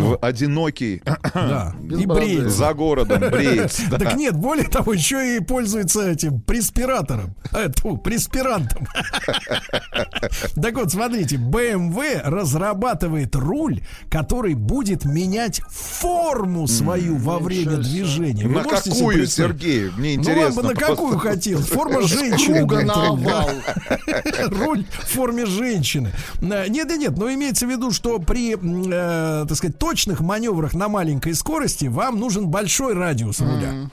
в- одинокий Да, и бреется. за городом бреется. да. Так нет, более того, еще и пользуется этим преспиратором. Э, тьфу, преспирантом. Так вот, смотрите, BMW разрабатывает руль, который будет менять форму свою во время движения. Вы На какую? Сергей? Мне Ну, интересно. вам бы на просто. какую хотел? Форма женщины. Руль, в форме женщины. Э, Нет, нет, нет, но имеется в виду, что при, э, так сказать, точных маневрах на маленькой скорости вам нужен большой радиус руля.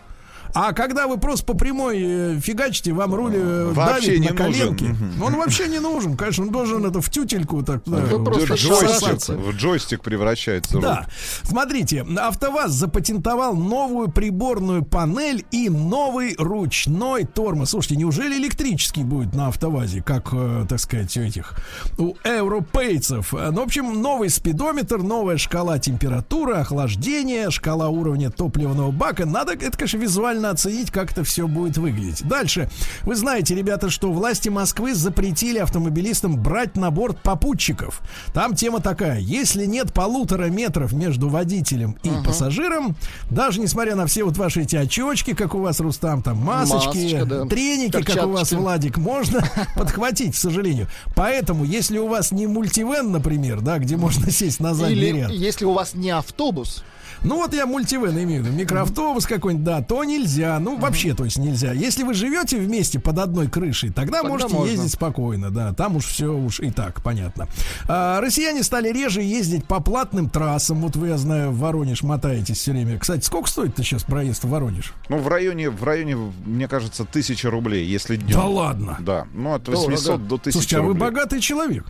А когда вы просто по прямой э, фигачите, вам руль э, Вообще давит не на коленки. нужен. Он вообще не нужен, конечно, он должен это в тютельку так. да, просто Джойстик, в джойстик превращается руль. да. Смотрите, АвтоВАЗ запатентовал новую приборную панель и новый ручной тормоз. Слушайте, неужели электрический будет на АвтоВАЗе, как, э, так сказать, у этих у европейцев? Э, Ну, в общем, новый спидометр, новая шкала температуры, охлаждения, шкала уровня топливного бака. Надо, это, конечно, визуально визуально оценить, как это все будет выглядеть. Дальше. Вы знаете, ребята, что власти Москвы запретили автомобилистам брать на борт попутчиков. Там тема такая. Если нет полутора метров между водителем и Ага. пассажиром, даже несмотря на все вот ваши эти очечки, как у вас, Рустам, там масочки, Масочка, да. треники, как у вас, Перчаточки. Владик, можно подхватить, к сожалению. Поэтому, если у вас не мультивен, например, да, где можно сесть на задний Или ряд, если у вас не автобус, ну вот я мультивен имею в виду, микроавтобус какой-нибудь, да, то нельзя. Ну, вообще, то есть нельзя. Если вы живете вместе под одной крышей, тогда, Тогда можете можно. ездить спокойно, да. Там уж все уж и так, понятно. А, россияне стали реже ездить по платным трассам. Вот вы, я знаю, в Воронеж мотаетесь все время. Кстати, сколько стоит-то сейчас проезд в Воронеж? Ну, в районе, в районе, мне кажется, тысяча рублей, если днем. Да ладно? Да, ну от Дорого. 800 до 1000 Слушайте, а вы рублей. богатый человек.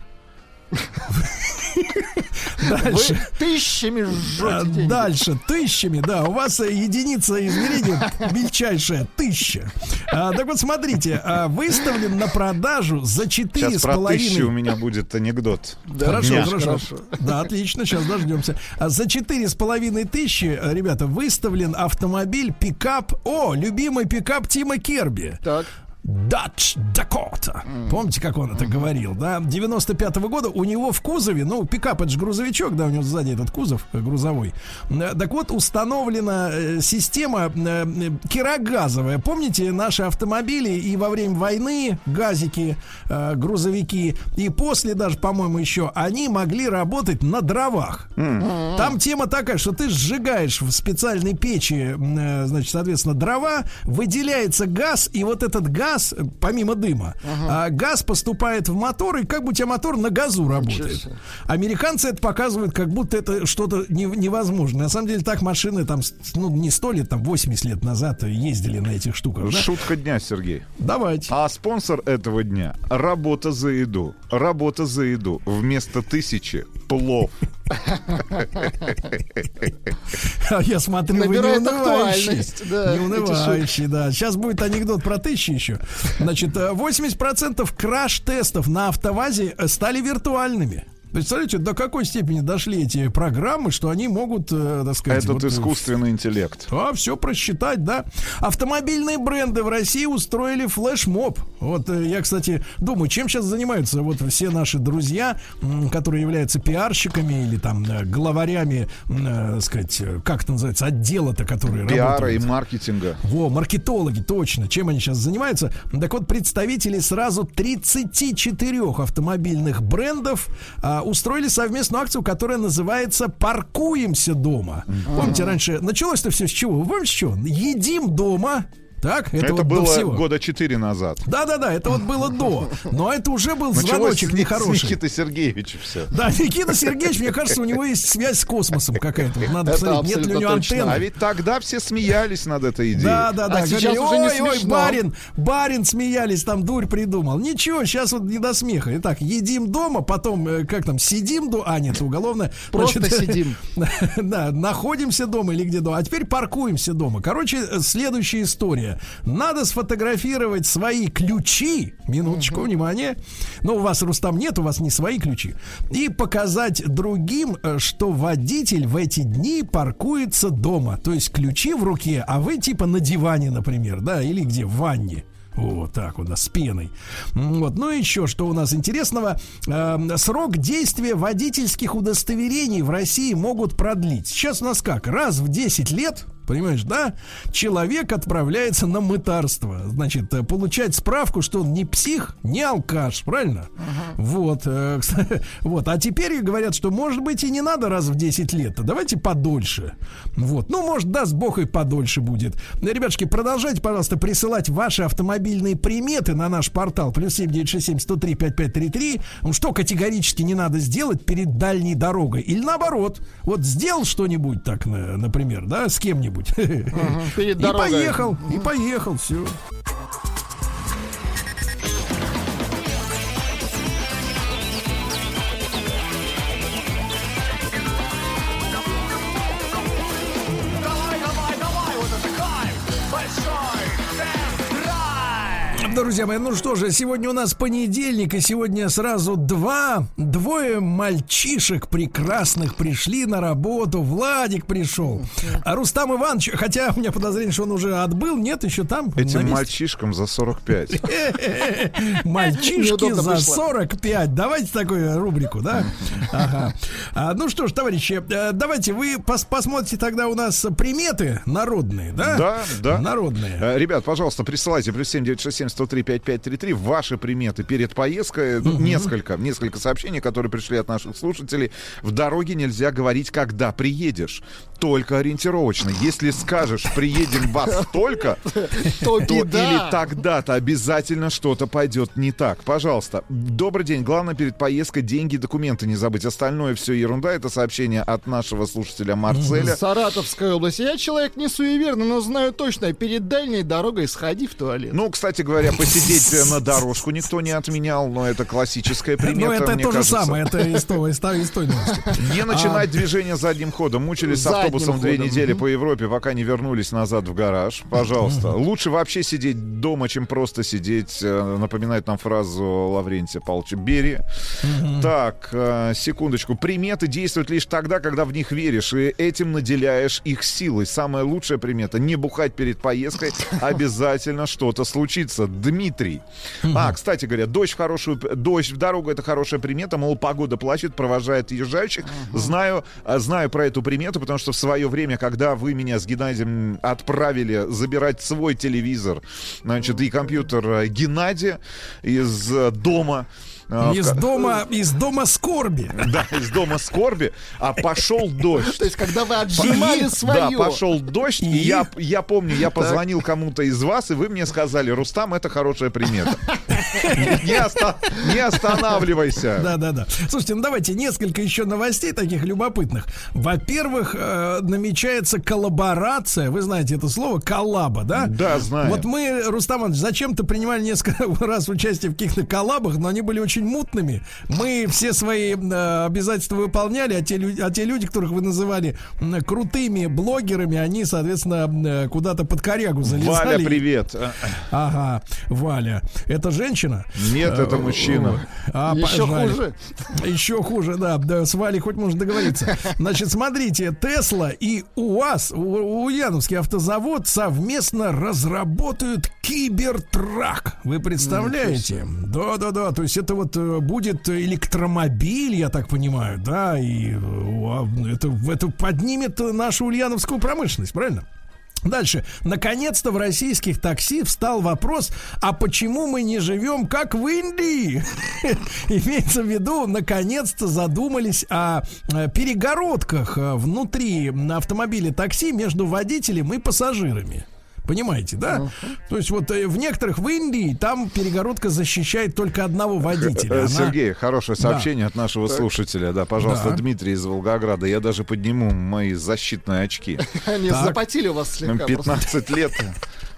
Вы Дальше. тысячами А, жжете деньги. Дальше, тысячами, да. У вас э, единица измерения мельчайшая, тысяча. А, так вот, смотрите, а, выставлен на продажу за четыре Сейчас с про тысячу у меня будет анекдот. Хорошо, Дня. хорошо. Да, отлично, сейчас дождемся. А за четыре с половиной тысячи, э, ребята, выставлен автомобиль пикап. О, любимый пикап Тима Керби. Так. Dutch Dakota. Помните, как он это говорил, да? 95-го года у него в кузове, ну, пикап это же грузовичок, да, у него сзади этот кузов э, грузовой. Э, Так вот, установлена э, система кирогазовая. Помните, наши автомобили и во время войны газики, грузовики, и после даже, по-моему, еще, они могли работать на дровах. Там тема такая, что ты сжигаешь в специальной печи, значит, соответственно, дрова, выделяется газ, и вот этот газ, э, помимо дыма, а, газ поступает в мотор, и как бы у тебя мотор на газу работает. Американцы это показывают, как будто это что-то не- невозможное. На самом деле так машины там, ну, не 100 лет, там 80 лет назад ездили на этих штуках. да? Шутка дня, Сергей. Давайте. А спонсор этого дня – работа за еду. Работа за еду. Вместо тысячи – плов. А Я смотрю, вы не унывающий. да, Не унывающий, да. Сейчас будет анекдот про тысячи еще. Значит, э, 80% краш-тестов на автовазе э, стали виртуальными. Представляете, до какой степени дошли эти программы, что они могут, э, так сказать... Этот вот, э, искусственный интеллект. а, все просчитать, да. Автомобильные бренды в России устроили флешмоб. Вот э, я, кстати, думаю, чем сейчас занимаются вот все наши друзья, которые являются пиарщиками или там э, главарями, э, сказать, как это называется, отдела-то, которые Пиара и работают. маркетинга. Во, маркетологи, точно. Чем они сейчас занимаются? Так вот, представители сразу 34 автомобильных брендов а, устроили совместную акцию, которая называется «Паркуемся дома». Помните, раньше началось-то все с чего? Вы помните, с чего? Едим дома. Так, это, Это, вот до было всего. года четыре назад. Да-да-да, это вот было до. Но это уже был Началось звоночек с нехороший. с Никиты Сергеевича все. Да, Никита Сергеевич, мне кажется, у него есть связь с космосом какая-то. Вот Надо Это посмотреть, нет ли у него точно. антенны. А ведь тогда все смеялись над этой идеей. Да, да, да. А сейчас Говорили, уже не ой, ой, смешно. барин, барин смеялись, там дурь придумал. Ничего, сейчас вот не до смеха. Итак, едим дома, потом, э, как там, сидим дома, а нет, уголовно. Просто сидим. Да, находимся дома или где дома. А теперь паркуемся дома. Короче, э, следующая история. Надо сфотографировать свои ключи. Минуточку, внимание. Но у вас, Рустам, нет, у вас не свои ключи. И показать другим, э, что водитель в эти дни паркуется дома. То есть ключи в руке, а вы типа на диване, например, да, или где, в ванне. Вот так вот, да, с пеной. Вот. Ну и еще, что у нас интересного. Эм, срок действия водительских удостоверений в России могут продлить. Сейчас у нас как? Раз в 10 лет, понимаешь, да? Человек отправляется на мытарство. Значит, э, получать справку, что он не псих, не алкаш, правильно? Вот. э, Вот. А теперь говорят, что, может быть, и не надо раз в 10 лет. Давайте подольше. Вот. Ну, может, даст бог и подольше будет. Ребятушки, продолжайте, пожалуйста, присылать ваши автомобильные приметы на наш портал. Плюс 7967 103 5533. Ну, Что категорически не надо сделать перед дальней дорогой. Или наоборот. Вот сделал что-нибудь так, на- например, да, с кем-нибудь. Перед И дорогой. поехал, и поехал, все. Друзья мои, ну что же, сегодня у нас понедельник, и сегодня сразу два, двое мальчишек прекрасных пришли на работу. Владик пришел. А Рустам Иванович, хотя у меня подозрение, что он уже отбыл, нет, еще там. Этим мальчишкам за 45. Мальчишки за 45. Давайте такую рубрику, да? Ага. А, ну что ж, товарищи, э, давайте вы пос посмотрите тогда у нас приметы народные, да? Да, да. Народные. Э, Ребят, пожалуйста, присылайте плюс 7967 103 5533 ваши приметы перед поездкой. Ну, Несколько, несколько сообщений, которые пришли от наших слушателей. В дороге нельзя говорить, когда приедешь. Только ориентировочно. Если скажешь, приедем вас только, То или тогда-то обязательно что-то пойдет не так. Пожалуйста. Добрый день. Главное перед поездкой деньги и документы не забыть. Остальное все ерунда. Это сообщение от нашего слушателя Марцеля. Саратовская область. Я человек не суеверный, но знаю точно, перед дальней дорогой сходи в туалет. Ну, кстати говоря, посидеть э, на дорожку никто не отменял, но это классическая примета, Ну, это то же самое, это из той, из той, из той новости. Не начинать движение задним ходом. Мучились с автобусом две недели по Европе, пока не вернулись назад в гараж. Пожалуйста. Лучше вообще сидеть дома, чем просто сидеть. э, Напоминает нам фразу Лаврентия Павловича Бери. Так, э, секундочку. Приметы действуют лишь тогда, когда в них веришь, и этим наделяешь их силой. Самая лучшая примета — не бухать перед поездкой. Обязательно что-то случится. Дмитрий. А, кстати говоря, дождь в хорошую... Дождь в дорогу — это хорошая примета. Мол, погода плачет, провожает езжающих. Знаю, а, знаю про эту примету, потому что в свое время, когда вы меня с Геннадием отправили забирать свой телевизор, значит, и компьютер э, Геннадия из э, дома, в Из дома, из дома скорби. да, из дома скорби, а пошел дождь. То есть, когда вы отжимали Да, свое. пошел дождь, и я, я помню, я позвонил кому-то из вас, и вы мне сказали, Рустам, это хорошая примета. Не оста- не останавливайся. Да, да, да. Слушайте, ну давайте несколько еще новостей таких любопытных. Во-первых, э, намечается коллаборация. Вы знаете это слово коллаба, да? Да, знаю. Вот мы, Рустам Иванович, зачем-то принимали несколько раз участие в каких-то коллабах, но они были очень мутными. Мы все свои э, обязательства выполняли, а те, а те люди, которых вы называли крутыми блогерами, они, соответственно, куда-то под корягу залезали. Валя, привет. Ага, Валя. Это женщина? Нет, это Э, мужчина. а, Еще жаль. хуже. Еще хуже, да. да. С Валей хоть можно договориться. Значит, смотрите, Тесла и УАЗ, У- Ульяновский автозавод совместно разработают кибертрак. Вы представляете? Да-да-да. То есть это вот э, будет электромобиль, я так понимаю, да, и э, а, это, это поднимет нашу ульяновскую промышленность, правильно? Дальше. Наконец-то в российских такси встал вопрос, а почему мы не живем как в Индии? Имеется в виду, наконец-то задумались о э, перегородках э, внутри автомобиля такси между водителем и пассажирами. Понимаете, да? То есть вот э, в некоторых в Индии там перегородка защищает только одного водителя. Э, Она- Сергей, хорошее Да. сообщение от нашего слушателя. Да, пожалуйста, Да. Дмитрий из Волгограда. Я даже подниму мои защитные очки. Они Так. запотели у вас слегка. просто. 15 лет.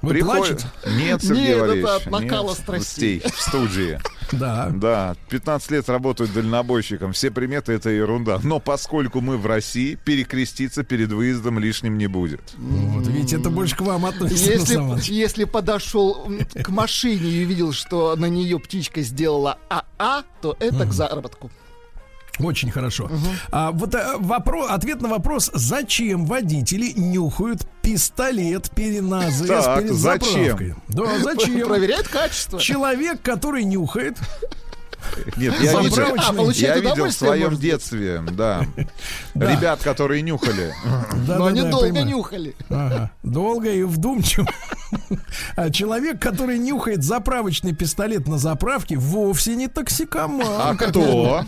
Вы Приходит- плачете? Нет, Сергей Нет, это Валерьевич. от накала нет, страстей. В студии. Да. Да, 15 лет работают дальнобойщиком. Все приметы это ерунда. Но поскольку мы в России, перекреститься перед выездом лишним не будет. Вот, видите, это больше к вам относится. Если, если подошел к машине и увидел, что на нее птичка сделала АА, то это к заработку. Очень хорошо. А вот э, вопрос, ответ на вопрос, зачем водители нюхают пистолет перед на АЗС Так, перед зачем? заправкой? Да, зачем? Проверяет качество. Человек, который нюхает, Нет, я видел. А, я видел в своем детстве, да, ребят, которые нюхали. Но они долго нюхали. Долго и вдумчиво. А человек, который нюхает заправочный пистолет на заправке, вовсе не токсикоман. А кто?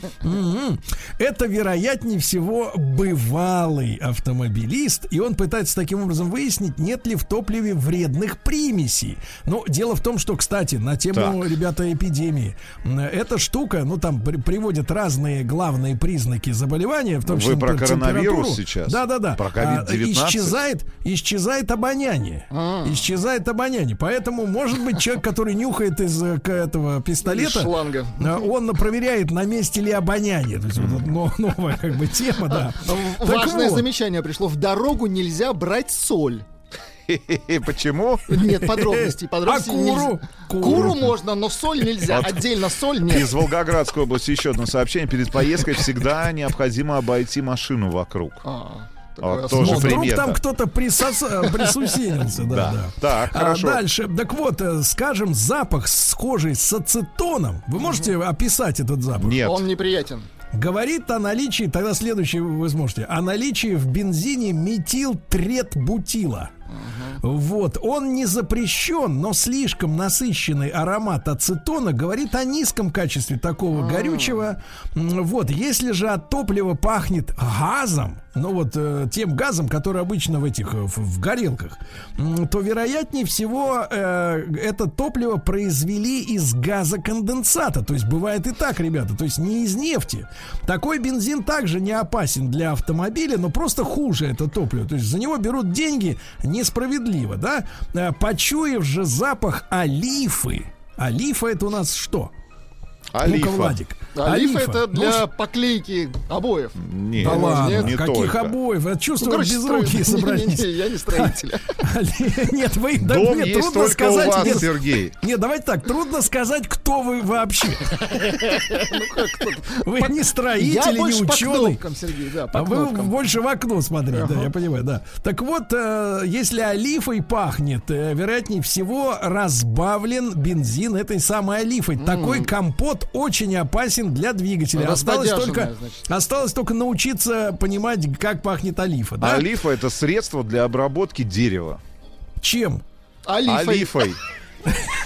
Это, вероятнее всего, бывалый автомобилист, и он пытается таким образом выяснить, нет ли в топливе вредных примесей. Ну, дело в том, что, кстати, на тему, ребята, эпидемии, м, эта штука, ну, там при- приводят разные главные признаки заболевания, в том Вы числе про например, коронавирус температуру. сейчас? Да-да-да. Про А, COVID-19? исчезает, исчезает обоняние. Исчезает обоняние. Поэтому, может быть, человек, который нюхает из э, к- этого Из пистолета, шланга. а, Он проверяет, на месте ли обоняние. То есть вот новая как бы тема, да. Так Важное вот. замечание пришло. В дорогу нельзя брать соль. Почему? Нет, подробностей. подробностей А куру? нельзя. Куру можно, но соль нельзя. Вот. Отдельно соль нет. Из Волгоградской области еще одно сообщение. Перед поездкой всегда необходимо обойти машину вокруг. А, такое тоже Ну, вдруг там кто-то присос- присусенился, да, Да. да. Так, А хорошо. дальше, так вот, э, скажем, запах схожий с ацетоном. Вы можете описать этот запах? Нет. Он неприятен. Говорит о наличии, тогда следующее вы сможете, о наличии в бензине метилтретбутила. Вот, он не запрещен, но слишком насыщенный аромат ацетона говорит о низком качестве такого горючего. М, Вот, если же от топлива пахнет газом, ну вот э, тем газом, который обычно в этих э, в, в горелках, то вероятнее всего э, это топливо произвели из газоконденсата. То есть бывает и так, ребята, то есть не из нефти. Такой бензин также не опасен для автомобиля, но просто хуже это топливо. То есть за него берут деньги несправедливо, да? Э, Почуяв же запах олифы, олифа это у нас что? Олифа. Ну-ка, Владик. Олифа это Ну, для ш- поклейки обоев. Нет, да ладно, не каких только. обоев? Я чувствую, короче, без строитель. руки собрались. Не-не-не, я не строитель. Нет, вы да, Дом нет, есть трудно сказать. у вас, нет, Сергей. нет, давайте так, трудно сказать, кто вы вообще. Вы не строитель, не ученый. А вы больше в окно смотрите, да, я понимаю, да. Так вот, э, если олифой пахнет, э, вероятнее всего разбавлен бензин этой самой олифой. Такой компот очень опасен для двигателя. Осталось Разбодяженная, только, значит. осталось только научиться понимать, как пахнет олифа. Да? Олифа это средство для обработки дерева. Чем? Олифой. Олифой.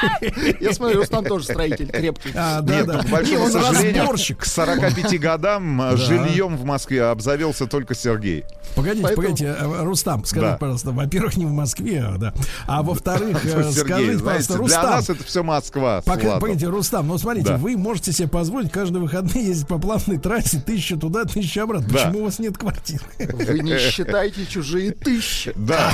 Я смотрю, Рустам тоже строитель крепкий. А, да, Нет, да. ну, к большому Не, он сожалению, разборщик. к 45 годам э, жильем в Москве обзавелся только Сергей. Погодите, Поэтому- погодите, э, Рустам, скажите, Да. пожалуйста, во-первых, не в Москве, а, да. А во-вторых, э, Сергей, скажите, знаете, пожалуйста, для Рустам. нас это все Москва. Пока- погодите, Рустам, ну смотрите, Да. вы можете себе позволить каждые выходные ездить по платной трассе тысячу туда, тысячу обратно. Да. Почему у вас нет квартиры? Вы не считаете чужие тысячи. Да.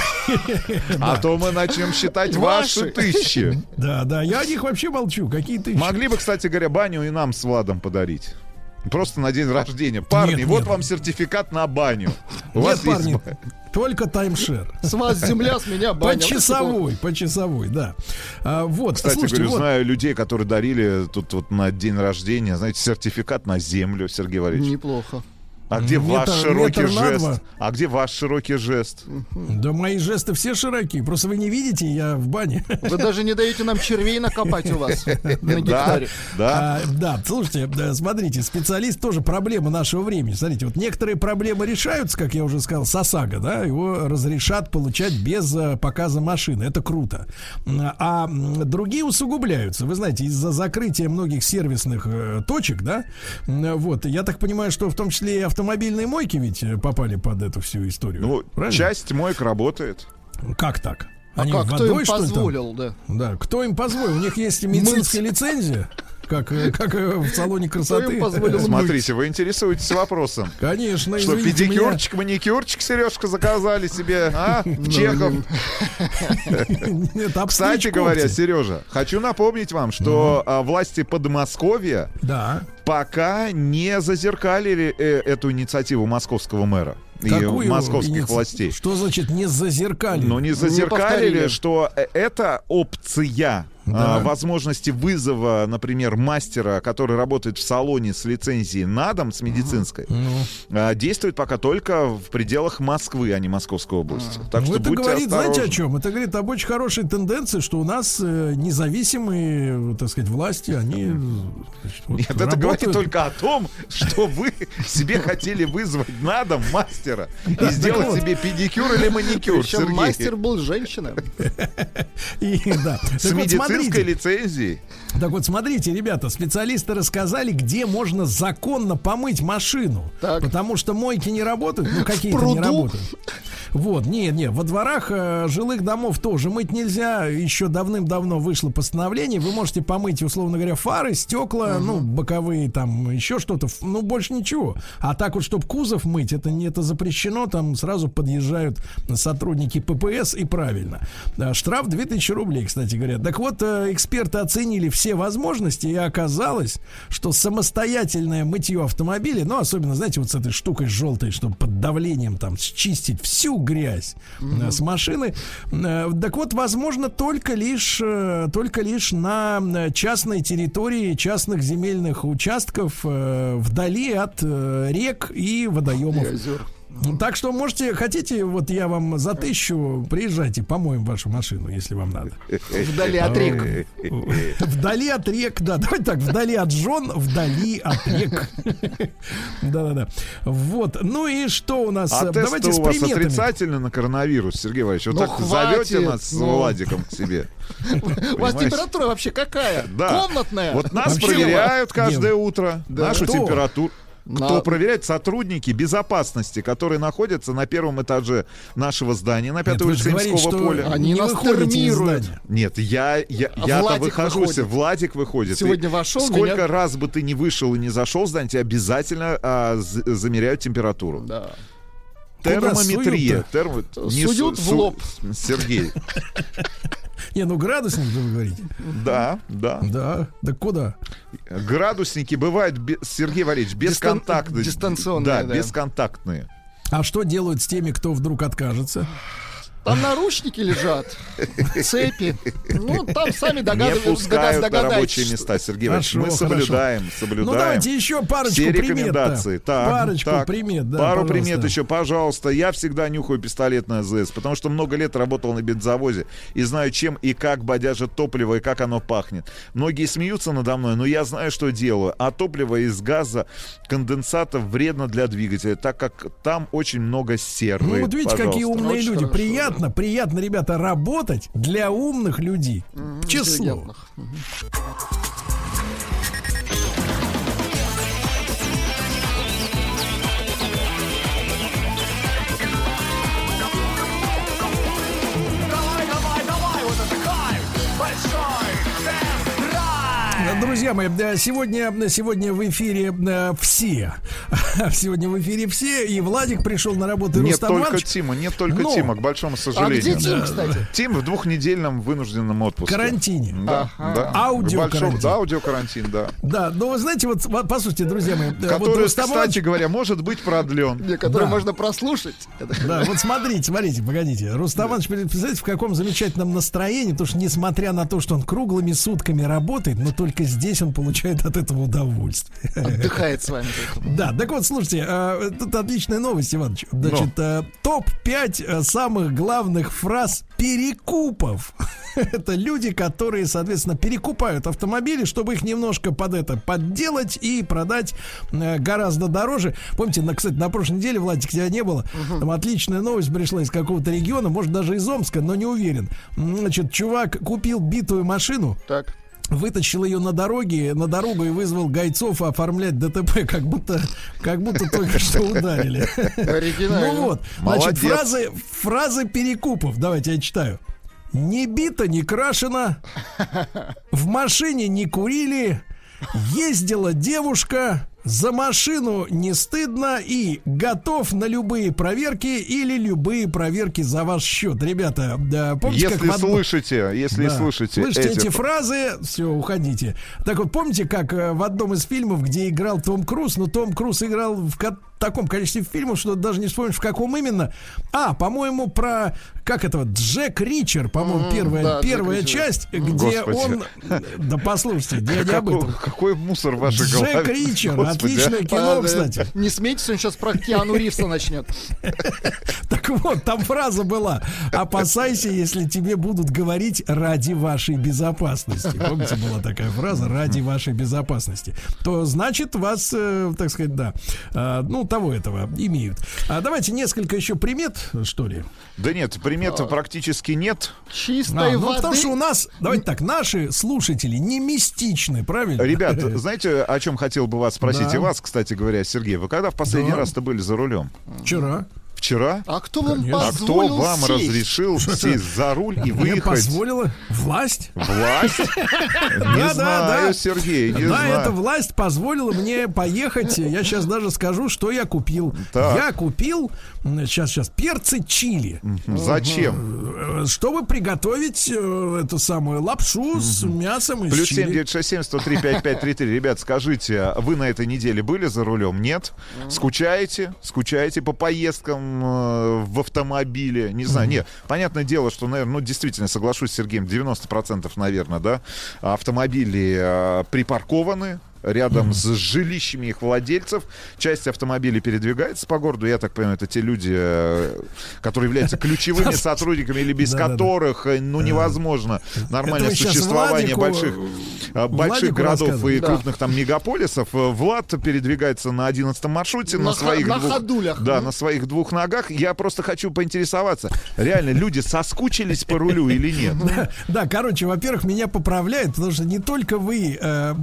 А то мы начнем считать ваши Ваши. тысячи. Да, да, я о них вообще молчу. Какие тысячи? Могли бы, кстати говоря, баню и нам с Владом подарить. Просто на день рождения. Парни, Нет, вот нет. вам сертификат на баню. У Нет, вас парни, есть... только таймшер. С вас земля, с меня баня. По часовой, по часовой, да. А, вот, Кстати, слушайте, говорю, вот, знаю людей, которые дарили тут вот на день рождения, знаете, сертификат на землю, Сергей Валерьевич. Неплохо. А где Метр- ваш широкий метр жест? А где ваш широкий жест? да мои жесты все широкие. Просто вы не видите, я в бане. Вы даже не даете нам червей накопать у вас на Да, гектаре. да. А, да, слушайте, смотрите, специалист тоже проблема нашего времени. Смотрите, вот некоторые проблемы решаются, как я уже сказал, с ОСАГО, да, его разрешат получать без э, показа машины. Это круто. А другие усугубляются. Вы знаете, из-за закрытия многих сервисных э, точек, да, вот, я так понимаю, что в том числе и автомобильные мойки ведь э, попали под эту всю историю. Ну, Правильно? часть моек работает. Как так? А Они как, кто им водой, что ли, там? позволил, да? Да, кто им позволил? У них есть медицинская лицензия, как, э, как э, в салоне красоты. Смотрите, вы интересуетесь вопросом. Конечно, Что, извините меня. педикюрчик, маникюрчик, Сережка, заказали себе, а? В Чехов. Нет, Кстати говоря. Сережа, хочу напомнить вам, что а, власти Подмосковья Да. пока не зазеркалили э, эту инициативу московского мэра и Какую московских иници- властей. Что значит не зазеркали? Но не зазеркалили, повторили. что это опция Да. а, возможности вызова, например, мастера, который работает в салоне с лицензией на дом, с медицинской, Ну, а, действует пока только в пределах Москвы, а не Московской области. Так ну, что это говорит, знаете, о осторожны. чем? Это говорит об очень хорошей тенденции, что у нас э, независимые, так сказать, власти, они значит, вот Нет, это работают. говорит только о том, что вы себе хотели вызвать на дом мастера и сделать себе педикюр или маникюр, Причем мастер был женщина. И, да. С вот, медицинской лицензией. Так вот, смотрите, ребята, специалисты рассказали, где можно законно помыть машину. Так. Потому что мойки не работают, ну какие-то не работают. Вот, не, не, во дворах э, жилых домов тоже мыть нельзя. Еще давным-давно вышло постановление. Вы можете помыть, условно говоря, фары, стекла, ну, боковые, там, еще что-то, ну, больше ничего. А так вот, чтобы кузов мыть, это не это запрещено, там сразу подъезжают сотрудники ППС, и правильно. А, Штраф 2000 рублей, кстати говоря. Так вот, э, эксперты оценили все возможности, и оказалось, что самостоятельное мытье автомобиля, ну, особенно, знаете, вот с этой штукой желтой, чтобы под давлением там счистить всю грязь э, с машины. Э, Так вот, возможно, только лишь, э, только лишь на частной территории, частных земельных участков вдали от рек и водоемов. Так что можете, хотите, вот я вам за тысячу приезжайте, помоем вашу машину, если вам надо. Вдали от рек. Вдали от рек, да, давайте так, вдали от жен, вдали от рек. Да-да-да. Вот, ну и что у нас? А Давайте у вас приметами. отрицательный на коронавирус, Сергей Валерьевич. Вот Ну, так зовете нас с ну. Владиком к себе. У вас температура вообще какая? Да. Комнатная? Вот нас проверяют каждое утро, нашу Кто? Температуру. Кто проверяет? Сотрудники безопасности, которые находятся на первом этаже нашего здания, на пятой улице что поля. Они не нас термируют. здания. Нет, я, я, А я-то выхожу, выходит. Владик выходит. Сегодня И вошел, Сколько меня- раз бы ты не вышел и не зашел в здание, тебе обязательно а, замеряют температуру. Да. Термометрия. Термо- не Суют су- в лоб. Сергей. Не, ну градусник же вы говорите. Да, да. Да, да куда? Градусники бывают, Сергей Валерьевич, бесконтактные. дистанционные, Да, да. бесконтактные. А что делают с теми, кто вдруг откажется? Там наручники лежат, цепи. Ну, там сами Не догадываются. пускают на рабочие места, Сергей Хорошо, Валерьевич. Мы хорошо. соблюдаем, соблюдаем. Ну давайте еще парочку Все примет. рекомендации. Так, парочку так. примет, да. Пару пожалуйста. примет еще, пожалуйста. Я всегда нюхаю пистолет на АЗС, потому что много лет работал на бензовозе и знаю, чем и как бодяжит топливо и как оно пахнет. Многие смеются надо мной, но я знаю, что делаю. А топливо из газа конденсата вредно для двигателя, так как там очень много серы. Ну вот видите, какие Пожалуйста. умные Очень люди. хорошо, приятно, приятно, ребята, работать для умных людей. Честное слово. Друзья мои, да, сегодня, сегодня в эфире э, все. Сегодня в эфире все. И Владик пришел на работу. Нет Рустам только Иванович. Тима, нет только Но- Тима, к большому А сожалению. где Тим, кстати? Тим в двухнедельном вынужденном отпуске. Карантине. Да, Ага. да. Аудиокарантин. Большому- Да, аудиокарантин, да. Да, но вы знаете, вот вот послушайте, друзья мои. э, вот Который, Рустам кстати Иванович- говоря, может быть продлен. Не, Который Да. можно прослушать. Да, вот смотрите, смотрите, погодите. Рустам Иванович, представляете, в каком замечательном настроении, потому что несмотря на то, что он круглыми сутками работает, но только здесь он получает от этого удовольствие. Отдыхает с вами. Да, так вот, слушайте, э, тут отличная новость, Иванович. Значит, э, топ-5 самых главных фраз перекупов. Это люди, которые, соответственно, перекупают автомобили, чтобы их немножко под это подделать и продать э, гораздо дороже. Помните, на, кстати, на прошлой неделе, Владик, тебя не было, там отличная новость пришла из какого-то региона, может, даже из Омска, но не уверен. Значит, чувак купил битую машину, Так. Вытащил ее на дороге, на дорогу и вызвал гайцов оформлять ДТП, как будто, как будто только что ударили. Оригинально. Ну вот, значит, фразы, фразы перекупов. Давайте я читаю. Не бита, не крашена. В машине не курили. Ездила девушка. За машину не стыдно и готов на любые проверки или любые проверки за ваш счет. Ребята, да, помните, Если как слышите, если да. слышите, Слышите эти, эти фразы, все, уходите. Так вот, помните, как э, в одном из фильмов, где играл Том Круз, но Том Круз играл в таком количестве фильмов, что даже не вспомнишь, в каком именно. А, по-моему, про, как этого, Джек Ричер, по-моему, Мгм, первая, да, Джек первая Ричер. часть, где Господи. он... Да послушайте, я не об какой, этом. какой мусор в вашей Джек голове. Ричер, Господи, отличное а. кино, А, кстати. Не смейтесь, он сейчас про Киану Ривса начнет. Так вот, там фраза была «Опасайся, если тебе будут говорить ради вашей безопасности». Помните, была такая фраза «ради вашей безопасности». То значит, вас, э, так сказать, да, э, ну, того этого имеют. А давайте несколько еще примет, что ли. Да нет, примет практически нет. Чистой А, ну, воды. потому что у нас, давайте так, наши слушатели не мистичны, правильно? Ребят, знаете, о чем хотел бы вас спросить? Да. И вас, кстати говоря, Сергей, вы когда в последний Да. раз-то были за рулем? Вчера. Вчера? А кто вам Конечно. А кто позволил вам сесть? разрешил сесть за руль и Мне выехать? позволила власть. Власть? Не Да, да, знаю, да. Сергей, не да, знаю. эта власть позволила мне поехать. Я сейчас даже скажу, что я купил. Я купил, сейчас, сейчас, перцы чили. Зачем? Э, Чтобы приготовить э, эту самую лапшу с мясом из Плюс чили. 7 967 103 5533. Ребят, скажите, вы на этой неделе были за рулем? Нет? Скучаете? Скучаете по поездкам э, в автомобиле, не знаю, нет, понятное дело, что, наверное, ну, действительно, соглашусь с Сергеем, 90% наверное, да, автомобили э, припаркованы, рядом с жилищами их владельцев. Часть автомобилей передвигается по городу. Я так понимаю, это те люди, э, которые являются ключевыми сотрудниками или без которых, ну, невозможно нормальное существование больших, больших Владику городов и? Да. крупных там мегаполисов. Э, Влад передвигается на 11 маршруте на, На своих на двух, ходулях. Да, на своих двух ногах. Я просто хочу поинтересоваться, реально люди соскучились по рулю или нет? Да, короче, во-первых, меня поправляют, потому что не только вы, э,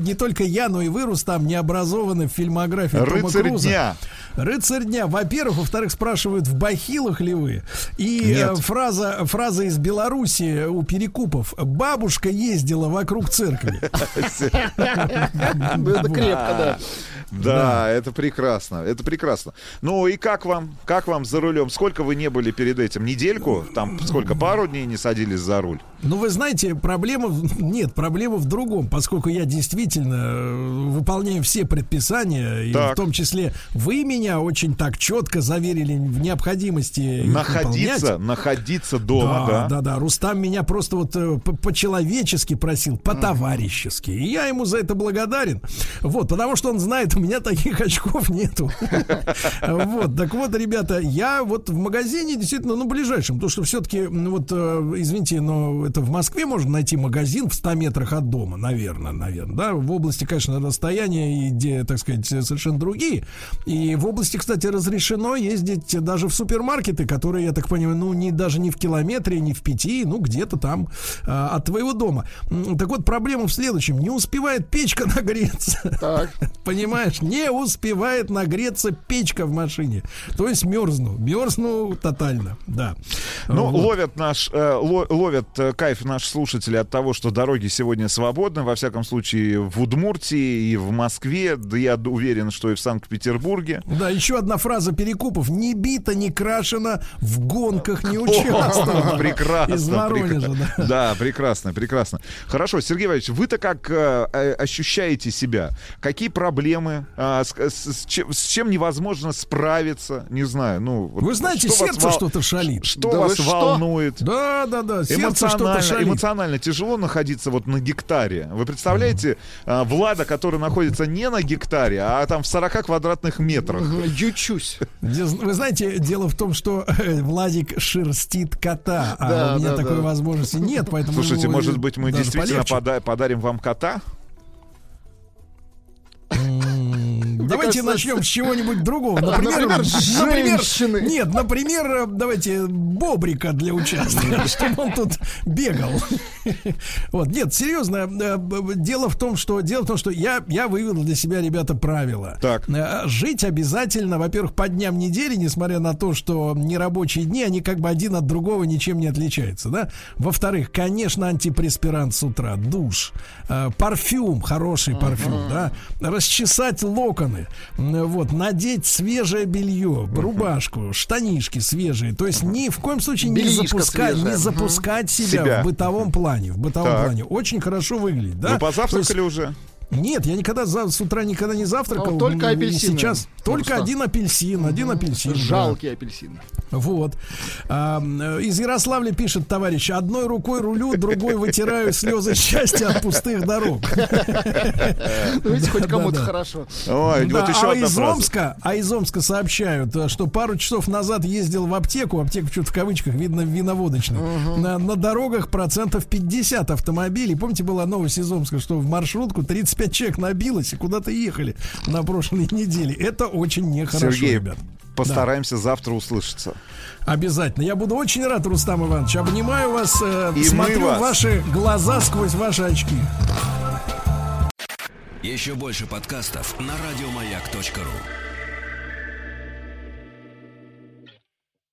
не только я, но и вы, Рустам, не образованы в фильмографии Рыцарь дня. Рыцарь дня. Во-первых, во-вторых, спрашивают, в бахилах ли вы? И э, фраза, фраза из Беларуси у Перекупов. Бабушка ездила вокруг церкви. Ну, Это крепко, да. Да, это прекрасно, это прекрасно. Ну и как вам, как вам за рулем? Сколько вы не были перед этим? Недельку? Там сколько, пару дней не садились за руль? Ну, вы знаете, проблема... Нет, проблема в другом, поскольку я действительно э, выполняю все предписания, и в том числе вы меня очень так четко заверили в необходимости Находиться, выполнять. находиться дома, да, да? да, да. Рустам меня просто вот э, по- по-человечески просил, по-товарищески. И я ему за это благодарен. Вот, потому что он знает, у меня таких очков нету. Вот, так вот, ребята, я вот в магазине действительно, ну, ближайшем, потому что все-таки, вот, э, извините, но это в Москве можно найти магазин в 100 метрах от дома, наверное, наверное, да, в области, конечно, расстояния где, так сказать, совершенно другие. И в области, кстати, разрешено ездить даже в супермаркеты, которые, я так понимаю, ну, не, даже не в километре, не в пяти, ну, где-то там э, от твоего дома. Так вот, проблема в следующем. Не успевает печка нагреться. Так. Понимаешь, не успевает нагреться печка в машине. То есть мерзну. Мерзну тотально, да. Ну, Вот. ловят наш, э, ло- ловят э, кайф наши слушатели от того, что дороги сегодня свободны, во всяком случае, в Удмуртии и в Москве, да я уверен, что и в Санкт-Петербурге. Да, еще одна фраза Перекупов. Не бита, не крашена, в гонках не участвовала. Прекрасно. Из Воронежа, прекра- да. Да, прекрасно, прекрасно. Хорошо, Сергей Иванович, вы-то как э, э, ощущаете себя? Какие проблемы? а, с, с- с чем, с чем невозможно справиться? Не знаю, ну... вот Вы знаете, что вас сердце вол- что-то шалит. Что Да вас вы что? волнует? Да, да, да, сердце что-то Эмоционально, шалит. эмоционально тяжело находиться вот на гектаре. Вы представляете а, Влада, который находится не на гектаре, а там в 40 квадратных метрах. Ючусь. Вы знаете, дело в том, что э, Владик шерстит кота, а Да, у меня да, такой да. возможности нет, поэтому... Слушайте, может быть, мы действительно пода- подарим вам кота? Давайте кажется, начнем с чего-нибудь другого. Например, Например, например, женщины. нет, например, э, давайте бобрика для участия, чтобы он тут бегал. Вот, нет, серьезно, э, б- дело в том, что дело в том, что я я вывел для себя, ребята, правила. Так. Э, Жить обязательно, во-первых, по дням недели, несмотря на то, что нерабочие дни, они как бы один от другого ничем не отличаются, да. Во-вторых, конечно, антипреспирант с утра, душ, э, парфюм, хороший парфюм, да, расчесать локоны, м, вот, надеть свежее белье, рубашку, штанишки свежие, то есть ни в коем случае не запускать, не запускать себя, Себя. в бытовом плане, в бытовом Так. плане, очень хорошо выглядит, да. Вы То есть- позавтракали уже? Нет, я никогда за, с утра никогда не завтракал. Ну, только апельсины. Сейчас только Просто. один апельсин, один апельсин. да. Жалкий апельсин. Вот. А, из Ярославля пишет товарищ: одной рукой рулю, другой вытираю слезы счастья от пустых дорог. Ну, видите, хоть Да, кому-то да. хорошо. Ой, Да, вот еще а одна из. Омска, а из Омска сообщают, э, что пару часов назад ездил в аптеку, аптеку что-то в кавычках, видно, виноводочную. На, на дорогах процентов 50 автомобилей. Помните, была новость из Омска, что в маршрутку 35 человек набилось и куда-то ехали на прошлой неделе. Это очень нехорошо, Сергей, ребят. постараемся завтра услышаться. Обязательно. Я буду очень рад, Рустам Иванович. Обнимаю вас, э, И смотрю вас. ваши глаза сквозь ваши очки. Еще больше подкастов на радиомаяк.ру.